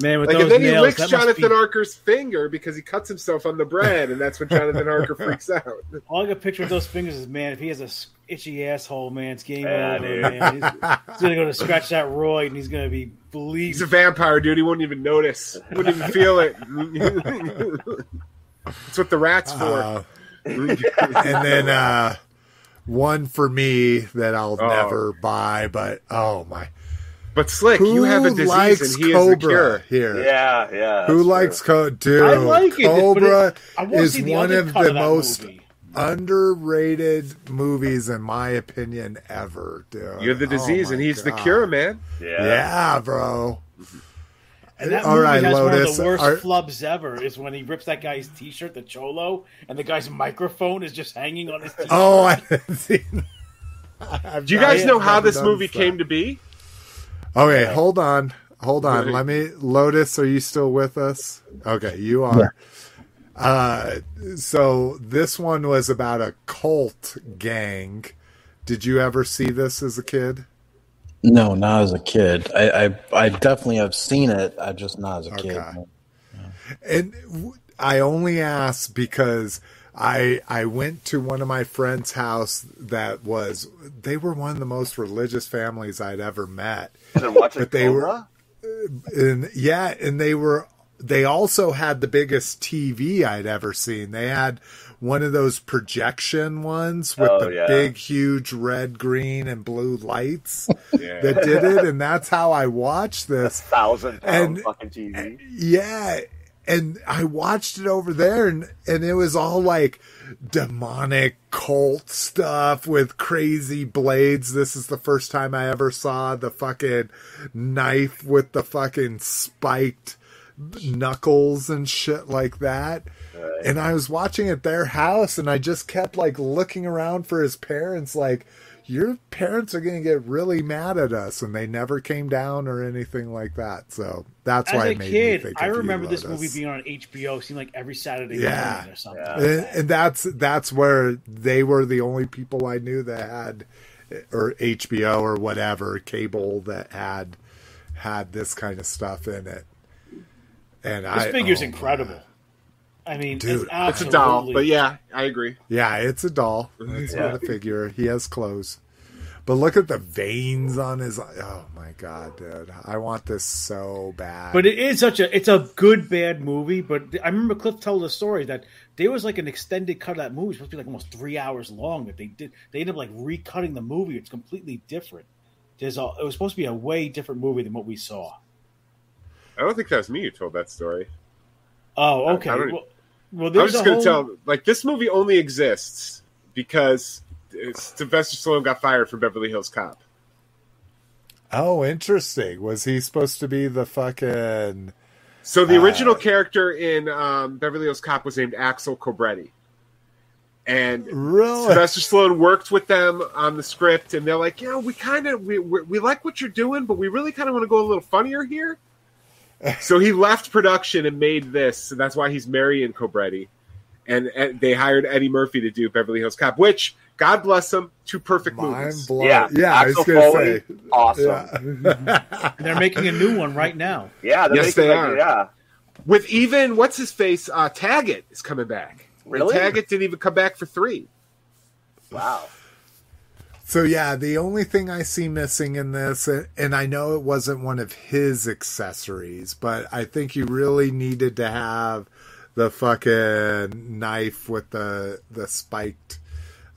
Man, with Like, those and then he nails, licks Jonathan be- Harker's finger because he cuts himself on the bread, and that's when Jonathan Harker freaks out. All I can picture with those fingers is, man, if he has a s- itchy asshole, man, it's game Yeah, over, dude. man. He's, he's gonna go to scratch that roid, and he's gonna be bleeding. He's a vampire, dude. He wouldn't even notice. Wouldn't even feel it. That's what the rat's for. Uh, and then uh, one for me that I'll Oh. never buy, but oh my, but slick, who you have a disease, likes and he is the Cobra cure. here? Yeah, yeah. Who that's likes true. Co- dude? I like it, but Cobra it- I is one of the of most movie. underrated movies, in my opinion, ever. Dude, You're the Oh disease, my and he's the cure, man. Yeah. Yeah, bro. And that All movie right, has one of the worst are- flubs ever. Is when he rips that guy's T-shirt, the cholo, and the guy's microphone is just hanging on his. Oh, T-shirt. Oh, I didn't see. I've Do you guys know I've how this noticed movie that. came to be? Okay, hold on, hold on. Let me. Lotus, are you still with us? Okay, you are. Uh, so this one was about a cult gang. Did you ever see this as a kid? No, not as a kid. I, I, I definitely have seen it. I just not as a kid. Okay. And I only ask because I I went to one of my friends' house that was they were one of the most religious families I'd ever met. But they were- and yeah, and they were they also had the biggest TV I'd ever seen. They had one of those projection ones with Oh, the yeah. big huge red, green and blue lights Yeah. that did it and that's how I watched this. thousand pound And- fucking TV. Yeah, and I watched it over there, and and it was all like demonic cult stuff with crazy blades. This is the first time I ever saw the fucking knife with the fucking spiked knuckles and shit like that. Right. And I was watching at their house, and I just kept like looking around for his parents, like your parents are going to get really mad at us and they never came down or anything like that so that's As why a it made kid, me think I of you, remember this Lotus. movie being on HBO. It seemed like every Saturday Yeah. morning or something. Yeah. and, and that's that's where they were the only people I knew that had or HBO or whatever cable that had had this kind of stuff in it. And This I figure's oh, incredible. I mean, Dude, it's It's a doll, but yeah, I agree. Yeah, it's a doll. It's Yeah. not a figure. He has clothes. But look at the veins on his oh my god, dude. I want this so bad. But it is such a it's a good bad movie. But I remember Cliff told the story that there was like an extended cut of that movie, it's supposed to be like almost three hours long. That they did they ended up like recutting the movie. It's completely different. There's a, it was supposed to be a way different movie than what we saw. I don't think that was me who told that story. Oh, okay. I don't- well, well, I was just going to whole, tell, like, this movie only exists because uh, Sylvester Stallone got fired from Beverly Hills Cop. oh, interesting. Was he supposed to be the fucking So the Uh, original character in um, Beverly Hills Cop was named Axel Cobretti. And really? Sylvester Stallone worked with them on the script, and they're like, "Yeah, we kind of we, we we like what you're doing, but we really kind of want to go a little funnier here." so he left production and made this, and that's why he's Marion Cobretti. And, and they hired Eddie Murphy to do Beverly Hills Cop, which God bless him, two perfect Mind movies. blown. Yeah, Yeah, I was gonna say. awesome. Yeah. they're making a new one right now. Yeah, they're Yes, making, they like, are. Yeah, With even what's his face, uh, Taggart is coming back. And Really? Taggart didn't even come back for three. wow. So yeah, the only thing I see missing in this, and I know it wasn't one of his accessories, but I think you really needed to have the fucking knife with the the spiked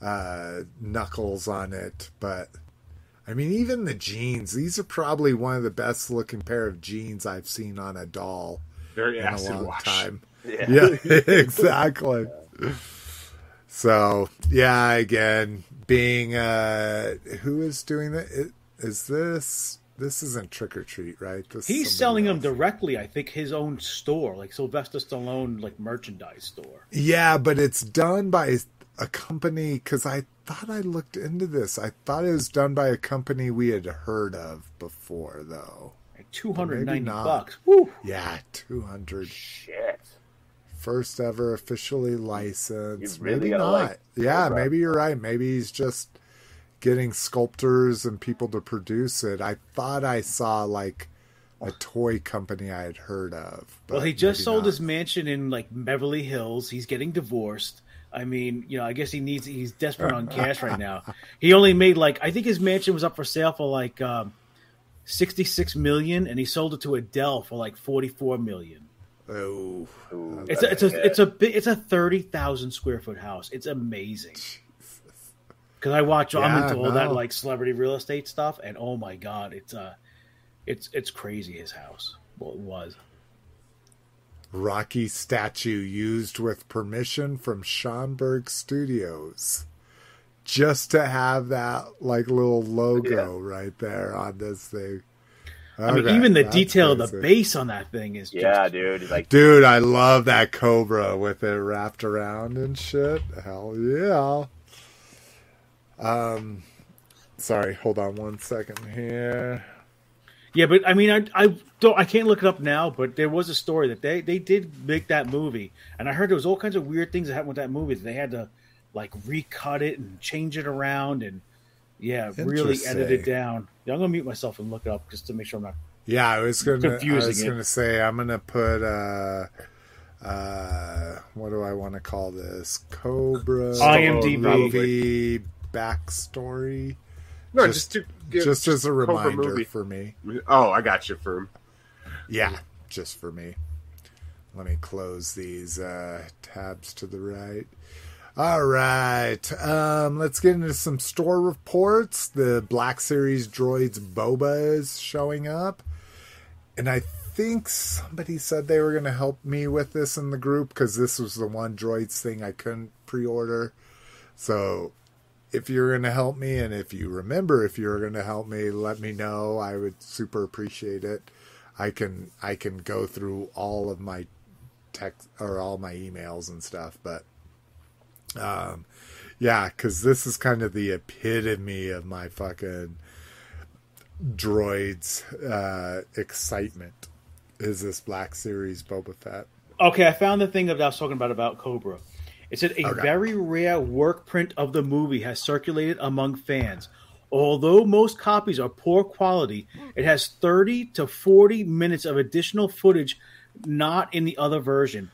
uh, knuckles on it. But I mean, even the jeans; these are probably one of the best looking pair of jeans I've seen on a doll Very in a long wash. time. Yeah. Yeah, exactly. So yeah, again, being uh, who is doing that? It- Is this this isn't Trick or Treat, right? This He's somebody selling them directly. I think his own store, like Sylvester Stallone, like merchandise store. Yeah, but it's done by a company because I thought I looked into this. I thought it was done by a company we had heard of before, though. Like two hundred ninety bucks. Woo! Yeah, two hundred. Shit. First ever officially licensed. Really maybe not. like yeah, maybe you're right. Maybe he's just getting sculptors and people to produce it. I thought I saw like a toy company I had heard of. But Well, he just sold not. his mansion in like Beverly Hills. He's getting divorced. I mean, you know, I guess he needs. He's desperate on cash right now. He only made like I think his mansion was up for sale for like um, sixty six million, and he sold it to Adele for like forty four million. Oh, Ooh, It's a, it's a it's a bi- it's a thirty thousand square foot house. It's amazing. Because I watch, I'm into all that like celebrity real estate stuff, and oh my god, it's uh, it's it's crazy. His house, well, it was. Rocky statue used with permission from Schomburg Studios. Just to have that like little logo right there on this thing. I mean, Okay, even the that's detail of the crazy. base on that thing is just, yeah, dude. Like, Dude, I love that cobra with it wrapped around and shit. Hell yeah. Um sorry, hold on one second here. Yeah, but I mean, I, I don't, I can't look it up now. But there was a story that they they did make that movie, and I heard there was all kinds of weird things that happened with that movie. They had to like recut it and change it around, and yeah, really edit it down. Yeah, I'm gonna mute myself and look it up just to make sure I'm not. Yeah, I was gonna I was it. gonna say I'm gonna put uh uh what do I want to call this? Cobra IMDb. movie backstory. No, Just- just, to give, just as a reminder movie. for me. Oh, I got you, Firm. Yeah, just for me. Let me close these uh, tabs to the right. All right, um, let's get into some store reports. The Black Series droids Boba is showing up, and I think somebody said they were going to help me with this in the group because this was the one droids thing I couldn't pre-order. So if you're going to help me and if you remember if you're going to help me, let me know. I would super appreciate it. I can I can go through all of my text or all my emails and stuff, but um yeah, cuz this is kind of the epitome of my fucking droids uh excitement is this Black Series Boba Fett. Okay, I found the thing that I was talking about about Cobra. It said a Okay. very rare work print of the movie has circulated among fans. Although most copies are poor quality, it has 30 to 40 minutes of additional footage not in the other version.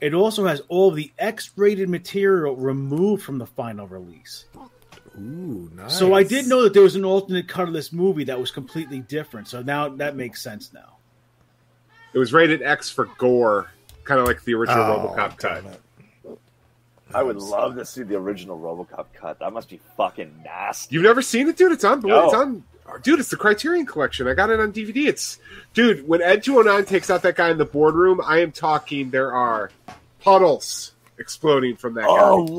It also has all of the X rated material removed from the final release. Ooh, nice. So I did know that there was an alternate cut of this movie that was completely different. So now that makes sense now. It was rated X for gore, kind of like the original Oh, RoboCop damn cut. it. I would love to see the original RoboCop cut. That must be fucking nasty. You've never seen it, dude? It's on. No. It's on. Dude, it's the Criterion Collection. I got it on DVD. It's, dude. When Ed two hundred nine takes out that guy in the boardroom, I am talking. There are puddles exploding from that Oh, guy.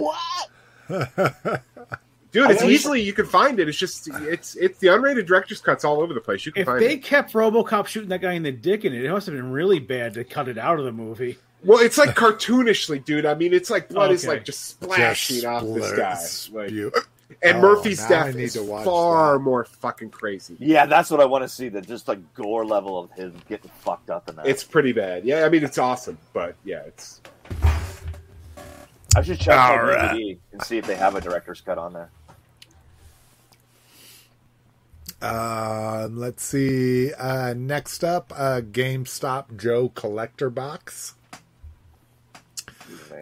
what? Dude, it's easily you can find it. It's just it's it's the unrated director's cuts all over the place. You can If find they it. kept RoboCop shooting that guy in the dick in it, it must have been really bad to cut it out of the movie. Well, it's like cartoonishly, dude. I mean, it's like blood is like just splashing Just off this splur- guy. Like, spew- and Oh, Murphy's now death need is to watch far that. more fucking crazy. Yeah, that's what I want to see. The just like gore level of him getting fucked up in that. It's pretty bad. Yeah, I mean, it's awesome, but yeah, it's I should check All that right. DVD and see if they have a director's cut on there. Um, let's see. Uh, next up, uh, GameStop Joe collector box.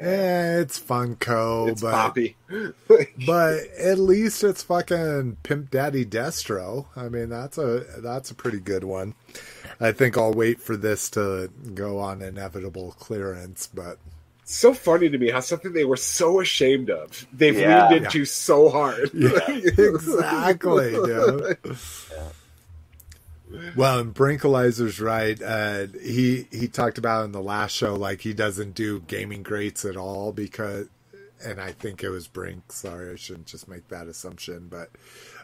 Man. Eh, it's Funko, it's but poppy. but at least it's fucking Pimp Daddy Destro. I mean, that's a that's a pretty good one. I think I'll wait for this to go on inevitable clearance, but so funny to me how something they were so ashamed of they've Yeah. leaned into so hard. exactly, dude. Well, and Brinkalizer's right. Uh, he he talked about in the last show like he doesn't do gaming greats at all because, and I think it was Brink. Sorry, I shouldn't just make that assumption, but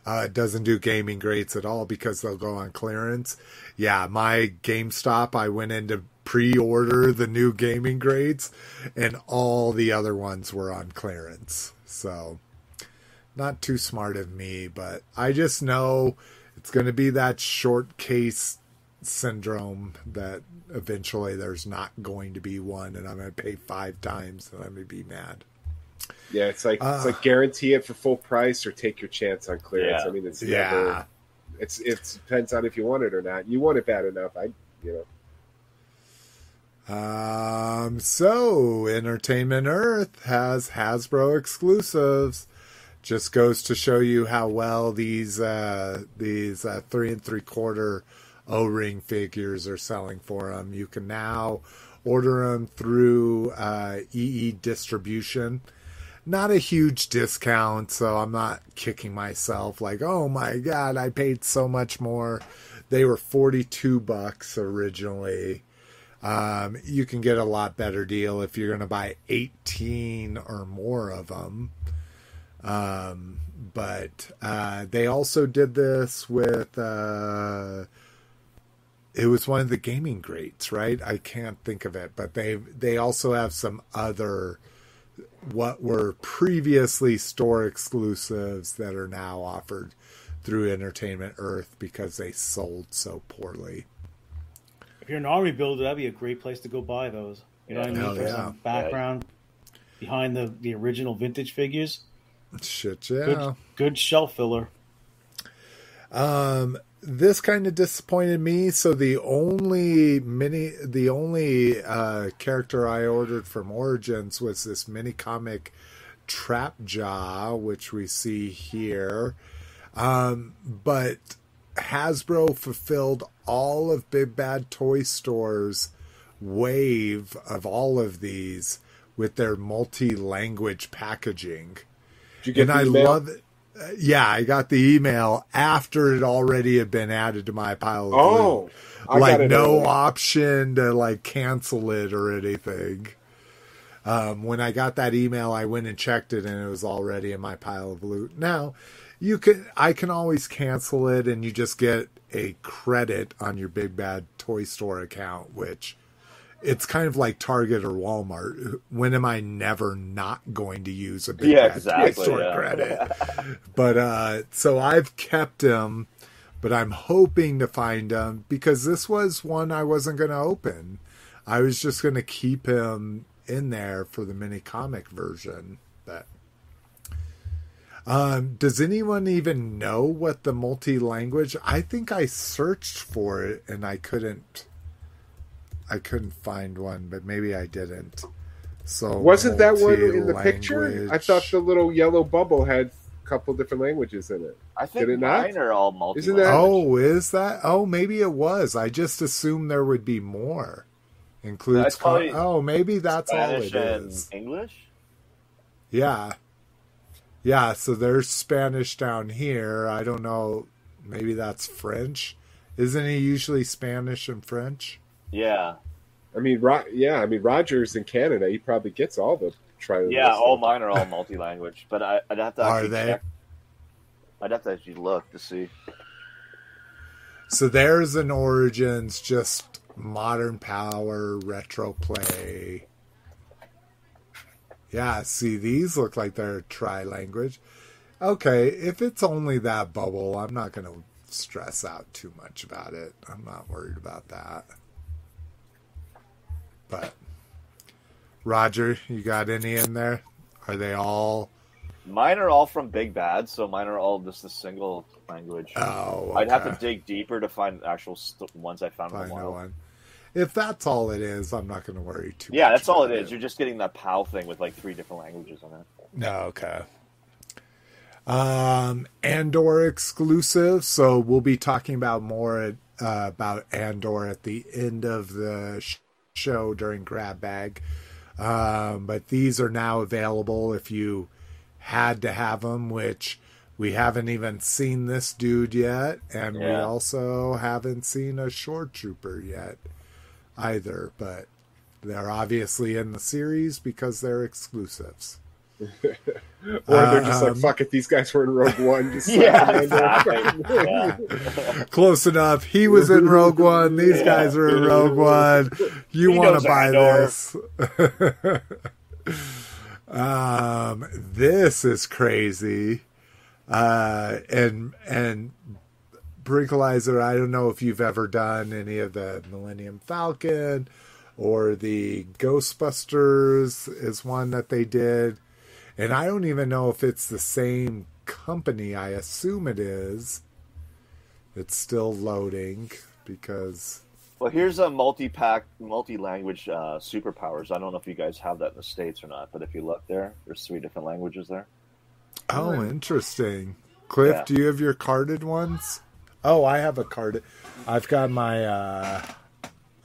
uh, doesn't do gaming greats at all because they'll go on clearance. Yeah, my GameStop, I went in to pre-order the new gaming greats, and all the other ones were on clearance. So not too smart of me, but I just know it's going to be that short case syndrome that eventually there's not going to be one, and I'm going to pay five times, and I'm going to be mad. Yeah, it's like Uh. it's like guarantee it for full price or take your chance on clearance. Yeah. I mean, it's Yeah. never. It's it depends on if you want it or not. You want it bad enough, I you know. Um, so Entertainment Earth has Hasbro exclusives. Just goes to show you how well these uh, these uh, three and three quarter O ring figures are selling for them. You can now order them through uh, EE distribution. Not a huge discount, so I'm not kicking myself like, oh my god, I paid so much more. They were 42 bucks originally. Um, you can get a lot better deal if you're going to buy 18 or more of them. Um, but uh, they also did this with. Uh, it was one of the gaming greats, right? I can't think of it, but they they also have some other what were previously store exclusives that are now offered through Entertainment Earth because they sold so poorly. If you're an army builder, that'd be a great place to go buy those. You know what I mean? Hell For yeah. some background behind the, the original vintage figures. Shit, yeah. Good, good shelf filler. Um, this kind of disappointed me. So the only mini, the only uh, character I ordered from Origins was this mini comic Trap Jaw, which we see here. Um, but Hasbro fulfilled all of Big Bad Toy Store's wave of all of these with their multi-language packaging Did you get and the I email? love it. yeah, I got the email after it already had been added to my pile of Oh, like no early. option to like cancel it or anything. Um, when I got that email, I went and checked it, and it was already in my pile of loot. Now, you can I can always cancel it, and you just get a credit on your Big Bad Toy Store account, which it's kind of like Target or Walmart. When am I never not going to use a Big Yeah, exactly, Store yeah. credit? but uh, so I've kept them, but I'm hoping to find them because this was one I wasn't going to open. I was just going to keep him in there for the mini comic version. But um, does anyone even know what the multi language? I think I searched for it and I couldn't. I couldn't find one, but maybe I didn't. So Wasn't that one in the picture? I thought the little yellow bubble had a couple different languages in it. I think Did it not? mine are all multi. Isn't that- Oh, is that? Oh, maybe it was. I just assumed there would be more. Includes. That's con- probably oh, maybe that's Spanish all it and is. English? Yeah. Yeah, so there's Spanish down here. I don't know. Maybe that's French. Isn't he usually Spanish and French? Yeah, I mean, Ro- yeah, I mean Rogers in Canada, he probably gets all the trial. yeah. All mine are all multi-language, but I, I'd have to Are they? check. I'd have to actually look to see. So there's an Origins, just modern power, retro play. Yeah, see, these look like they're tri language. Okay, if it's only that bubble, I'm not going to stress out too much about it. I'm not worried about that. But, Roger, you got any in there? Are they all. Mine are all from Big Bad, so mine are all just a single language. Oh, I'd have to dig deeper to find actual st- ones I found in Find the one. If that's all it is, I'm not going to worry too Yeah, that's all it about. You're just getting that PAL thing with like three different languages on it. No, okay. Um, Andor exclusive. So we'll be talking about more at, uh, about Andor at the end of the show during Grab Bag. Um, but these are now available if you had to have them, which we haven't even seen this dude yet, and we also haven't seen a shore trooper yet either. But they're obviously in the series because they're exclusives. Or they're just Um, like, fuck it, these guys were in Rogue One. Just Yeah, slap them in exactly. there. Yeah. Close enough. He was in Rogue One. These guys are in Rogue One. You want to buy this? um, this is crazy. Uh, and and Brinkalizer, I don't know if you've ever done any of the Millennium Falcon or the Ghostbusters is one that they did. And I don't even know if it's the same company. I assume it is. It's still loading because Well, here's a multi-pack, multi-language uh, superpowers. I don't know if you guys have that in the states or not, but if you look there, there's three different languages there. oh, interesting. Cliff, Yeah. do you have your carded ones? Oh, I have a carded. I've got my. uh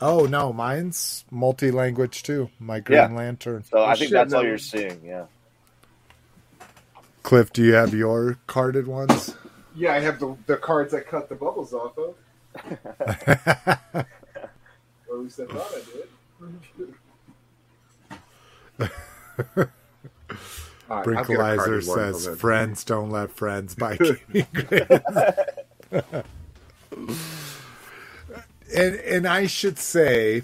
Oh no, mine's multi-language too. My Green Yeah. Lantern. So I Oh, think shit, that's all you're seeing. Yeah. Cliff, do you have your carded ones? Yeah, I have the, the cards I cut the bubbles off of. Or at least I thought I did. Right, I'll get a Brinkalizer says, "Friends don't let friends buy gaming greats." and and I should say,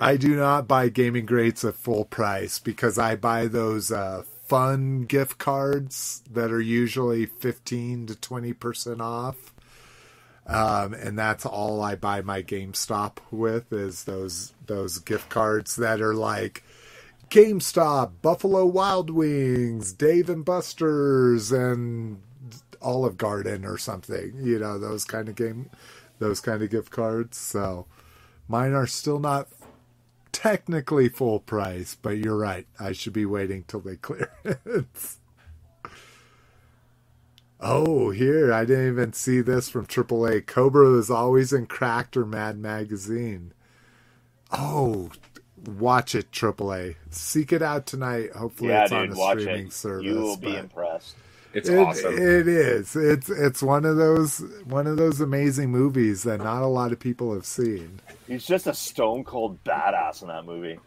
I do not buy gaming greats at full price because I buy those uh, fun gift cards that are usually fifteen to twenty percent off. Um, and that's all I buy my GameStop with is those those gift cards that are like GameStop, Buffalo Wild Wings, Dave and Buster's, and Olive Garden or something. You know those kind of game, those kind of gift cards. So mine are still not technically full price, but you're right. I should be waiting till they clear it. Oh, here I didn't even see this from AAA. Cobra was always in Cracked or Mad Magazine. Oh, watch it, AAA. Seek it out tonight. Hopefully, yeah, it's on dude, a watch streaming it. service. you will be impressed. It's It- awesome. It is. It's it's one of those one of those amazing movies that not a lot of people have seen. He's just a stone cold badass in that movie.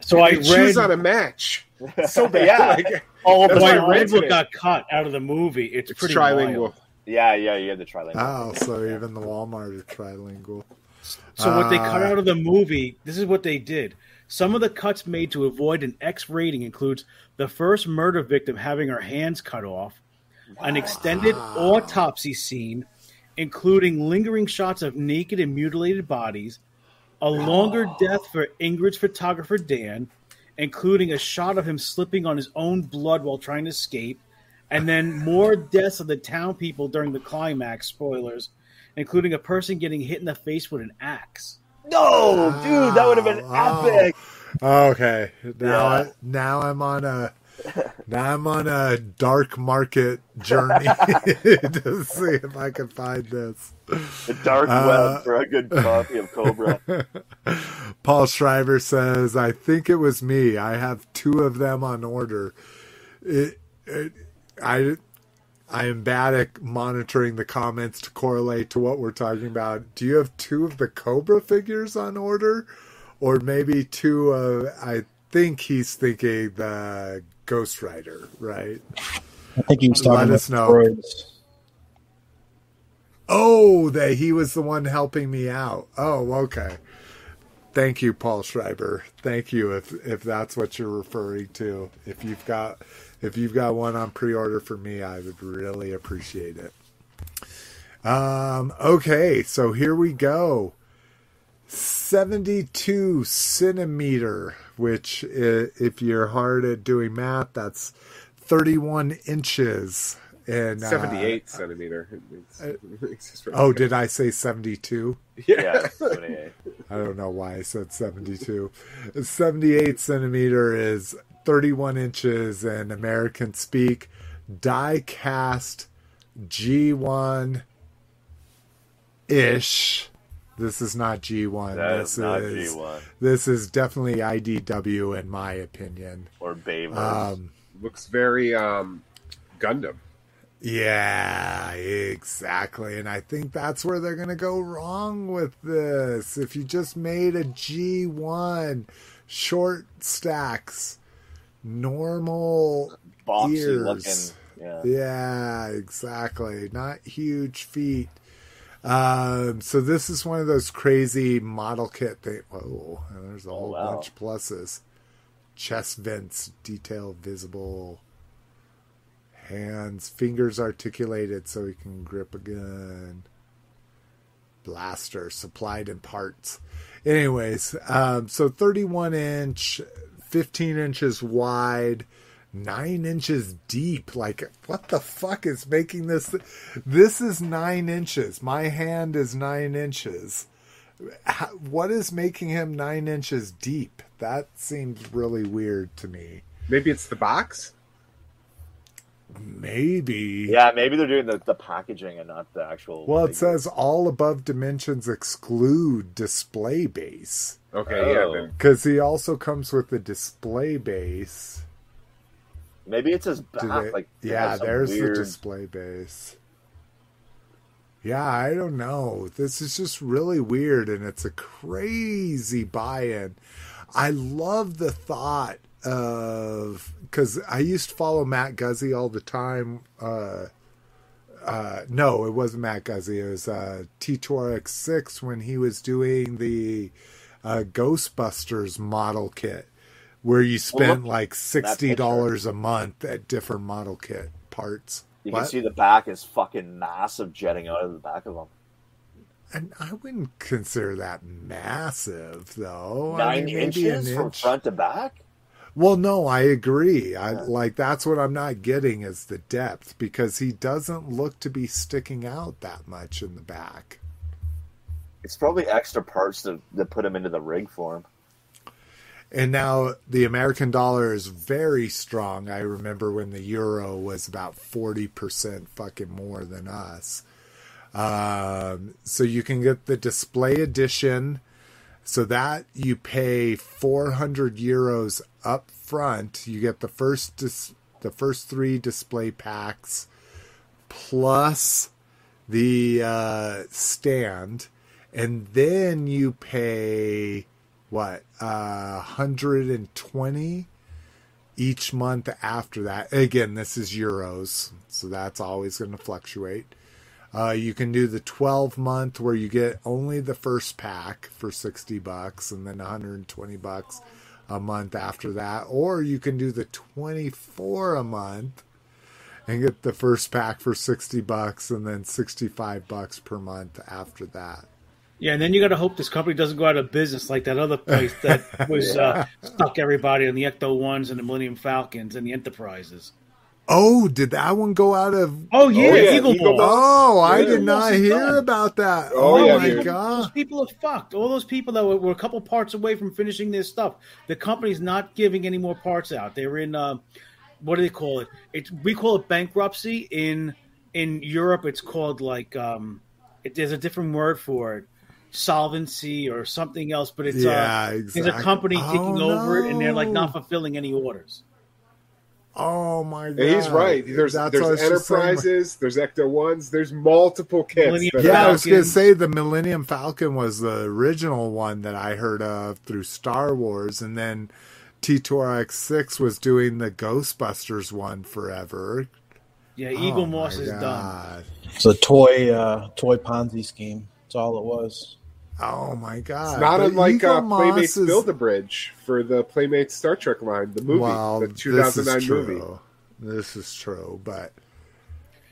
So I They choose read. on a match. So bad. Yeah. Like, All of the why I I read rented what it. got cut out of the movie. It's, it's pretty trilingual. wild. Yeah, yeah, you had the trilingual. Oh, so even the Walmart is trilingual. So what they cut Ah. out of the movie, this is what they did. Some of the cuts made to avoid an X rating includes the first murder victim having her hands cut off, an extended autopsy scene, including lingering shots of naked and mutilated bodies, a longer death for Ingrid's photographer Dan, including a shot of him slipping on his own blood while trying to escape, and then more deaths of the town people during the climax. Spoilers, including a person getting hit in the face with an axe. no, dude, that would have been Wow. epic. Okay, now Yeah. I, now I'm on a now I'm on a dark market journey to see if I can find this. The dark Uh, web for a good copy of Cobra. Paul Schreiber says, "I think it was me. I have two of them on order. It, it, I, I am bad at monitoring the comments to correlate to what we're talking about. Do you have two of the Cobra figures on order, or maybe two? of I think he's thinking the Ghost Rider, right? I think he was talking Let about us know. droids. Oh, that he was the one helping me out. Oh, okay. Thank you, Paul Schreiber. Thank you if if that's what you're referring to. If you've got if you've got one on pre-order for me, I would really appreciate it. Um okay, so here we go. 72 centimeter, which if you're hard at doing math, that's 31 inches. And uh, 78 centimeter. It's- it's Oh, did I say 72? Yeah. Yeah, I don't know why I said 72. 78 centimeter is 31 inches in American speak. Die cast G1 ish. This is not G1. That this is not is G1 this is definitely IDW in my opinion. or Bayverse. Um, Looks very um, Gundam. Yeah, exactly. And I think that's where they're going to go wrong with this. If you just made a G1 short stacks, normal Boxy ears. looking. Yeah. Yeah, exactly. Not huge feet. Um, so this is one of those crazy model kit thing. Whoa, there's a whole wow. bunch of pluses. Chest vents, detail visible. Hands, fingers articulated so he can grip a gun. Blaster supplied in parts. Anyways, um, so 31 inch, 15 inches wide, nine inches deep. Like, what the fuck is making this? This is nine inches. My hand is nine inches. How, what is making him nine inches deep? That seems really weird to me. Maybe it's the box. Maybe. Yeah, maybe they're doing the, the packaging and not the actual. Well, it says all above dimensions exclude display base. Okay, Oh. yeah. Because he also comes with the display base. Maybe it's his back. they- like yeah, there's weird... the display base. Yeah, I don't know. This is just really weird, and it's a crazy buy-in. I love the thought of because I used to follow Matt Guzzi all the time. Uh, uh, no, it wasn't Matt Guzzi. It was uh, T2RX6 when he was doing the uh, Ghostbusters model kit, where you spent look like sixty dollars a month at different model kit parts. You What? can see the back is fucking massive jetting out of the back of them. And I wouldn't consider that massive, though. I Nine mean, inches an from front to back. Well, no, I agree. I like that's what I'm not getting is the depth because he doesn't look to be sticking out that much in the back. It's probably extra parts to, to put him into the rig for him. And now the American dollar is very strong. I remember when the euro was about 40% fucking more than us. Um, so you can get the display edition. So that you pay 400 euros up front. You get the first dis- the first three display packs plus the uh, stand, and then you pay what uh, hundred and twenty each month after that. Again, this is euros, so that's always going to fluctuate. Uh, you can do the 12 month where you get only the first pack for 60 bucks and then 120 bucks a month after that. Or you can do the 24 a month and get the first pack for 60 bucks and then 65 bucks per month after that. Yeah, and then you got to hope this company doesn't go out of business like that other place that was uh, stuck everybody on the Ecto ones and the Millennium Falcons and the Enterprises. Oh, did that one go out of? Oh yeah, yeah, Eagle, Eaglemoss. Moss. Oh, I Yeah. did not hear done. about that. Oh, Oh, yeah, my dude. Those people are fucked. All those people that were, were a couple parts away from finishing their stuff. The company's not giving any more parts out. They're in uh, what do they call it? It's we call it bankruptcy in in Europe. It's called like um, it, there's a different word for it, solvency or something else. But it's Yeah, uh, exactly. there's a company taking Oh, over it, and they're like not fulfilling any orders. Oh my god! He's right. There's That's there's was saying. enterprises, there's Ecto ones, there's multiple kits. Yeah, are- I was going to say the Millennium Falcon was the original one that I heard of through Star Wars, and then T2RX6 was doing the Ghostbusters one forever. Yeah, Eagle Oh, Moss my is done. It's a toy uh, toy Ponzi scheme. That's all it was. Oh my god! It's not But unlike Eagle uh, Moss Playmates is- Build a Bridge for the Playmates Star Trek line, the movie, Well, the this 2009 is true. movie. This is true, but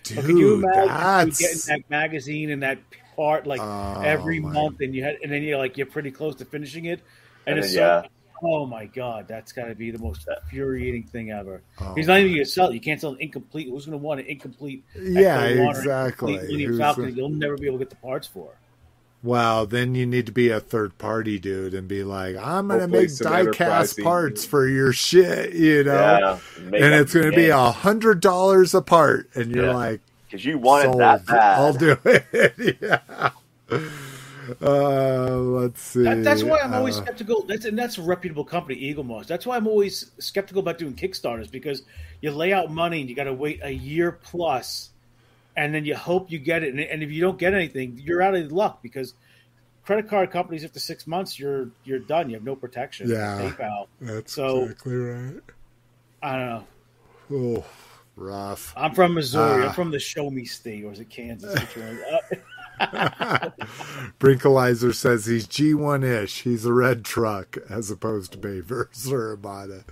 dude, But can you imagine you that's getting that magazine and that part like Oh, every my- month, and you had, and then you're like you're pretty close to finishing it, and, And it's then, so, oh my god, that's got to be the most infuriating thing ever. Oh, He's not even gonna sell it. You can't sell an incomplete. Who's gonna want an incomplete? yeah, Ecto one or exactly. incomplete Millennium Falcon the- that you'll never be able to get the parts for. Well, then you need to be a third party dude and be like, I'm going to Hopefully make some die cast thing. parts for your shit, you know? Yeah, and it's going to the be a hundred dollars a part, and you're Yeah. like, because you want it "Sold. that bad. I'll do it. yeah. Uh, let's see. That, that's why I'm always Uh, skeptical. That's and that's a reputable company, Eaglemoss. That's why I'm always skeptical about doing Kickstarters because you lay out money and you got to wait a year plus, and then you hope you get it. And, and if you don't get anything, you're out of luck because credit card companies after six months you're you're done. You have no protection. Yeah. PayPal. that's so- exactly right. I don't know. Oh, rough. I'm from Missouri. Ah. I'm from the Show Me State, or is it Kansas? Brinkalizer says he's G1 ish. He's a red truck as opposed to Bavers or Amada.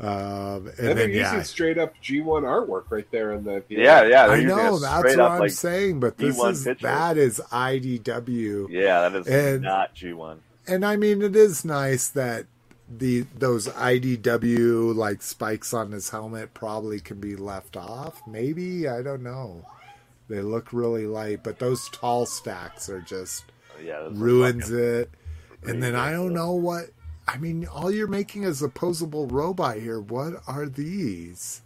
Um, and And they're then, using yeah. straight up G1 artwork right there in the yeah, yeah. they're I know that's what up, I'm like, saying, but this D1 is picture. that is IDW, Yeah, that is And- not G1. and I mean it is nice that the those IDW like spikes on his helmet probably can be left off. Maybe I don't know. They look really light, but those tall stacks are just Yeah, ruins it. And then I don't know what. I mean, all you're making is a posable robot here. What are these?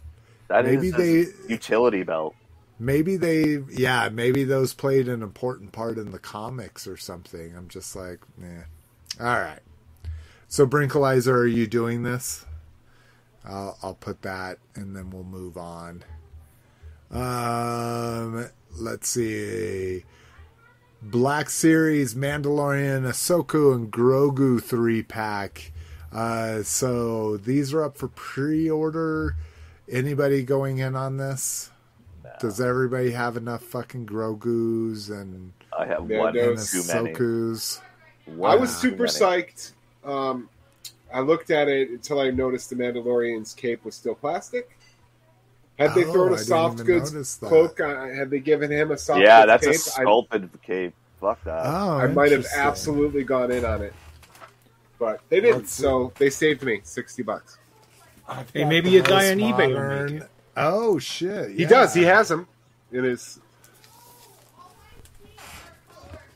That maybe is they- utility belt. Maybe they, yeah, maybe those played an important part in the comics or something. I'm just like, yeah. All right. So, Brinkalizer, are you doing this? I'll, I'll put that and then we'll move on. Um, let's see. Black Series, Mandalorian, Ahsoka, and Grogu three pack. Uh, so these are up for pre order. Anybody going in on this? Does everybody have enough fucking Grogu's and, I have Yeah, one no, and too many. Ahsoka's? One I was super psyched. Um, I looked at it until I noticed the Mandalorian's cape was still plastic. Had they Oh, thrown I a didn't soft goods notice that. cloak? On, had they given him a soft Yeah, goods that's a cape? I- sculpted cape. Fuck that. Oh, I, might have absolutely gone in on it, but they didn't. Let's see. so they saved me sixty bucks. I've Hey, maybe the a guy on eBay will modern- make it. Oh shit! He does. He has them in his.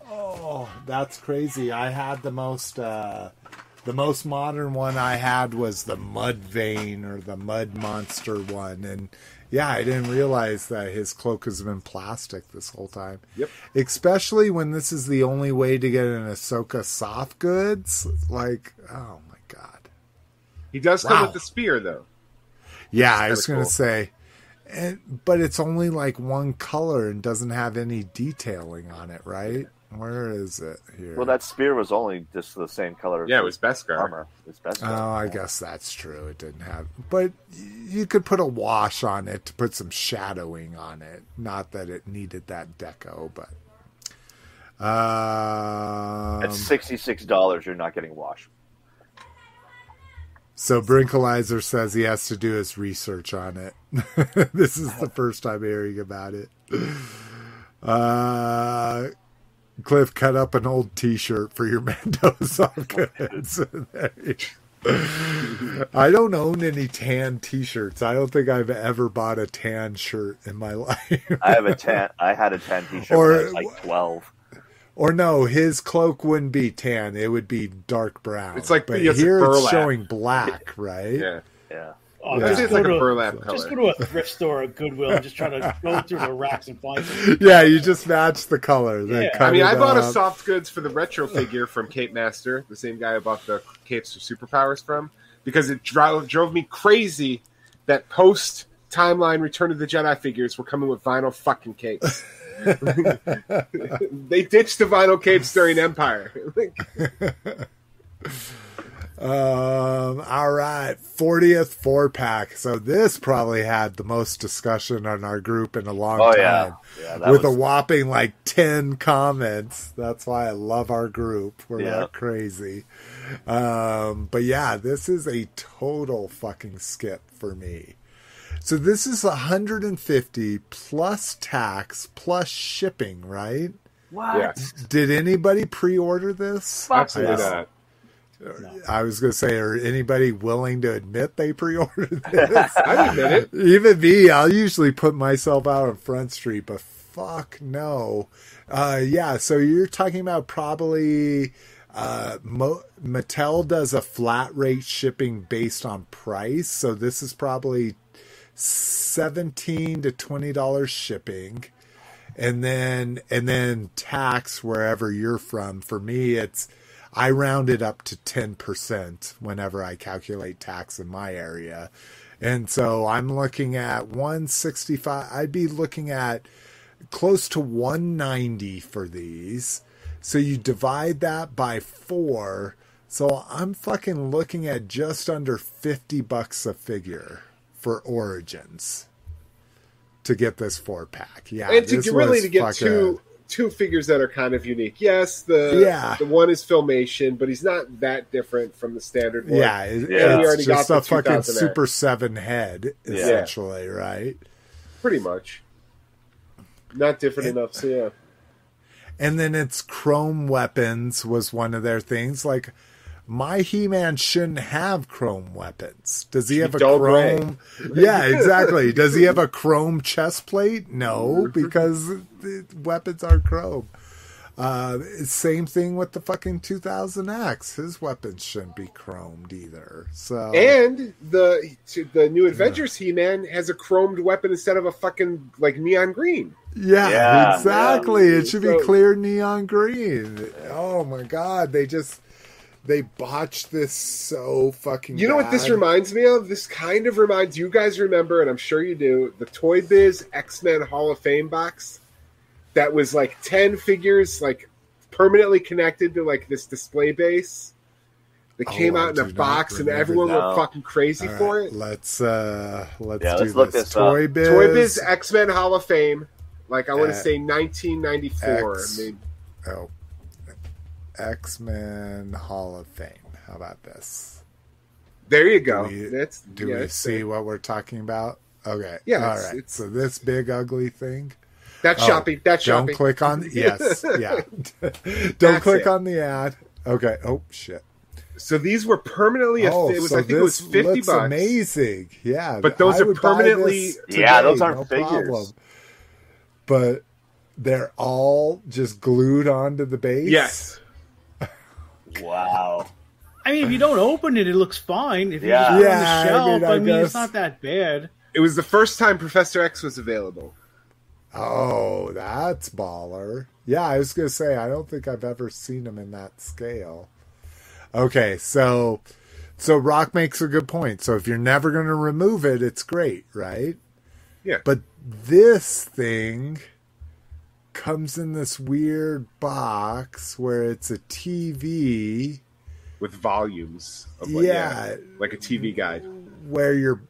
Oh, that's crazy. I had the most uh the most modern one I had was the Mud Vein or the Mud Monster one and yeah, I didn't realize that his cloak has been plastic this whole time. Yep. Especially when this is the only way to get an Ahsoka soft goods. Like, oh my god. He does come Wow. with the spear though. Yeah, I was going to cool. say, And but it's only like one color and doesn't have any detailing on it, right? Where is it here? Well, that spear was only just the same color. as Yeah, it was Beskar. armor. It's Beskar. Oh, I guess that's true. It didn't have, but you could put a wash on it to put some shadowing on it. Not that it needed that deco, but um, At sixty six dollars, you're not getting wash. so Brinkalizer says he has to do his research on it. this is the first time hearing about it. Uh, Cliff cut up an old T-shirt for your Mendoza goods. There you I don't own any tan T-shirts. I don't think I've ever bought a tan shirt in my life. I have a tan. I had a tan T-shirt Or- when I was like twelve. or no, his cloak wouldn't be tan; it would be dark brown. It's like- but it's here it's showing black, right? Yeah. Yeah. Oh, Yeah. Just, it's go like a to, burlap just color. go to a thrift store or Goodwill and just try to go through the racks and find it. Yeah, you just match the color. Yeah. I mean, I bought a soft goods for the retro figure from Cape Master, the same guy I bought the capes for superpowers from, because it drove, drove me crazy that post timeline Return of the Jedi figures were coming with vinyl fucking capes. they ditched the vinyl capes during Empire. Um, all right, 40th four pack. So this probably had the most discussion on our group in a long Oh time. yeah. Yeah. With was, a whopping like 10 comments. That's why I love our group. We're Yeah. not crazy. Um, but yeah, this is a total fucking skip for me. So this is 150 plus tax plus shipping, right? what? Yeah. Did anybody pre-order this? Absolutely I- not. I was going to say, are anybody willing to admit they pre-ordered this? I admit it. Even me, I'll usually put myself out on Front Street, but fuck no. Uh, yeah, so you're talking about probably uh, Mo- Mattel does a flat rate shipping based on price, so this is probably seventeen to twenty dollars shipping, and then and then tax wherever you're from. For me, it's I round it up to 10% whenever I calculate tax in my area. And so I'm looking at 165. I'd be looking at close to 190 for these. So you divide that by four. So I'm fucking looking at just under 50 bucks a figure for Origins to get this four pack. Yeah. and to really to get two two figures that are kind of unique. Yes, the Yeah. the one is filmation, but he's not that different from the standard one. Yeah, it- Yeah. It's already just got a the fucking Super 7 head, Yeah. essentially, right? pretty much. Not different enough, so yeah. And then it's chrome weapons was one of their things. Like, my He Man shouldn't have chrome weapons. Does he have be a dull chrome? yeah, exactly. Does he have a chrome chest plate? No, because the weapons are chrome. Uh, same thing with the fucking 2000X. His weapons shouldn't be chromed either. So And the the new Adventures He Man has a chromed weapon instead of a fucking like neon green. Yeah, Yeah, exactly. yeah. It should be clear neon green. Oh my god, they just they botched this so fucking. You know what this reminds me of? This kind of reminds you guys remember, and I'm sure you do, the Toy Biz X Men Hall of Fame box that was like ten figures, like permanently connected to like this display base. That Oh, came I out in a box, and everyone that. went fucking crazy All right, for it. Let's uh let's Yeah, do let's look this. this up. Toy Biz. Toy Biz X Men Hall of Fame, like I want to say 1994. X- I mean, oh, X Men Hall of Fame. How about this? there you go. Do we- That's Do yeah, we it's see there. what we're talking about? Okay. Yeah, All it's- right. it's- So this big ugly thing. That's Oh, shopping. That's shopping. Don't shopping. click on yes, yeah. Don't That's click it. on the ad. Okay. Oh shit. So these were permanently. A, Oh, it was. so I think it was fifty looks bucks. amazing. Yeah, But those I are permanently- this Yeah, those aren't no figures. problem. But they're all just glued onto the base. Yes. Wow. I mean, if you don't open it, it looks fine. If you Yeah. just put it Yeah, on the shelf, mean, I I mean, it's not that bad. It was the first time Professor X was available. Oh, that's baller. Yeah, I was gonna say I don't think I've ever seen him in that scale. Okay, so so Rock makes a good point. So if you're never gonna remove it, it's great, right? Yeah. But this thing comes in this weird box where it's a TV. with volumes of like, yeah. yeah, like a TV guide. where your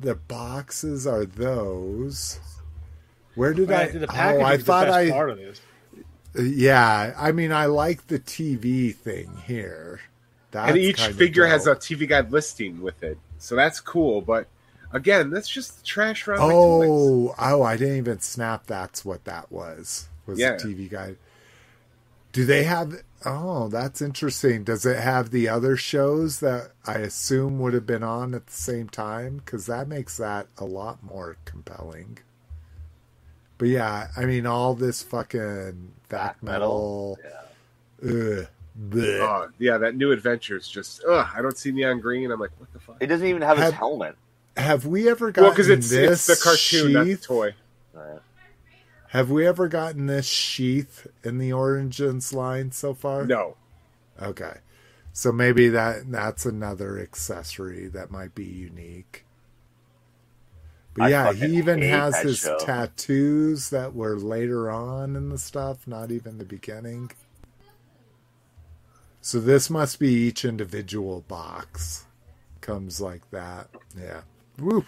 the boxes are those. Where did Right, I? the oh, I is the thought best I. part of this. Yeah, I mean, I like the TV thing here. That's and each kinda figure has a. TV guide listing with it, so that's cool. But again, that's just the trash around. my toys. Oh, oh! I didn't even snap. That's what that was. Was Yeah. a TV guide. Do they have? Oh, that's interesting. Does it have the other shows that I assume would have been on at the same time? Because that makes that a lot more compelling. But yeah, I mean, all this fucking back Back metal. metal. Ugh. Oh, yeah, that new adventure is just. Ugh, I don't see neon green. I'm like, what the fuck? It doesn't even have his helmet. Have we ever gotten Well, it's this it's the cartoon, sheath? toy. Right. Have we ever gotten this sheath in the Origins line so far? No, Okay. So maybe that that's another accessory that might be unique. But I yeah, he even has his show. tattoos that were later on in the stuff, not even the beginning. So this must be each individual box comes like that. Yeah. Woo.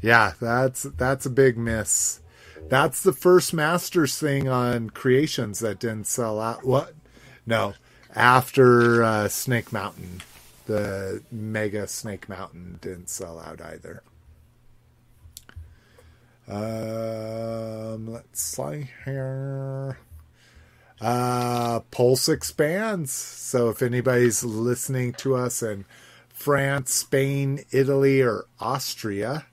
Yeah, that's that's a big miss. That's the first Masters thing on Creations that didn't sell out. What? No, after uh, Snake Mountain, the Mega Snake Mountain didn't sell out either. Um, let's see here. Uh, Pulse expands. So if anybody's listening to us in France, Spain, Italy, or Austria,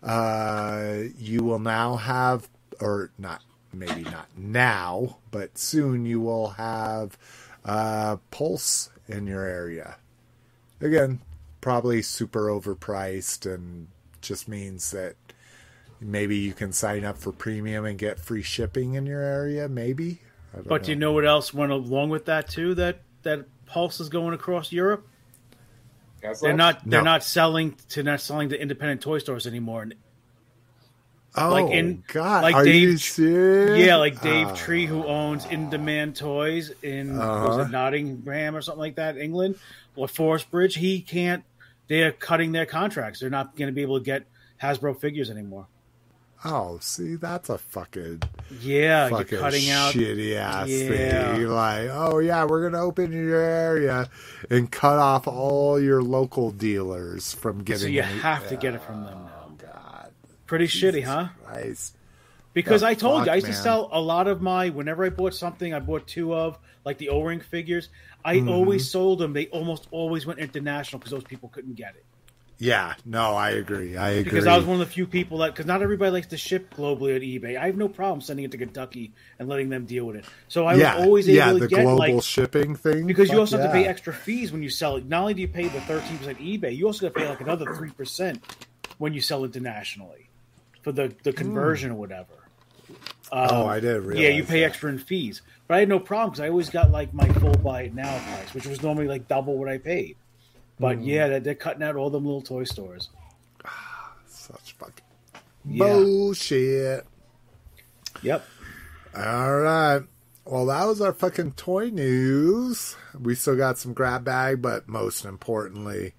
uh, you will now have, or not, maybe not now, but soon you will have uh, Pulse in your area. Again, probably super overpriced and just means that maybe you can sign up for premium and get free shipping in your area. Maybe. I don't you know what else went along with that too? That that Pulse is going across Europe. They're not. They're No. not selling to not selling to independent toy stores anymore. And Oh like in- God! like Are Dave- you serious? yeah, like Dave Ah. Tree, who owns In Demand Toys in Uh-huh. was it Nottingham or something like that, England, or Forest Bridge. He can't. They're cutting their contracts. They're not going to be able to get Hasbro figures anymore. Oh, see, that's a fucking Yeah, fucking you're cutting out. shitty ass Yeah. thing. Like, oh yeah, we're gonna open your area and cut off all your local dealers from getting. So you have to get it from them now. Oh God, Pretty shitty, huh? Christ. Because The I told you, I used to sell a lot of my. Whenever I bought something, I bought two of like the O-ring figures. I Mm-hmm. always sold them. They almost always went international because those people couldn't get it. Yeah, no, I agree. I agree. Because I was one of the few people that because not everybody likes to ship globally on eBay. I have no problem sending it to Kentucky and letting them deal with it. So I yeah, was always able yeah, to the get global like shipping thing. because you also have to pay extra fees when you sell it. Not only do you pay the thirteen percent eBay, you also got to pay like another three percent when you sell it internationally for the the hmm. conversion or whatever. Oh, um, I didn't. Yeah, you pay that. extra in fees, but I had no problem because I always got like my full buy it now price, which was normally like double what I paid. But Hmm. yeah, they're, they're cutting out all them little toy stores. Such fucking Yeah. bullshit. Yep. All right. Well, that was our fucking toy news. We still got some grab bag, but most importantly,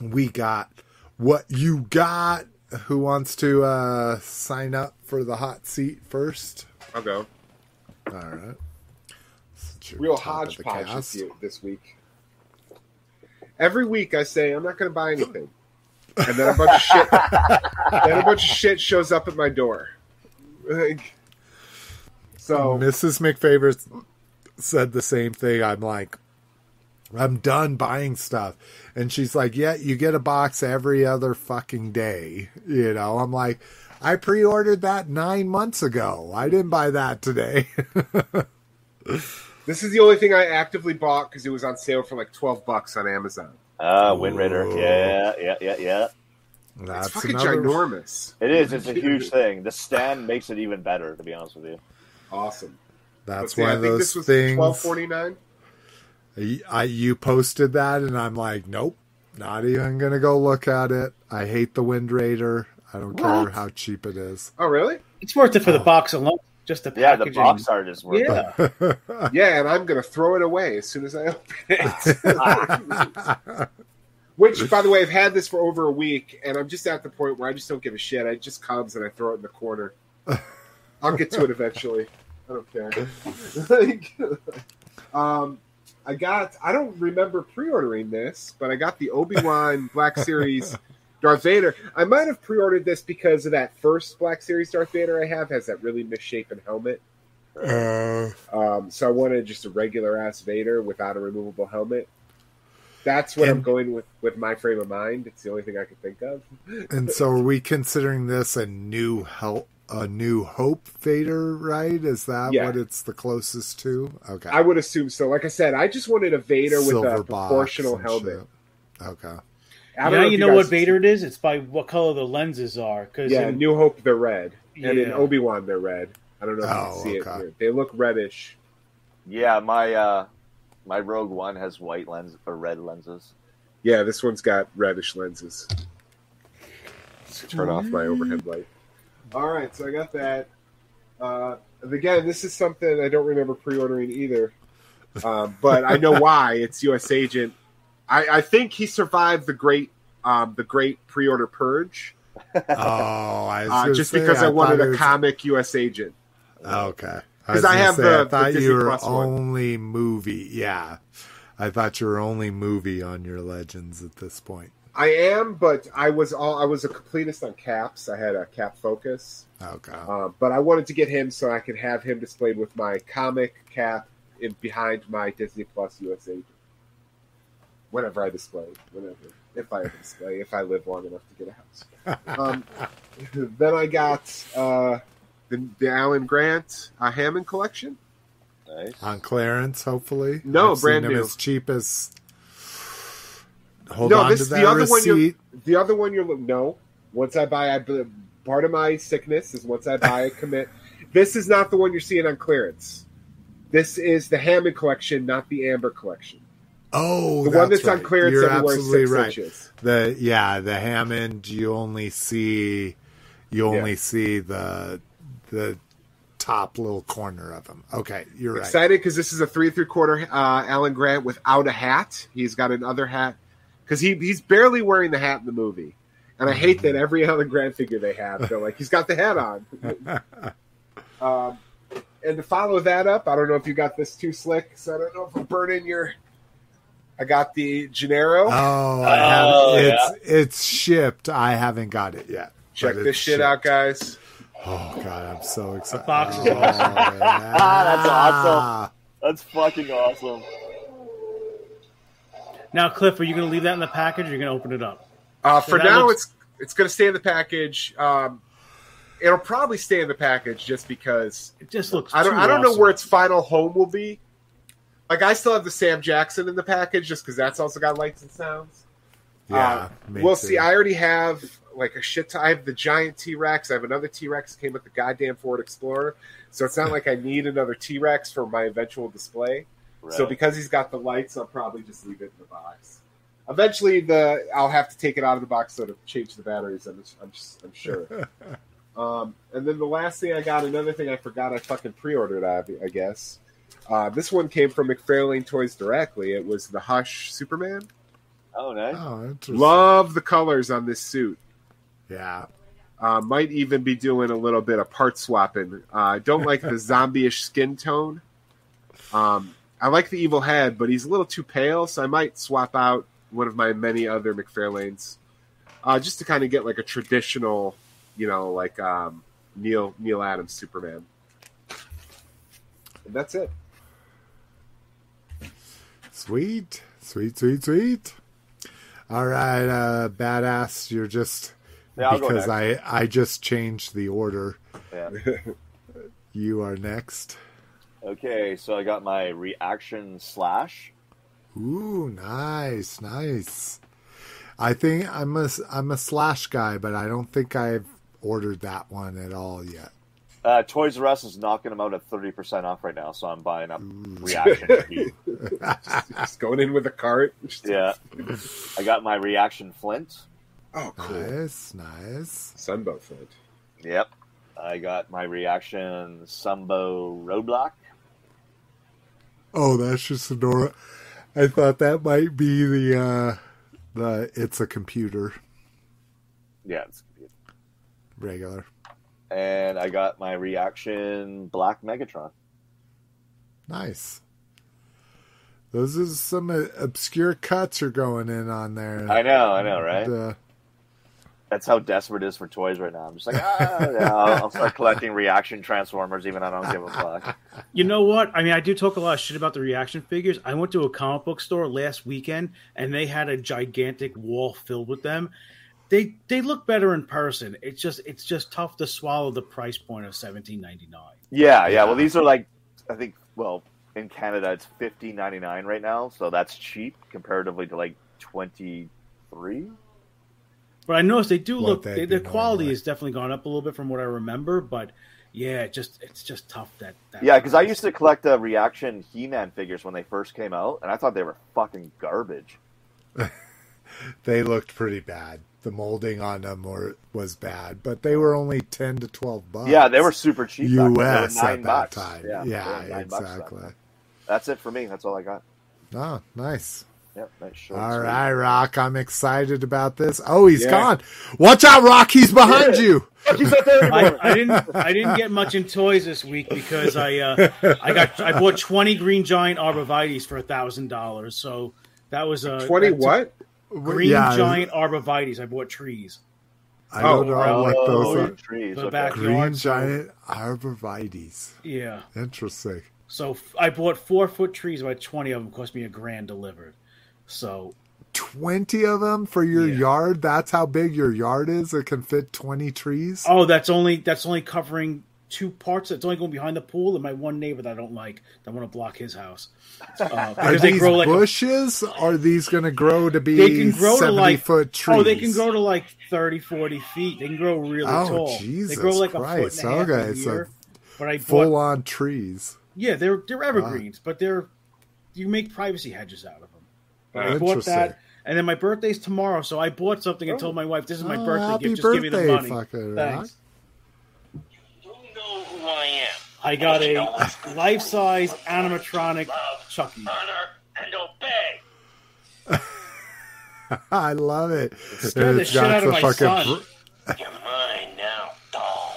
we got what you got. Who wants to uh, sign up for the hot seat first? I'll go. All right. Real top hodgepodge cast. this, year, this week. Every week I say I'm not going to buy anything, and then a bunch of shit. then a bunch of shit shows up at my door. Like, so Mrs. McFavor said the same thing. I'm like, I'm done buying stuff. And she's like, Yeah, you get a box every other fucking day. You know, I'm like, I pre ordered that nine months ago. I didn't buy that today. this is the only thing I actively bought because it was on sale for like twelve bucks on Amazon. Ah, Wind Raider. Ooh. Yeah, yeah, yeah, yeah. it's fucking ginormous. It is. It's a huge thing. The stand makes it even better, to be honest with you. Awesome. That's Let's see, one I of think those this was things. twelve forty nine. I, you posted that, and I'm like, Nope, not even going to go look at it. I hate the Wind Raider. I don't What? care how cheap it is. Oh, really? It's worth it for the Oh. box alone. Just the Yeah, the box art is worth it. Yeah. Yeah, and I'm going to throw it away as soon as I open it. Which, by the way, I've had this for over a week, and I'm just at the point where I just don't give a shit. I just comes and I throw it in the corner. I'll get to it eventually. I don't care. Like, um, I got. I don't remember pre-ordering this, but I got the Obi Wan Black Series Darth Vader. I might have pre-ordered this because of that first Black Series Darth Vader I have has that really misshapen helmet. Uh, Um, so I wanted just a regular ass Vader without a removable helmet. That's what I'm going with with my frame of mind. It's the only thing I could think of. and so, are we considering this a new help, a new Hope Vader? Right? Is that Yeah. what it's the closest to? Okay. I would assume so. Like I said, I just wanted a Vader with a proportional helmet. shit. Okay. I don't Yeah, you know guys- what Vader it is? It's by what color the lenses are. Because Yeah, New Hope they're red, and in Obi Wan they're red. I don't know if you Oh, can see it. okay. Here. They look reddish. Yeah, my uh, my Rogue One has white lens or red lenses. Yeah, this one's got reddish lenses. Turn off my overhead light. All right, so I got that. Uh, again, this is something I don't remember pre-ordering either, um, but I know why. It's U.S. Agent. I, I think he survived the great um, the great pre-order purge, Oh, I was uh, just say, because I, wanted thought a was- comic U.S. Agent. Okay, because I gonna have say, the- I the thought Disney you were Plus one. only movie. Yeah. I thought you were only movie on your legends at this point. I am, but I was all I was a completist on caps. I had a cap focus. Okay. Um, but I wanted to get him so I could have him displayed with my comic cap in behind my Disney Plus US agent. Whenever I display, whenever, if I ever display, if I live long enough to get a house. Um, then I got uh, the, the Alan Grant uh, Hammond collection. Nice. On clearance, hopefully. No, I've brand seen them new. as cheap as. Hold No, on this- to the that other one you're- receipt. The other one you're no. Once I buy, I part of my sickness is once I buy, I commit. This is not the one you're seeing on clearance. This is the Hammond collection, not the Amber collection. Oh, The one that's right. on clearance You're everywhere absolutely six right. inches. The yeah, the Hammond. You only see, you only Yeah. see the the top little corner of him. Okay, you're right. Excited because this is a three three quarter uh, Alan Grant without a hat. He's got another hat because he he's barely wearing the hat in the movie, and I hate that every Alan Grant figure they have, they're like he's got the hat on. um, and to follow that up, I don't know if you got this too slick, so I don't know if I'm burning your. I got the Gennaro. Oh, I Oh, have, it's it's shipped. I haven't got it yet. Check this shit shipped. out, guys. Oh god, I'm so excited. box Oh, yeah. That's awesome. That's fucking awesome. Now, Cliff, are you going to leave that in the package? or Are going to open it up? Uh, So for now, looks- it's it's going to stay in the package. Um, it'll probably stay in the package just because It just looks. I don't too I don't know where its final home will be. Like I still have the Sam Jackson in the package just because that's also got lights and sounds. Yeah, Uh, we'll too. see. I already have like a shit. Ton. I have the giant T Rex. I have another T Rex came with the goddamn Ford Explorer, so it's not like I need another T Rex for my eventual display. So because he's got the lights, I'll probably just leave it in the box. Eventually, the I'll have to take it out of the box so to change the batteries. I'm, I'm, I'm sure. um, and then the last thing I got, another thing I forgot, I fucking pre-ordered. I, I guess uh, this one came from McFarlane Toys directly. It was the Hush Superman. oh, nice. Oh, interesting. Love the colors on this suit. Yeah. Uh, might even be doing a little bit of part swapping. Uh, I don't like the zombie-ish skin tone. Um, I like the evil head, but he's a little too pale, so I might swap out one of my many other McFarlanes, uh, just to kind of get like a traditional, you know, like um, Neal Neal Adams Superman. And that's it. Sweet, sweet, sweet, sweet. All right, uh, badass. You're just Yeah, because. I I just changed the order. Yeah. You are next. Okay, so I got my reaction slash. Ooh, nice, nice. I think I'm a I'm a slash guy, but I don't think I've ordered that one at all yet. Uh, Toys R Us is knocking them out at thirty percent off right now, so I'm buying up reaction. heat. Just going in with a cart. yeah, I got my reaction Flint. Oh, cool. Nice, nice. Sunbow flint. Yep. I got my reaction Sunbow Roadblock. Oh, that's just Sonora. I thought that might be the uh the it's a computer Yeah, it's regular. And I got my reaction Black Megatron. Nice. Those are some uh, obscure cuts are going in on there. I know, I know, right? Uh, That's how desperate it is for toys right now. I'm just like, ah, yeah, I'll, I'll start collecting reaction Transformers, even I don't give a fuck. You know what? I mean, I do talk a lot of shit about the reaction figures. I went to a comic book store last weekend, and they had a gigantic wall filled with them. They they look better in person. It's just it's just tough to swallow the price point of seventeen ninety nine. Yeah, yeah. Well, these are like, I think, well, in Canada it's fifteen ninety nine right now, so that's cheap comparatively to like twenty three. But I noticed they do What look. they'd They, be the quality has definitely gone up a little bit from what I remember. But yeah, it just it's just tough that. that Yeah, because I used to collect the reaction He Man figures when they first came out, and I thought they were fucking garbage. they looked pretty bad. The molding on them were, was bad, but they were only ten to twelve bucks. Yeah, they were super cheap. back then. They were U.S. nine at that bucks. time. Yeah, Yeah, they were nine bucks back exactly. then. That's it for me. That's all I got. Oh, nice. Yep, nice short. All sweet. right, Rock. I'm excited about this. Oh, he's Yeah. gone. Watch out, Rock. He's behind Yeah. you. He's not there. I, I didn't. I didn't get much in toys this week because I uh, I got I bought twenty green giant arborvitaes for a thousand dollars. So that was a Twenty that's- what? Green Yeah, giant arborvitaes. I bought trees. I don't Oh, know what Oh, those are. Uh, trees. The okay. back- Green yard, so- giant arborvitaes. Yeah. Interesting. So f- I bought four foot trees. About twenty of them cost me a grand delivered. So 20 of them for your Yeah. yard? That's how big your yard is? It can fit 20 trees? oh, that's only that's only covering two parts. It's only going behind the pool and my one neighbor that I don't like. That want to block his house uh, Are they these grow like a bushes? Are these going to grow to be they can grow 70 to like foot trees? oh they can grow to like 30 40 feet they can grow really Oh, tall Jesus they grow like a foot and a half Okay, a so year but i full bought on trees. yeah they're they're evergreens but they're you make privacy hedges out of them But i bought that and then my birthday's tomorrow so i bought something and told my wife this is my Oh, birthday gift just give me the money Rock. thanks who I am. i got a life-size animatronic love, chucky honor, and obey. I love it. scared the shit out of my fucking son. br- You're mine now, doll.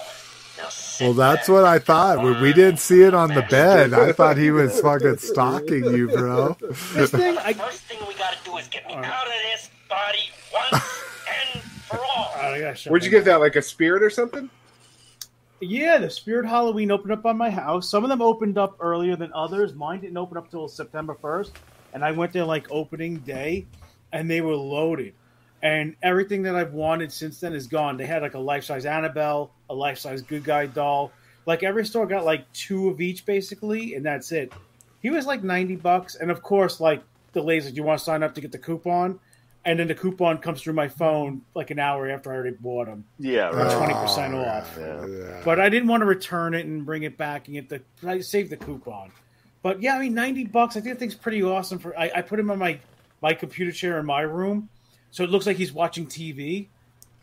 Now Well, that's what I thought. When we didn't see it on the bed, I thought he was fucking stalking you, bro. this thing i First thing we gotta do is get me All right. out of this body once and for all. I gotta shut Where'd you my get that? Like a spirit or something? Yeah, the Spirit Halloween opened up on my house. Some of them opened up earlier than others. Mine didn't open up till September 1st. And I went there like opening day and they were loaded. And everything that I've wanted since then is gone. They had like a life size Annabelle, a life size Good Guy doll. Like every store got like two of each basically, and that's it. He was like 90 bucks. And of course, like the laser, do you want to sign up to get the coupon? And then the coupon comes through my phone like an hour after I already bought them. Yeah, For right. 20% Oh, off. yeah, yeah. But I didn't want to return it and bring it back and get the I saved the coupon. But yeah, I mean ninety bucks. I think the thing's pretty awesome. For I, I put him on my my computer chair in my room, so it looks like he's watching TV.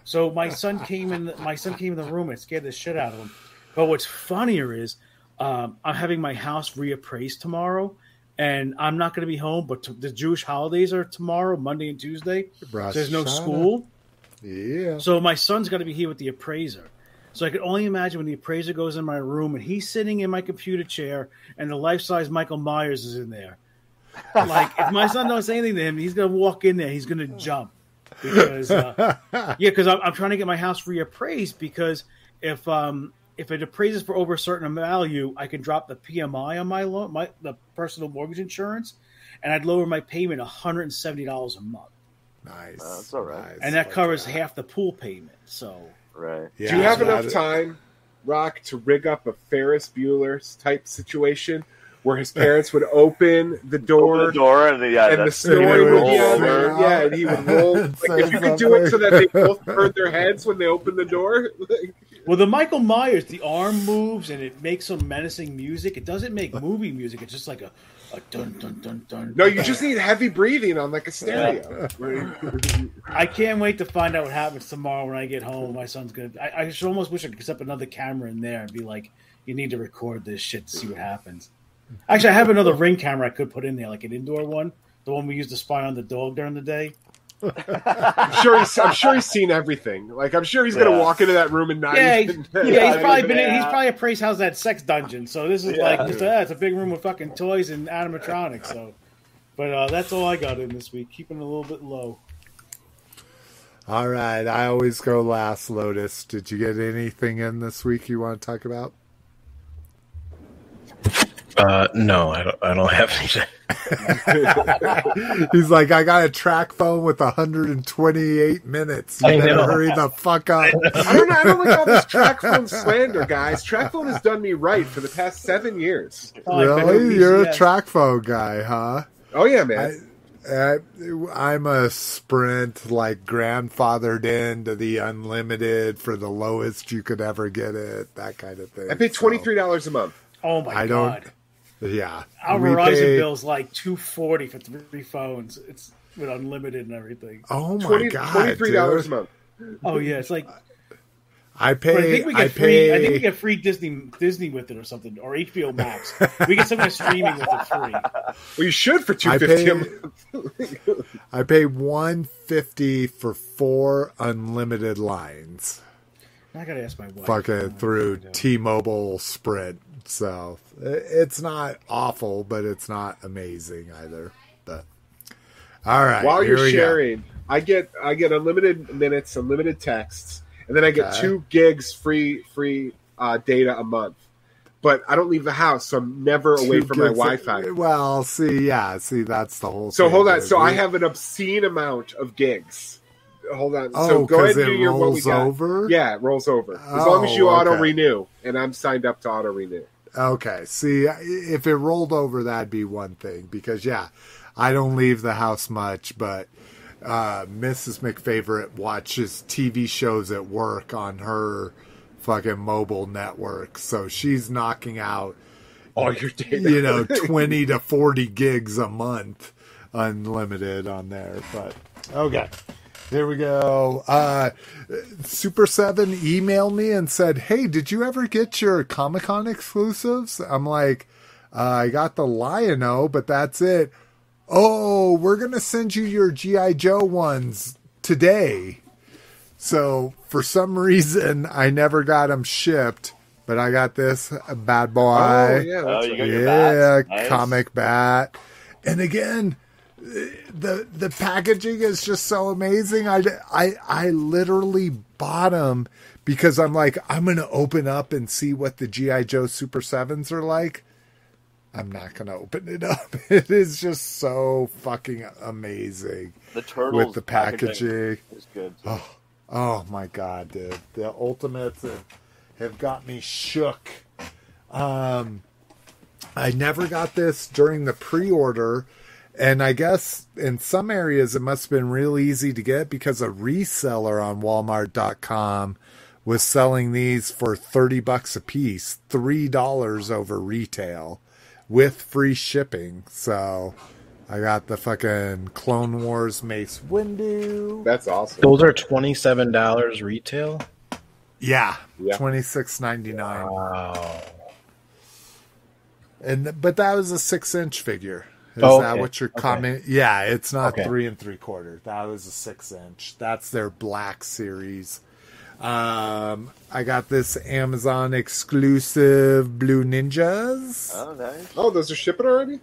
So my son came in. My son came in the room and it scared the shit out of him. But what's funnier is um, I'm having my house reappraised tomorrow, and I'm not going to be home. But t- the Jewish holidays are tomorrow, Monday and Tuesday. So there's no school. Yeah. So my son's got to be here with the appraiser. So I could only imagine when the appraiser goes in my room and he's sitting in my computer chair and the life size Michael Myers is in there. Like if my son doesn't say anything to him, he's gonna walk in there. He's gonna jump because uh, yeah, because I'm, I'm trying to get my house reappraised because if um if it appraises for over a certain value, I can drop the PMI on my loan, my the personal mortgage insurance, and I'd lower my payment 170 dollars a month, Nice. Uh, that's all right. Nice. and that Like covers that. half the pool payment. So Right. Yeah, Do you have enough that- time, Rock, to rig up a Ferris Bueller type situation where his parents would open the door, Open the door and the, yeah, and the story would would be roll over. Yeah, and he would roll. Like, if you could do it so that they both turned their heads when they opened the door. Well, the Michael Myers, the arm moves and it makes some menacing music. It doesn't make movie music. It's just like a, a dun dun dun dun. No, you just need heavy breathing on like a stereo. I can't wait to find out what happens tomorrow when I get home. My son's gonna. I, I should almost wish I could set up another camera in there and be like, "You need to record this shit to see what happens." Actually, I have another ring camera I could put in there, like an indoor one, the one we used to spy on the dog during the day. I'm sure he's. I'm sure he's seen everything. Like I'm sure he's gonna walk into that room and not. Yeah, he's, even, yeah, he's probably been. In, Yeah. he's probably appraised house that sex dungeon. So this is Yeah. like just a, it's a big room with fucking toys and animatronics. So, but uh, that's all I got in this week. Keeping it a little bit low. All right, I always go last. Lotus, did you get anything in this week you want to talk about? Uh, no, I don't. I don't have anything. He's like, I got a TracFone with 128 minutes. You I better know. hurry the fuck up. I don't know. I don't like all this TracFone slander, guys. Track phone has done me right for the past seven years. Really? it You're a TracFone guy, huh? Oh yeah, man. I, I'm a Sprint, like grandfathered into the unlimited for the lowest you could ever get it, that kind of thing. I, pay twenty three dollars a month. Oh my I god! Don't- yeah, Our We Verizon pay- bill's like two forty for three phones. It's with unlimited and everything. Oh my 20 god, Twenty-three dollars a dude. month. Oh yeah, it's like. I But I pay. think we I get free. I think we get free Disney Disney with it or something, or HBO Max. We get some kind of streaming with it free. Well, you should for two I fifty pay- I pay 150 for four unlimited lines. I gotta ask my wife. fucking oh, through T-Mobile Sprint. So it's not awful, but it's not amazing either. But all right, While you're we go. sharing, I get I get unlimited minutes, unlimited texts, and then I get Okay. two gigs free free uh, data a month. But I don't leave the house, so I'm never away Two from my Wi-Fi. Well, see, yeah, see, that's the whole. Thing. So hold on. So I have an obscene amount of gigs. Hold on. Oh, so go ahead and do your what we got. over? Yeah, it rolls over. As long as Oh, you auto okay. renew, and I'm signed up to auto renew. Okay, see, if it rolled over, that'd be one thing because yeah, I don't leave the house much, but uh, Mrs. McFavorite watches TV shows at work on her fucking mobile network, so she's knocking out All your data. you know 20 to 40 gigs a month unlimited on there but okay there we go uh super 7 emailed me and said hey did you ever get your comic-con exclusives i'm like uh, i got the lion-o but that's it oh we're gonna send you your gi joe ones today so for some reason i never got them shipped but i got this bad boy oh yeah. Oh, you right. got your yeah, bats. Nice. comic bat. And again, the the packaging is just so amazing. I, I I literally bought them because I'm like I'm gonna open up and see what the GI Joe Super Sevens are like. I'm not gonna open it up. It is just so fucking amazing The turtles with the packaging. is good. too. Oh my god, dude. The ultimates have, have got me shook. Um I never got this during the pre-order and I guess in some areas it must have been real easy to get because a reseller on walmart.com was selling these for 30 bucks a piece, $3 over retail with free shipping. So I got the fucking Clone Wars Mace Windu. That's awesome. Those are twenty seven dollars retail. Yeah, Yeah. twenty six ninety nine, Wow. and but that was a six inch figure. Is Oh, that okay. what your Okay. comment? Yeah, it's not Okay. three and three quarter. That was a six inch. That's their black series. Um, I got this Amazon exclusive Blue Ninjas. Oh, nice. Oh, those are shipping already.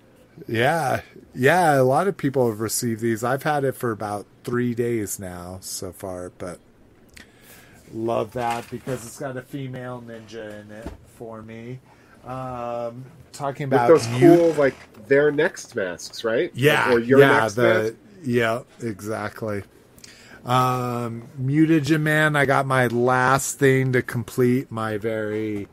Yeah, yeah. A lot of people have received these. I've had it for about three days now so far, but love that because it's got a female ninja in it for me. Um, talking With about those mut- cool, like their next masks, right? yeah, Or your yeah, next the mask. yeah, exactly. Um, Mutagen Man, I got my last thing to complete my very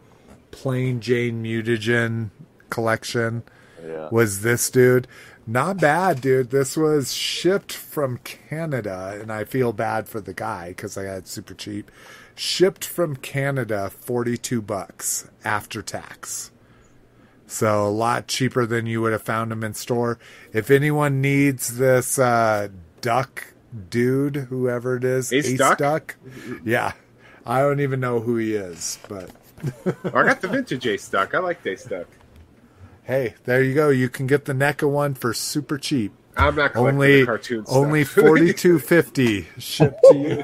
plain Jane Mutagen collection Yeah. was this dude. Not bad, dude. This was shipped from Canada, and I feel bad for the guy because I got it super cheap. Shipped from Canada, 42 bucks after tax. So a lot cheaper than you would have found them in store. If anyone needs this uh, duck dude, whoever it is, Ace Duck? yeah, I don't even know who he is, but Oh, I got the vintage Ace Duck. I like Ace Duck. hey, there you go. You can get the NECA one for super cheap. I'm not collecting Only the cartoon stuff. only forty two fifty shipped to you.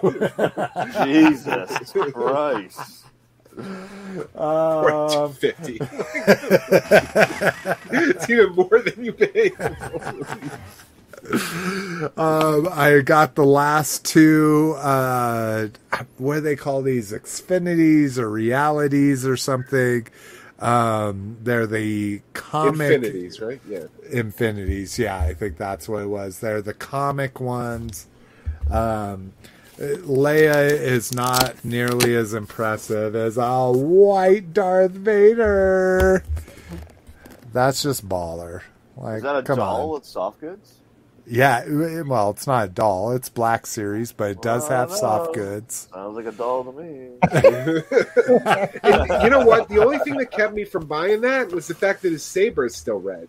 Jesus Christ. Um, 50. it's even more than you paid. Um, I got the last two. Uh, what do they call these? Xfinities or realities or something. Um, they're the comic Infinities, right? Yeah. infinities. Yeah, I think that's what it was. They're the comic ones. Um, Leia is not nearly as impressive as a white Darth Vader. That's just baller. Like, Is that a come doll on. with soft goods? Yeah, well, it's not a doll. It's Black Series, but it does Well, have soft know. goods. Sounds like a doll to me. And you know what? The only thing that kept me from buying that was the fact that his saber is still red.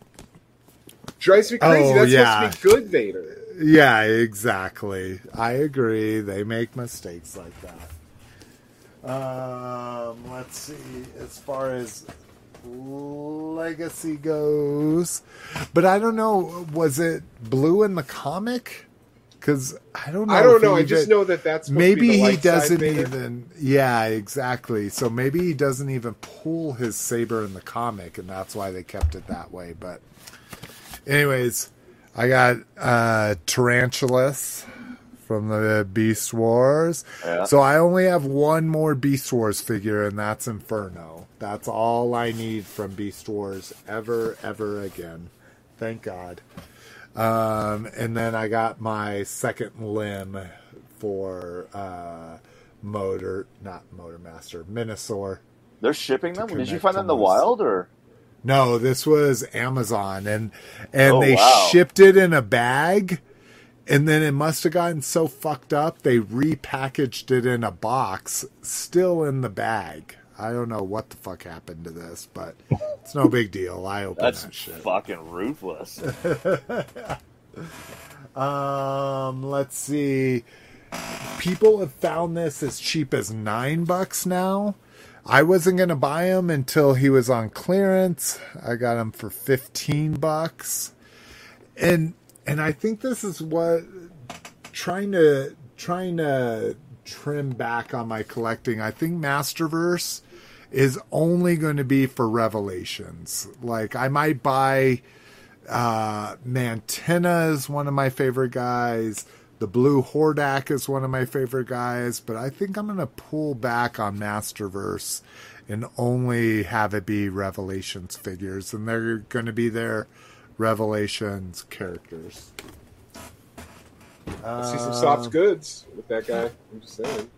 Drives me crazy. Oh, That's yeah. supposed to be good Vader. Yeah, exactly. I agree. They make mistakes like that. Um, let's see. As far as legacy goes, but I don't know. Was it blue in the comic? Because I don't know. I don't know. I just even- know that that's maybe to be the he doesn't even yeah exactly so maybe he doesn't even pull his saber in the comic and that's why they kept it that way but anyways i got uh tarantulas from the beast wars Yeah. so i only have one more beast wars figure and that's inferno that's all i need from beast wars ever ever again thank god um, and then I got my second limb for uh, Motor, not Motor Master, Menasor. They're shipping them. Did you find them in the wild or? No, this was Amazon, and and Oh, they wow. shipped it in a bag, and then it must have gotten so fucked up they repackaged it in a box, still in the bag. I don't know what the fuck happened to this, but it's no big deal. I open That's that shit. fucking ruthless. Um, let's see. People have found this as cheap as nine bucks now. I wasn't gonna buy him until he was on clearance. I got him for fifteen bucks, and and I think this is what trying to trying to trim back on my collecting. I think Masterverse is only going to be for revelations. Like I might buy uh, Mantenna is one of my favorite guys. The Blue Hordak is one of my favorite guys, but I think I'm going to pull back on Masterverse and only have it be Revelations figures, and they're going to be their Revelations characters. I see some Um, soft goods with that guy. I'm just saying.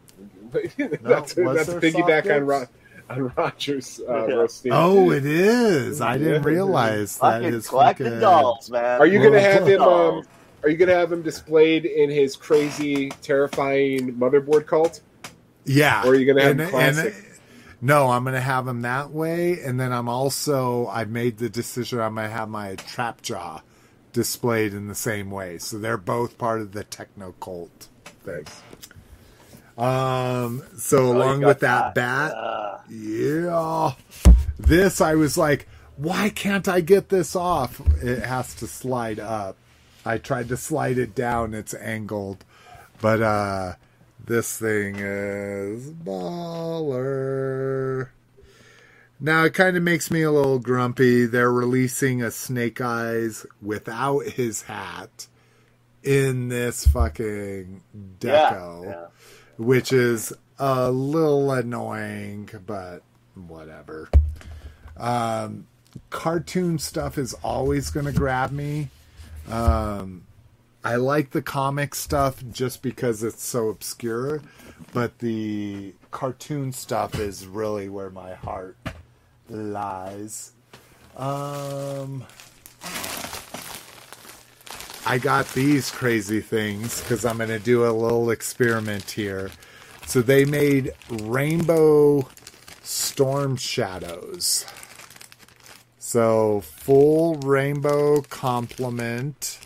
that's was that's piggyback on, Ro- goods? on Rogers uh, roasting. Oh, it is. I didn't realize that fucking his collecting fucking dolls, man. Are you gonna have him? Um, are you gonna have him displayed in his crazy, terrifying motherboard cult? Yeah. Or are you gonna have him classic? no, I'm gonna have him that way, and then I'm also I've made the decision I'm gonna have my trap jaw displayed in the same way. So they're both part of the techno cult thing. Um so Oh, along with that, bat, Uh, yeah. This I was like, why can't I get this off? It has to slide up. I tried to slide it down, it's angled. But uh this thing is baller. Now it kind of makes me a little grumpy. They're releasing a Snake Eyes without his hat in this fucking yeah, deco yeah. Which is a little annoying, but whatever. Um, cartoon stuff is always going to grab me. Um, I like the comic stuff just because it's so obscure, but the cartoon stuff is really where my heart lies. Um, I got these crazy things because I'm going to do a little experiment here. So they made Rainbow Storm Shadows. So full rainbow complement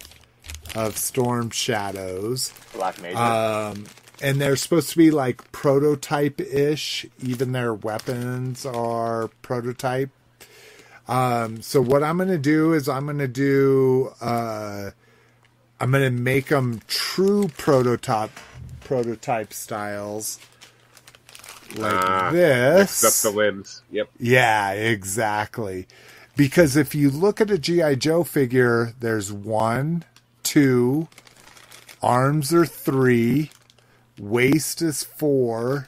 of Storm Shadows. Black Major. Um, and they're supposed to be like prototype ish. Even their weapons are prototype. Um, so what I'm going to do is I'm going to do, uh, I'm going to make them true prototype, prototype styles like Ah, this. Mix up the limbs. Yep. Yeah, exactly. Because if you look at a G.I. Joe figure, there's one, two, arms are three, waist is four,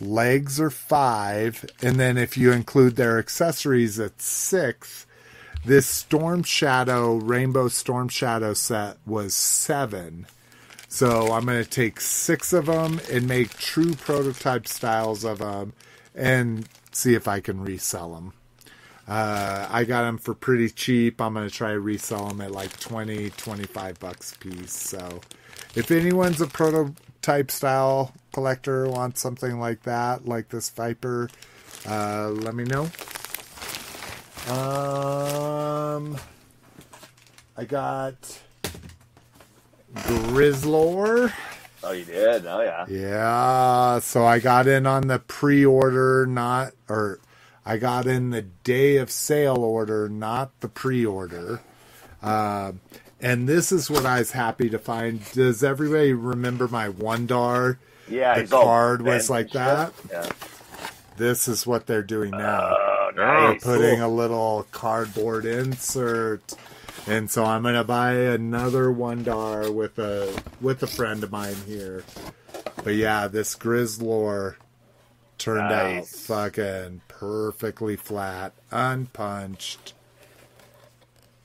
legs are five, and then if you include their accessories, it's six. This Storm Shadow, Rainbow Storm Shadow set was seven. So I'm going to take six of them and make true prototype styles of them and see if I can resell them. Uh, I got them for pretty cheap. I'm going to try to resell them at like 20, 25 bucks a piece. So if anyone's a prototype style collector, wants something like that, like this Viper, uh, let me know. Um, I got Grizzlor. oh, you did? Oh, yeah. Yeah, so I got in on the pre-order, not or I got in the day of sale order, not the pre-order. Uh, and this is what I was happy to find. Does everybody remember my Wondar? Yeah, The card was like that. Yeah. This is what they're doing now. Oh, They're nice. putting a little cardboard insert. And so I'm gonna buy another Wondar with a with a friend of mine here. But yeah, this Grizzlor turned out fucking perfectly flat, unpunched,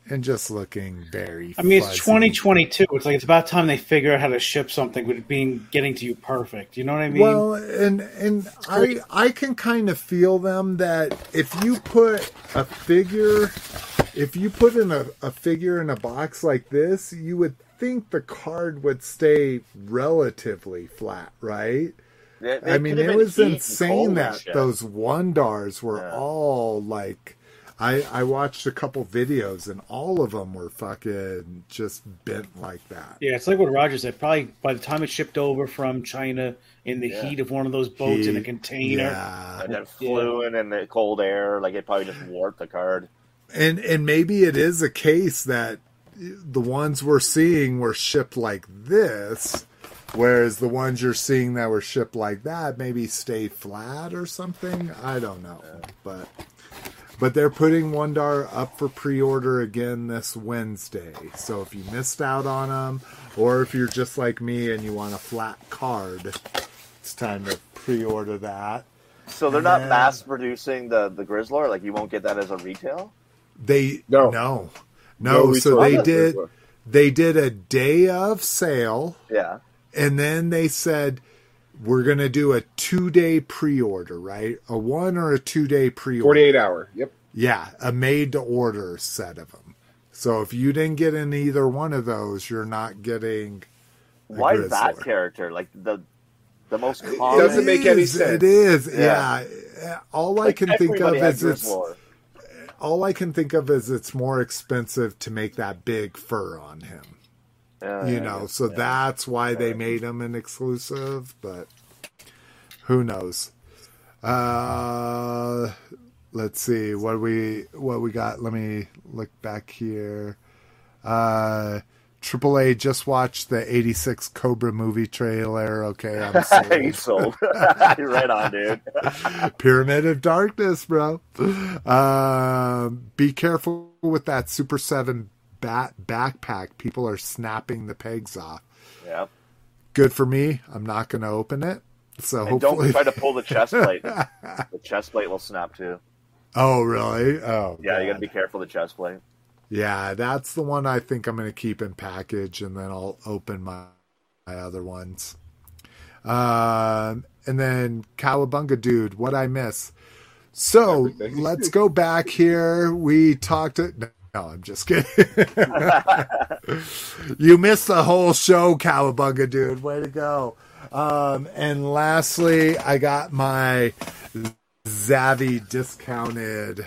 and just looking very. I mean, it's 2022. It's like it's about time they figure out how to ship something with it being getting to you perfect. You know what I mean? Well, and and I. I can kind of feel them that if you put a figure, if you put in a, a figure in a box like this, you would think the card would stay relatively flat, right? They- they I mean, it was insane that shit. those Wondars were Yeah. all like. I, I watched a couple videos and all of them were fucking just bent like that. yeah, it's like what Roger said. Probably by the time it shipped over from China in the Yeah. heat of one of those boats in a container. Yeah. and then flew in in the cold air, like it probably just warped the card. and and maybe it is a case that the ones we're seeing were shipped like this whereas the ones you're seeing that were shipped like that maybe stay flat or something i don't know but but they're putting Wondar up for pre-order again this Wednesday. So if you missed out on them, or if you're just like me and you want a flat card, it's time to pre-order that. So they're not Yeah. mass producing the the Grizzlor. Like you won't get that as a retail. They No. no no. No so they did Grizzlor. they did a day of sale Yeah. and then they said we're going to do a 2-day pre-order, right? A 1 or a 2-day pre-order. 48 hour. Yep. Yeah, a made to order set of them. So if you didn't get in either one of those, you're not getting a Why that character? Like the the most common. It doesn't make any sense. It is, Yeah. yeah. All I can think of is it's all I can think of is it's more expensive to make that big fur on him. Yeah, you yeah, know, yeah. so that's why they made him an exclusive, but who knows? Uh let's see what we what we got. Let me look back here. Uh AAA just watched the 86 Cobra movie trailer. Okay, I'm you sold. sold. You're right on, dude. Pyramid of Darkness, bro. Um, be careful with that Super 7 bat backpack. People are snapping the pegs off. Yeah. Good for me. I'm not going to open it. So And don't try to pull the chest plate. the chest plate will snap too. oh, really? Oh, Yeah, you got to be careful of the chest plate. Yeah, that's the one I think I'm going to keep in package, and then I'll open my my other ones. Um, and then Cowabunga dude, what I miss. So let's go back here. We talked. To, no, I'm just kidding. you missed the whole show, Cowabunga dude. Way to go. Um, and lastly, I got my Zavi discounted.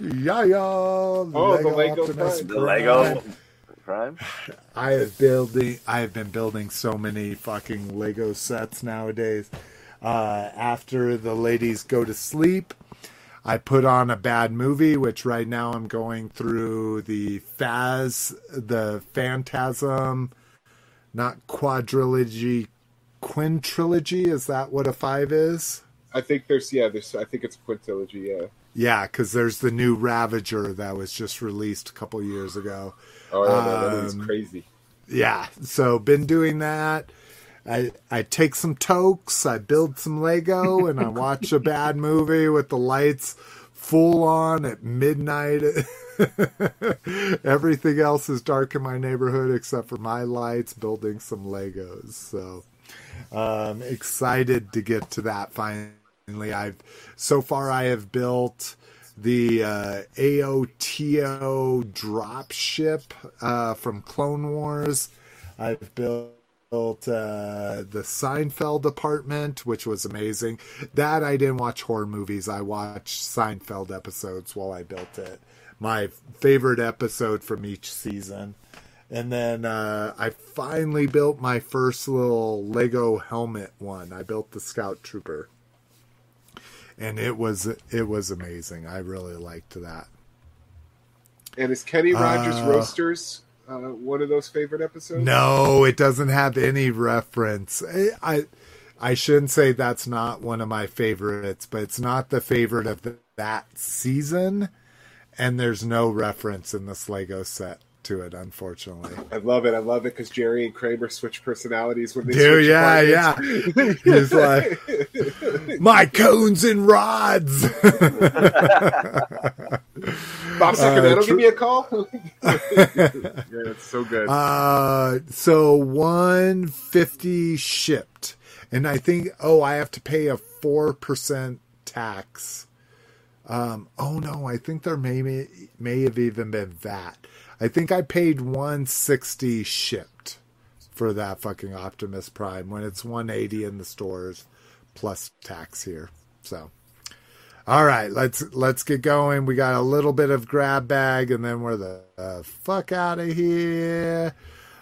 Yeah, yeah. Oh, the Lego Prime. The Lego Prime. I have building. I have been building so many fucking Lego sets nowadays. Uh, after the ladies go to sleep, I put on a bad movie, which right now I'm going through the Phas, the Phantasm, not quadrilogy, quintrilogy. Is that what a five is? I think there's yeah, there's I think it's quintilogy. Yeah. Yeah, because there's the new Ravager that was just released a couple years ago. Oh yeah, no, that is Um, crazy. Yeah, so been doing that. I I take some tokes, I build some Lego, and I watch a bad movie with the lights full on at midnight. Everything else is dark in my neighborhood except for my lights. Building some Legos, so um, excited to get to that finally. I've so far I have built the uh, AOTO drop ship uh, from Clone Wars. I've built uh, the Seinfeld apartment, which was amazing. That I didn't watch horror movies. I watched Seinfeld episodes while I built it. My favorite episode from each season. And then uh, I finally built my first little Lego helmet one. I built the Scout Trooper, and it was it was amazing. I really liked that. And is Kenny Rogers Uh, Roasters uh, one of those favorite episodes? No, it doesn't have any reference. I, I I shouldn't say that's not one of my favorites, but it's not the favorite of the, that season, and there's no reference in this Lego set to it, unfortunately. I love it. I love it because Jerry and Kramer switch personalities when they Dude, switch yeah, apartments. yeah. He's like, my cones and rods. Bob Sacamano, Uh, give me a call. yeah, it's so good. Uh, so 150 shipped. And I think, oh, I have to pay a 4% tax. Um, oh no, I think there may, may, may have even been that. I think I paid 160 shipped for that fucking Optimus Prime when it's 180 in the stores plus tax here. So, all right, let's let's get going. We got a little bit of grab bag, and then we're the uh, fuck out of here.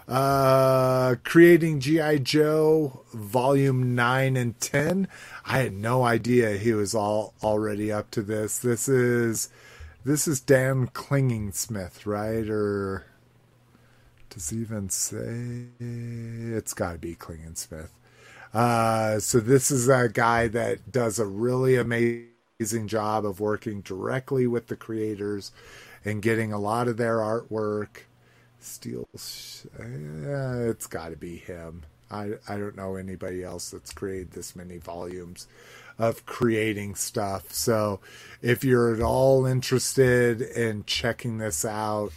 Uh, creating GI Joe Volume Nine and Ten. I had no idea he was all already up to this. This is this is Dan Klingensmith, right? Or does he even say it's got to be Klingensmith? Uh, so this is a guy that does a really amazing job of working directly with the creators and getting a lot of their artwork. Steel, uh, it's got to be him. I I don't know anybody else that's created this many volumes of creating stuff. So if you're at all interested in checking this out,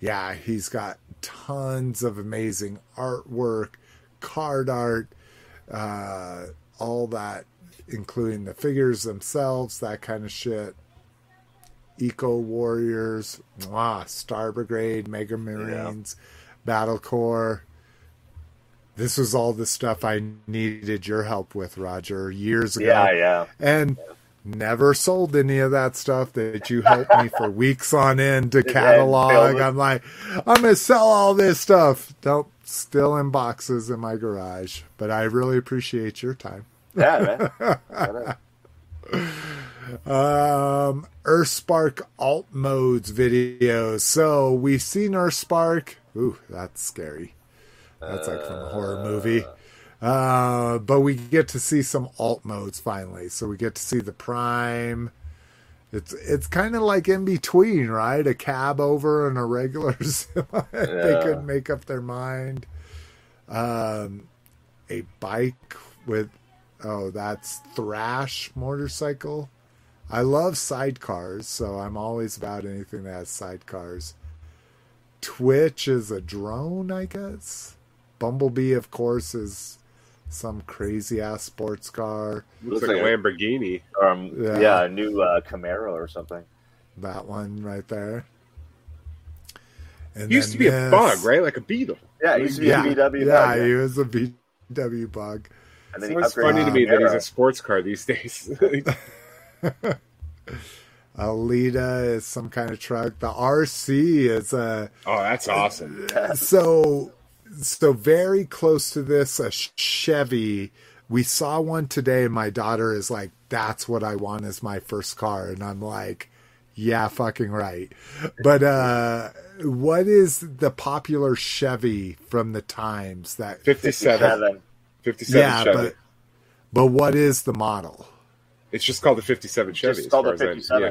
yeah, he's got tons of amazing artwork, card art, uh, all that, including the figures themselves, that kind of shit. Eco Warriors, Star Brigade, Mega Marines, Battle Corps. This was all the stuff I needed your help with, Roger, years ago Yeah, yeah. and never sold any of that stuff that you helped me for weeks on end to catalog. I'm like, I'm gonna sell all this stuff. Nope, still in boxes in my garage. But I really appreciate your time. Yeah, man. Um, Earthspark alt modes videos. So we've seen Earthspark. Ooh, that's scary. That's like from a horror movie. Uh, but we get to see some alt modes finally. So we get to see the Prime. It's it's kind of like in between, right? A cab over and a regular semi. they couldn't make up their mind. Um, a bike with oh, that's Thrash motorcycle. I love sidecars, so I'm always about anything that has sidecars. Twitch is a drone, I guess. Bumblebee, of course, is some crazy ass sports car. Looks Looks like a like a- Lamborghini. Um, Yeah. yeah. a new uh, Camaro or something. That one right there. And He used to then be a bug, right? Like a beetle. Yeah, it used to be Yeah, a VW. yeah, bug, he was a VW bug. And then It's he always upgraded funny to to me that he's a sports car these days. Elita is some kind of truck. The Arcee is a oh, that's awesome. so so very close to this a Chevy. We saw one today, and my daughter is like, "That's what I want as my first car," and I'm like, "Yeah, fucking right." But uh, what is the popular Chevy from the times that? 57. 57. 57 Yeah, Chevy. but but what is the model? It's just called the 57 Chevy. Just called far the 57. yeah.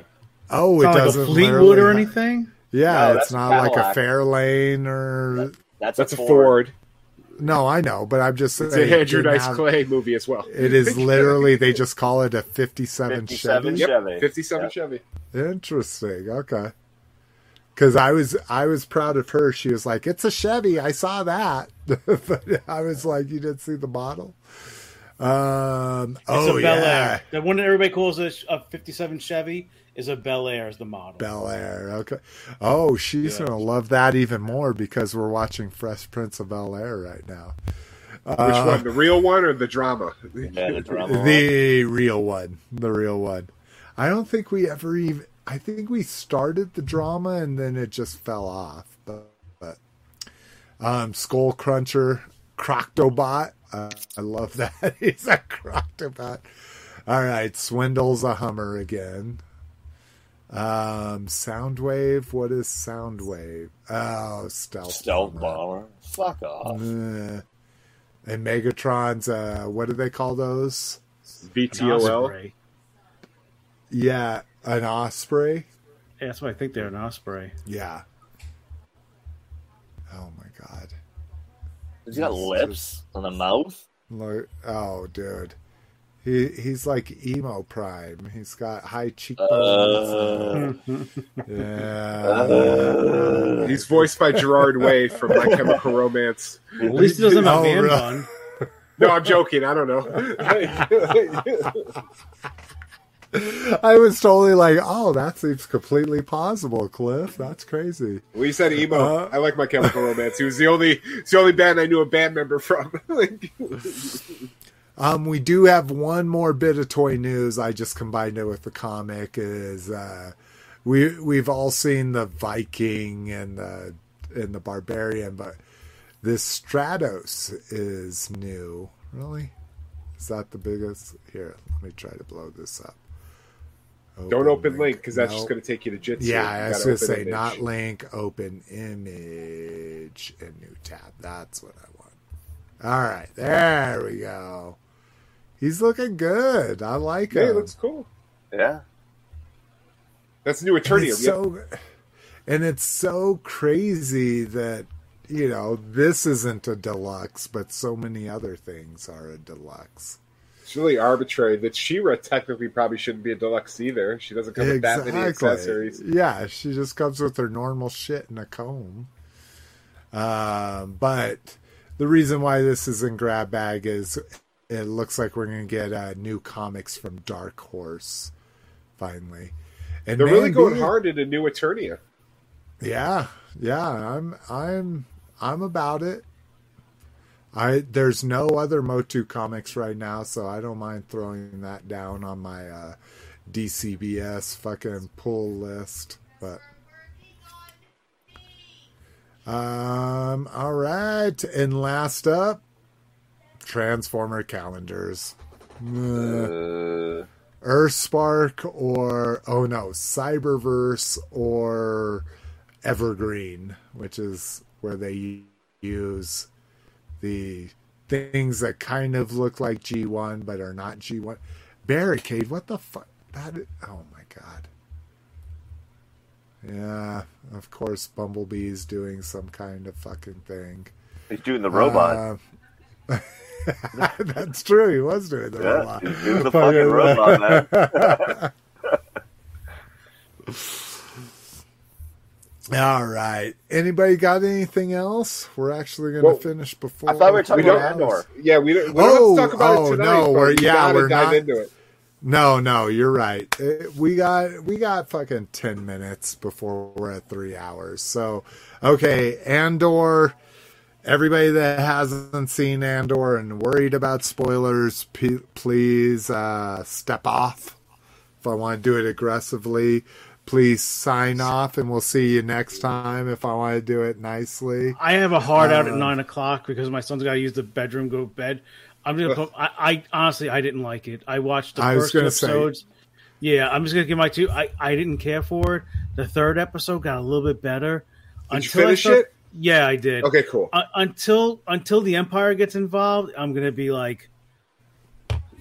Oh, It's it not like a doesn't Fleetwood or anything. Yeah, No, it's that's not like a Cadillac. Fairlane or That's, That's a a Ford. Ford. no. I know, but I'm just saying. It's a Andrew didn't Dice have- Clay movie as well. It is literally they just call it a 57, 57 Chevy. Yep, Chevy. 57 Yeah. Chevy. Interesting. Okay. Because I was I was proud of her. She was like, "It's a Chevy. I saw that." but I was like, "You didn't see the model." Um. It's oh a Bel yeah, The one that everybody calls a, a 57 Chevy is a Bel Air as the model. Bel Air. Okay. Oh, she's Yeah. gonna love that even more because we're watching Fresh Prince of Bel Air right now. Which Uh, one? The real one or the drama? Yeah, the drama. The real one. The real one. I don't think we ever even. I think we started the drama and then it just fell off. But, but um, Skull Cruncher, Croctobot. Uh, I love that. He's a Croctobot. All right, Swindle's a Hummer again. Um, Soundwave. What is Soundwave? Oh, Stealth. Stealth Bomber. bomber. Fuck off. Uh, and Megatron's. Uh, what do they call those? VTOL. Osprey. Yeah, an Osprey. Yeah, that's what I think they're an Osprey. Yeah. Oh my god. He's got It's lips on the mouth. Look, oh dude. He he's like emo prime. He's got high cheekbones. Uh, yeah. uh, He's voiced by Gerard Way from My Chemical Romance. At least he doesn't have Oh, a man really? bun. No, I'm joking. I don't know. I was totally like, oh, that seems completely possible, Cliff. That's crazy. well, you said emo. Uh, I like My Chemical Romance. He was the only, it's the only band I knew a band member from. Um, we do have one more bit of toy news. I just combined it with the comic. Is uh, we we've all seen the Viking and the and the Barbarian, but this Stratos is new. Really, is that the biggest? Here, let me try to blow this up. don't open link because that's No. just going to take you to Jitsi. Yeah, I was going to say image. not link, open image, and new tab. That's what I want. All right, there we go. He's looking good. I like Yeah, him. it looks cool. yeah. That's new and Eternium. it's Yep. so, and it's so crazy that you know this isn't a deluxe, but so many other things are a deluxe. It's really arbitrary that She-Ra technically probably shouldn't be a deluxe either. She doesn't come with that many accessories. Yeah, she just comes with her normal shit and a comb. Um, but the reason why this is in grab bag is it looks like we're going to get uh, new comics from Dark Horse finally. And They're really going hard into new Eternia. Yeah, yeah, I'm I'm I'm about it. I there's no other Motu comics right now, so I don't mind throwing that down on my uh, DCBS fucking pull list. But um, all right, and last up, Transformer calendars. Uh, Earthspark or oh no, Cyberverse or Evergreen, which is where they use the things that kind of look like G1 but are not G1. Barricade, what the fuck? That is, oh my god. Yeah, of course Bumblebee's doing some kind of fucking thing. he's doing the robot. Uh, that's true. He was doing the yeah, robot. he's doing the fucking robot, man. All right. Anybody got anything else? We're actually going to Well, finish before. I thought we were talking We about Andor. Yeah, we don't, we don't oh, have to talk about oh, it tonight. No, we're, we yeah, gotta we're dive not- into it. No, no, you're right. Uh, We got we got fucking ten minutes before we're at three hours. So, okay, Andor everybody that hasn't seen Andor and worried about spoilers, p- please uh, step off. If I want to do it aggressively, please sign off, and we'll see you next time. If I want to do it nicely, I have a hard out at Uh, nine o'clock because my son's got to use the bedroom, go to bed. I'm gonna put. I, I honestly, I didn't like it. I watched the I first gonna say- episodes. Yeah, I'm just gonna give my two. I, I didn't care for it. The third episode got a little bit better. Did you Until I finish start- it? Yeah, I did. Okay, cool. Uh, until until the Empire gets involved, I'm gonna be like,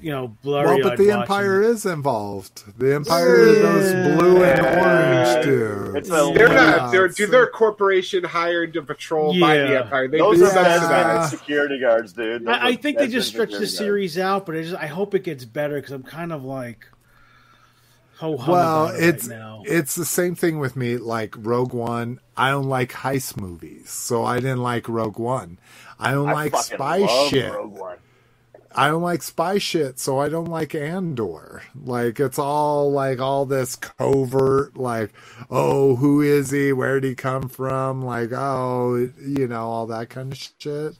you know, blurry. well, but the Empire is involved. The Empire is those blue and orange dudes. They're Yeah, not. They're, it's- dude, they're a corporation hired to patrol by the Empire. They've Those are subsidized. Yeah. best security guards, dude. I, I think they just stretch the security guards. series out, but I just I hope it gets better because I'm kind of like, ho hum well, about it it's right now. it's the same thing with me. Like Rogue One, I don't like heist movies, so I didn't like Rogue One. I don't I like fucking spy love shit. Rogue One. I don't like spy shit, so I don't like Andor. Like it's all like all this covert, like, oh, who is he? Where did he come from? Like, oh, you know, all that kind of shit.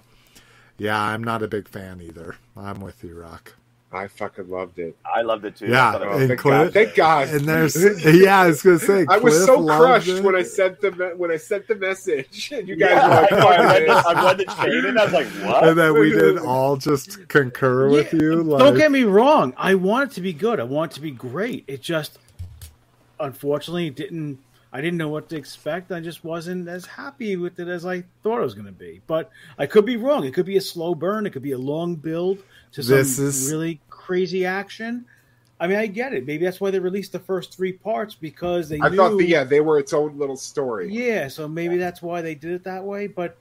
Yeah, I'm not a big fan either. I'm with you, Rock. I fucking loved it. I loved it too. Yeah, I Oh, and thank Cliff- God! Thank God! And there's, yeah, I was gonna say, I was so crushed it. when I sent the me- when I sent the message, and you guys yeah, were like, I, know, I, read the, this." I read the chain and I was like, what? and then we did all just concur with you. Like, Don't get me wrong. I want it to be good. I want it to be great. It just, unfortunately, didn't. I didn't know what to expect. I just wasn't as happy with it as I thought it was going to be. But I could be wrong. It could be a slow burn. It could be a long build to some This is- really crazy action. I mean, I get it. Maybe that's why they released the first three parts because they I knew. thought, the, yeah, they were its own little story. Yeah, so maybe that's why they did it that way. But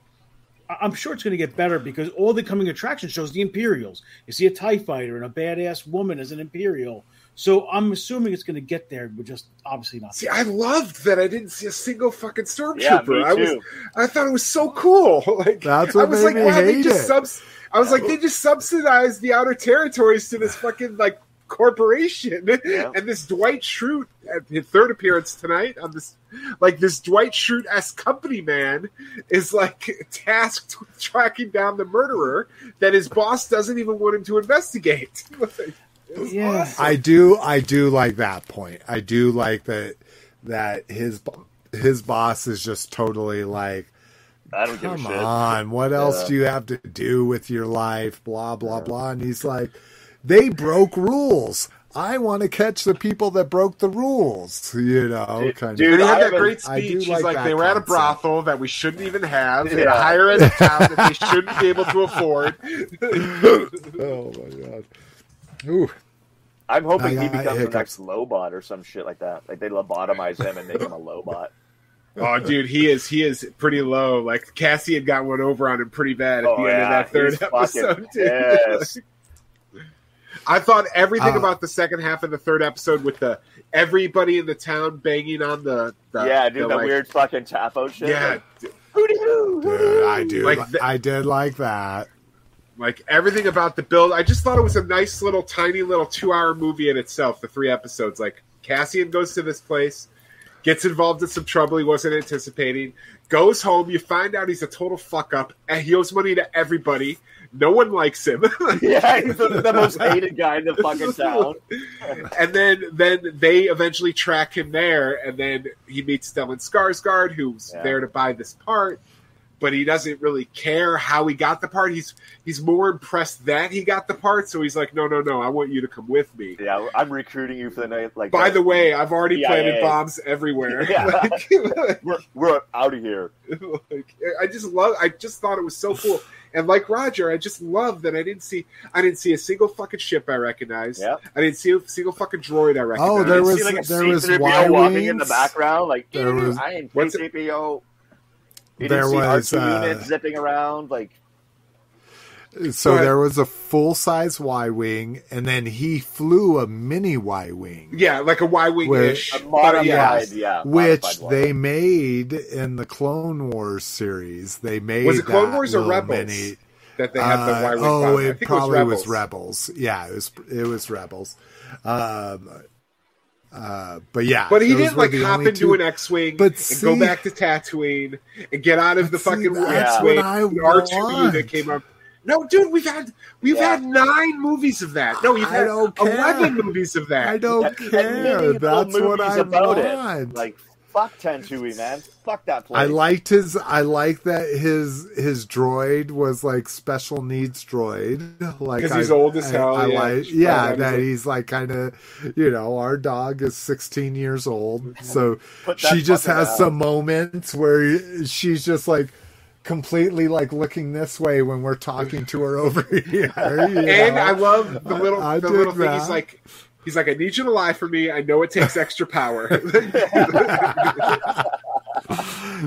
I'm sure it's going to get better because all the coming attraction shows the Imperials. You see a Tie Fighter and a badass woman as an Imperial. So I'm assuming it's going to get there, but just obviously not. See, I loved that I didn't see a single fucking stormtrooper. Yeah, I was. I thought it was so cool. Like That's what I what was made like, me wow, they hate just it. subs. I was like, they just subsidized the outer territories to this fucking like corporation, Yeah. and this Dwight Schrute at his third appearance tonight on this, like this Dwight Schrute s company man is like tasked with tracking down the murderer that his boss doesn't even want him to investigate. It was Yeah. awesome. I do, I do like that point. I do like that that his his boss is just totally like, I don't give a come shit. on, what else Yeah. do you have to do with your life? Blah blah blah. And he's like, they broke rules. I want to catch the people that broke the rules. You know, Dude, kind Dude, of. he had I that great I speech. He's like like, they were at a brothel that we shouldn't even have. They Yeah. hire at a town that they shouldn't be able to afford. oh my god. Ooh. I'm hoping I he got becomes the hiccups. next Lobot or some shit like that. Like they lobotomize him and make him a Lobot. Oh, dude, he is he is pretty low. Like Cassie had got one over on him pretty bad at Oh, the end yeah, of that third he's episode. Dude. pissed. I thought everything Uh, about the second half of the third episode with the everybody in the town banging on the, the yeah, dude, the, that like- weird fucking tapo shit. yeah, Like, hooty-hoo, Dude, I do. Like the- I did like that. Like everything about the build. I just thought it was a nice little, tiny little two-hour movie in itself. The three episodes. Like Cassian goes to this place, gets involved in some trouble he wasn't anticipating, goes home. You find out he's a total fuck up, and he owes money to everybody. No one likes him. Yeah, he's the, the most hated guy in the fucking town. and then then they eventually track him there, and then he meets Stellan Skarsgård, who's Yeah. there to buy this part, but he doesn't really care how he got the part. He's he's more impressed that he got the part, so he's like, no, no, no, I want you to come with me. Yeah, I'm recruiting you for the night. Like, By the way, I've already Yeah, planted yeah, yeah. bombs everywhere. Yeah. Like- we're we're out of here. like, I just love. I just thought it was so cool. And like Roger, I just love that I didn't see. I didn't see a single fucking ship I recognized. Yeah. I didn't see a single fucking droid I recognized. Oh, there You was see, like, a there was C-3PO Y walking in the background. Like, There was- I ain't What's it- C-3PO. You There didn't see was, R2 uh, units zipping around. Like, So there was a full size Y wing, and then he flew a mini Y wing, Yeah, like a Y wing ish. a modified, yeah, which modified one. they made in the Clone Wars series. They made Was it Clone Wars or Rebels? Mini, that they had the Uh, Y wing. oh, bomb. I it think probably it was was Rebels. Yeah, it was it was Rebels. Um, Uh, but yeah, But he didn't like hop into two- an X-wing But and see- go back to Tatooine and get out of the But see, fucking X-wing. what I R two want. that came up. No, dude, we've had we've Yeah. had nine movies of that. No, you've I had don't care. eleven movies of that. I don't And- and care. many That's what movies I about want. It. Like fuck Tatooine, man. Fuck that place. I liked his. I like that his his droid was like special needs droid. Like 'Cause he's I- old as I- hell, I yeah. like, yeah, right, that he's he's like kind of, you know, our dog is 16 years old, mm-hmm. so she just has down. some moments where she's just like completely like looking this way when we're talking to her over here. you And? I love the little I the dig little thing. He's like he's like, I need you to lie for me. I know it takes extra power.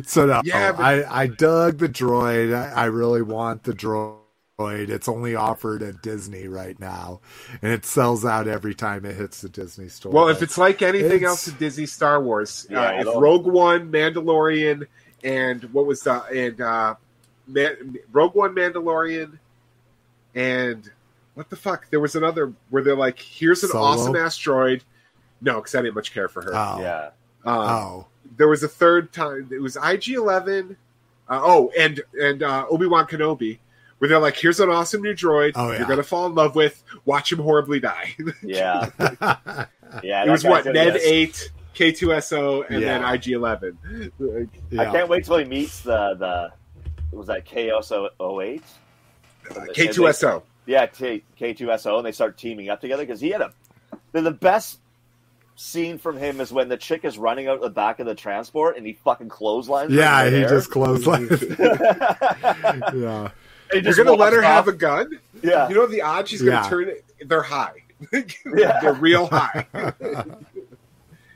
so no, Yeah, but- I I dug the droid. I, I really want the droid. It's only offered at Disney right now, and it sells out every time it hits the Disney store. well, if it's like anything It's- else in Disney Star Wars, Yeah, uh, if Rogue One, Mandalorian, and what was the and uh, Man, Rogue One, Mandalorian, and what the fuck? There was another where they're like, here's an Solo? awesome asteroid. No, because I didn't much care for her. oh, Yeah. Um, oh, there was a third time. It was IG Eleven. Uh, oh, and and uh, Obi Wan Kenobi, where they're like, "Here's an awesome new droid. Oh, yeah. You're gonna fall in love with. Watch him horribly die." Yeah. Yeah. it was what Ned get- eight, K two SO, and Yeah. then IG Eleven. I can't wait till he meets the the was that KSO 08? K two SO. Yeah, K two SO, and they start teaming up together because he had a. The, the best scene from him is when the chick is running out the back of the transport and he fucking clotheslines. yeah, in he midair. just clotheslines. yeah, he You're gonna let walks her have a gun. Yeah. You know the odds she's gonna Yeah. turn it. They're high. Yeah. they're real high.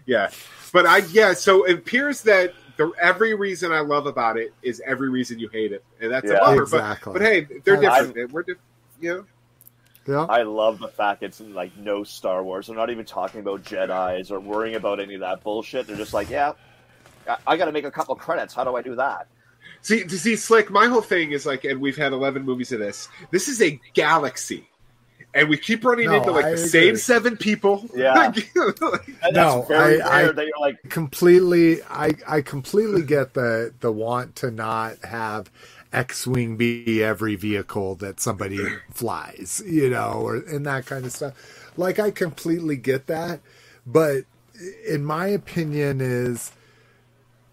yeah, but I yeah. So it appears that the every reason I love about it is every reason you hate it, and that's Yeah. a bummer. Exactly. But, but hey, they're I- different. We're different. You yeah. I love the fact it's like no Star Wars. They're not even talking about Jedi's or worrying about any of that bullshit. They're just like, yeah, I, I got to make a couple credits. How do I do that? See, to see, Slick. My whole thing is like, and we've had eleven movies of this. This is a galaxy, and we keep running No, into like I the agree. same seven people. Yeah. And No, very I- I- that you're like, completely I I completely get the the want to not have X-wing be every vehicle that somebody flies, you know, or and that kind of stuff. Like I completely get that, but in my opinion is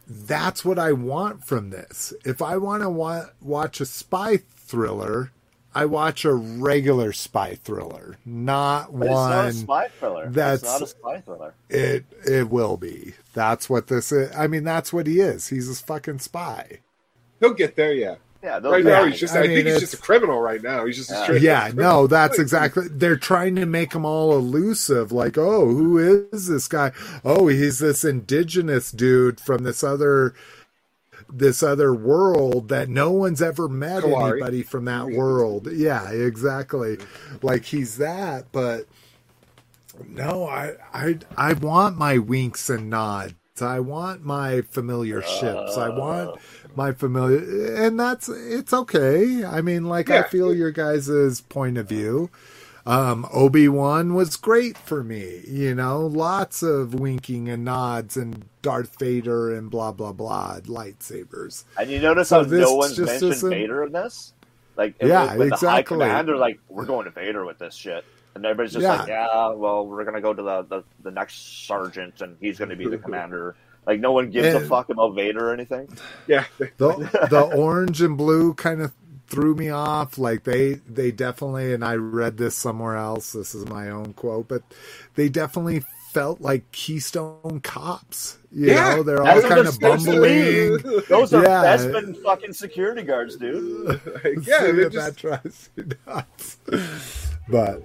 that's what I want from this. If I want to wa- watch a spy thriller, I watch a regular spy thriller, not but it's not one a spy thriller. that's- it's not a spy thriller. it it will be. That's what this is. I mean, that's what he is. He's a fucking spy. He'll get there. Yeah. Yeah, they'll Right now, he's just. I I, mean, think he's just a criminal right now. He's just a Yeah. straight. Yeah, no, that's exactly. They're trying to make him all elusive. Like, oh, who is this guy? Oh, he's this indigenous dude from this other this other world that no one's ever met Kenari. anybody from that world. Yeah, exactly. Like he's that, but no, I I I want my winks and nods. I want my familiar ships. I want my familiar, and that's it's okay. I mean, like I feel your guys' point of view. Um, Obi Wan was great for me. You know, lots of winking and nods and Darth Vader and blah blah blah lightsabers. And you notice So how no one's mentioned Vader in this? Like, Yeah, with, with the high exactly. command, they're like, we're going to Vader with this shit. And everybody's just Yeah. like, yeah, well, we're going to go to the, the, the next sergeant, and he's going to be the commander. Like, no one gives a fuck about Vader or anything. Yeah. the the orange and blue kind of threw me off like they they definitely and i read this somewhere else this is my own quote but they definitely felt like keystone cops you Yeah, know they're all that's kind they're of supposed to be. bumbling Those are Yeah. Bespin fucking security guards, dude. yeah. See They're if just, that drives you nuts but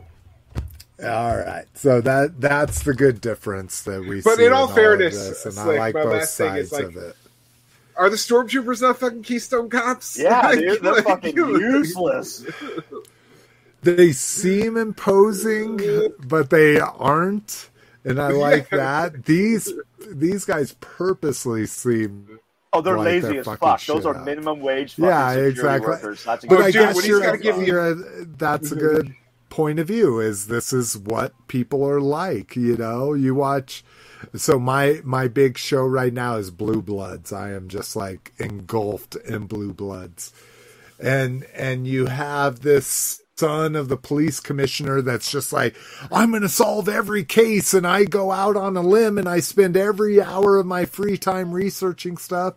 all right so that that's the good difference that we But see in all of fairness, this, and it's i like like my both last thing is, sides like, of it are the stormtroopers not fucking Keystone cops? Yeah, Like, dude, they're like, fucking useless. they seem imposing, but they aren't, and I like that. These these guys purposely seem. Oh, they're Like, lazy they're as fuck. Those are up. minimum wage fucking Yeah, security exactly. workers. That's But But I dude, guess when he's you're, give you- you're- uh, that's a good point of view is this is what people are like you know? You watch so my my big show right now is blue bloods. I am just like engulfed in blue bloods. And and you have this son of the police commissioner that's just like i'm going to solve every case and i go out on a limb and i spend every hour of my free time researching stuff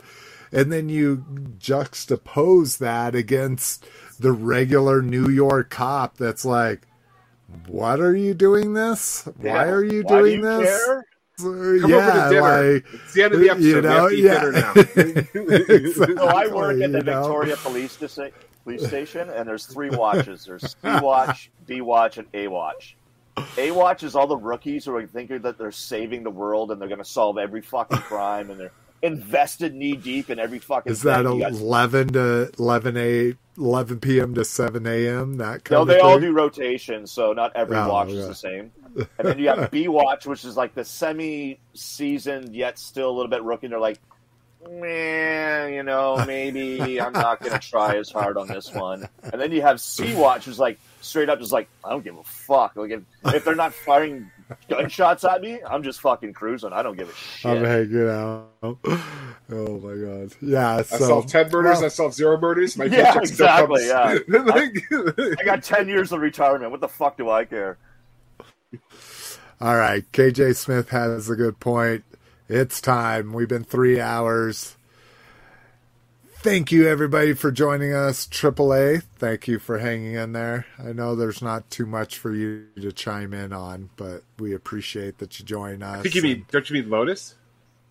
and then you juxtapose that against the regular New York cop that's like, "What are you doing this? Why are you Why do doing you this?" care? Uh, Come yeah, over to dinner. like it's the end of the episode. you know, we have to yeah. dinner now. Exactly, So I work at the you know? Victoria Police Sta- Police Station, and there's three watches. There's C Watch, D Watch, and A Watch. A Watch is all the rookies who are thinking that they're saving the world and they're going to solve every fucking crime, and they're invested knee deep in every fucking. Is that thing. You got- eleven to eleven a eleven p.m. to seven a.m. That kind No, they all do rotation, so not every Oh, watch yeah. is the same. And then you have B Watch, which is like the semi-seasoned yet still a little bit rookie. They're like, man, you know, maybe I'm not going to try as hard on this one. And then you have C Watch, who's like straight up, just like I don't give a fuck. Like if, if they're not firing gunshots at me, I'm just fucking cruising. I don't give a shit. I'm hanging out. Oh my god! Yeah, I so solved ten murders. well, I solved zero murders. My Yeah, paycheck still exactly, comes- I got ten years of retirement. What the fuck do I care? All right, KJ Smith has a good point. It's time. We've been three hours. Thank you, everybody, for joining us. AAA, thank you for hanging in there. I know there's not too much for you to chime in on, but we appreciate that you join us. I think you mean don't you mean Lotus?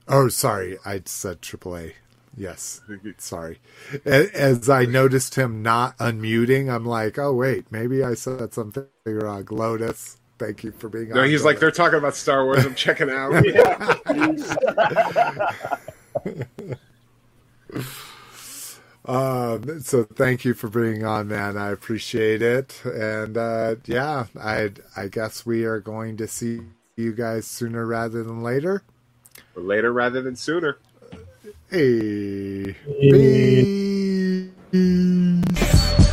Oh, sorry, I said AAA. Yes, sorry. As I noticed him not unmuting, I'm like, oh wait, maybe I said something wrong. Lotus, thank you for being on. No, he's like Lotus. they're talking about Star Wars. I'm checking out. Um, so thank you for being on, man. I appreciate it. And uh, yeah, I I guess we are going to see you guys sooner rather than later. Later rather than sooner. Hey, peace.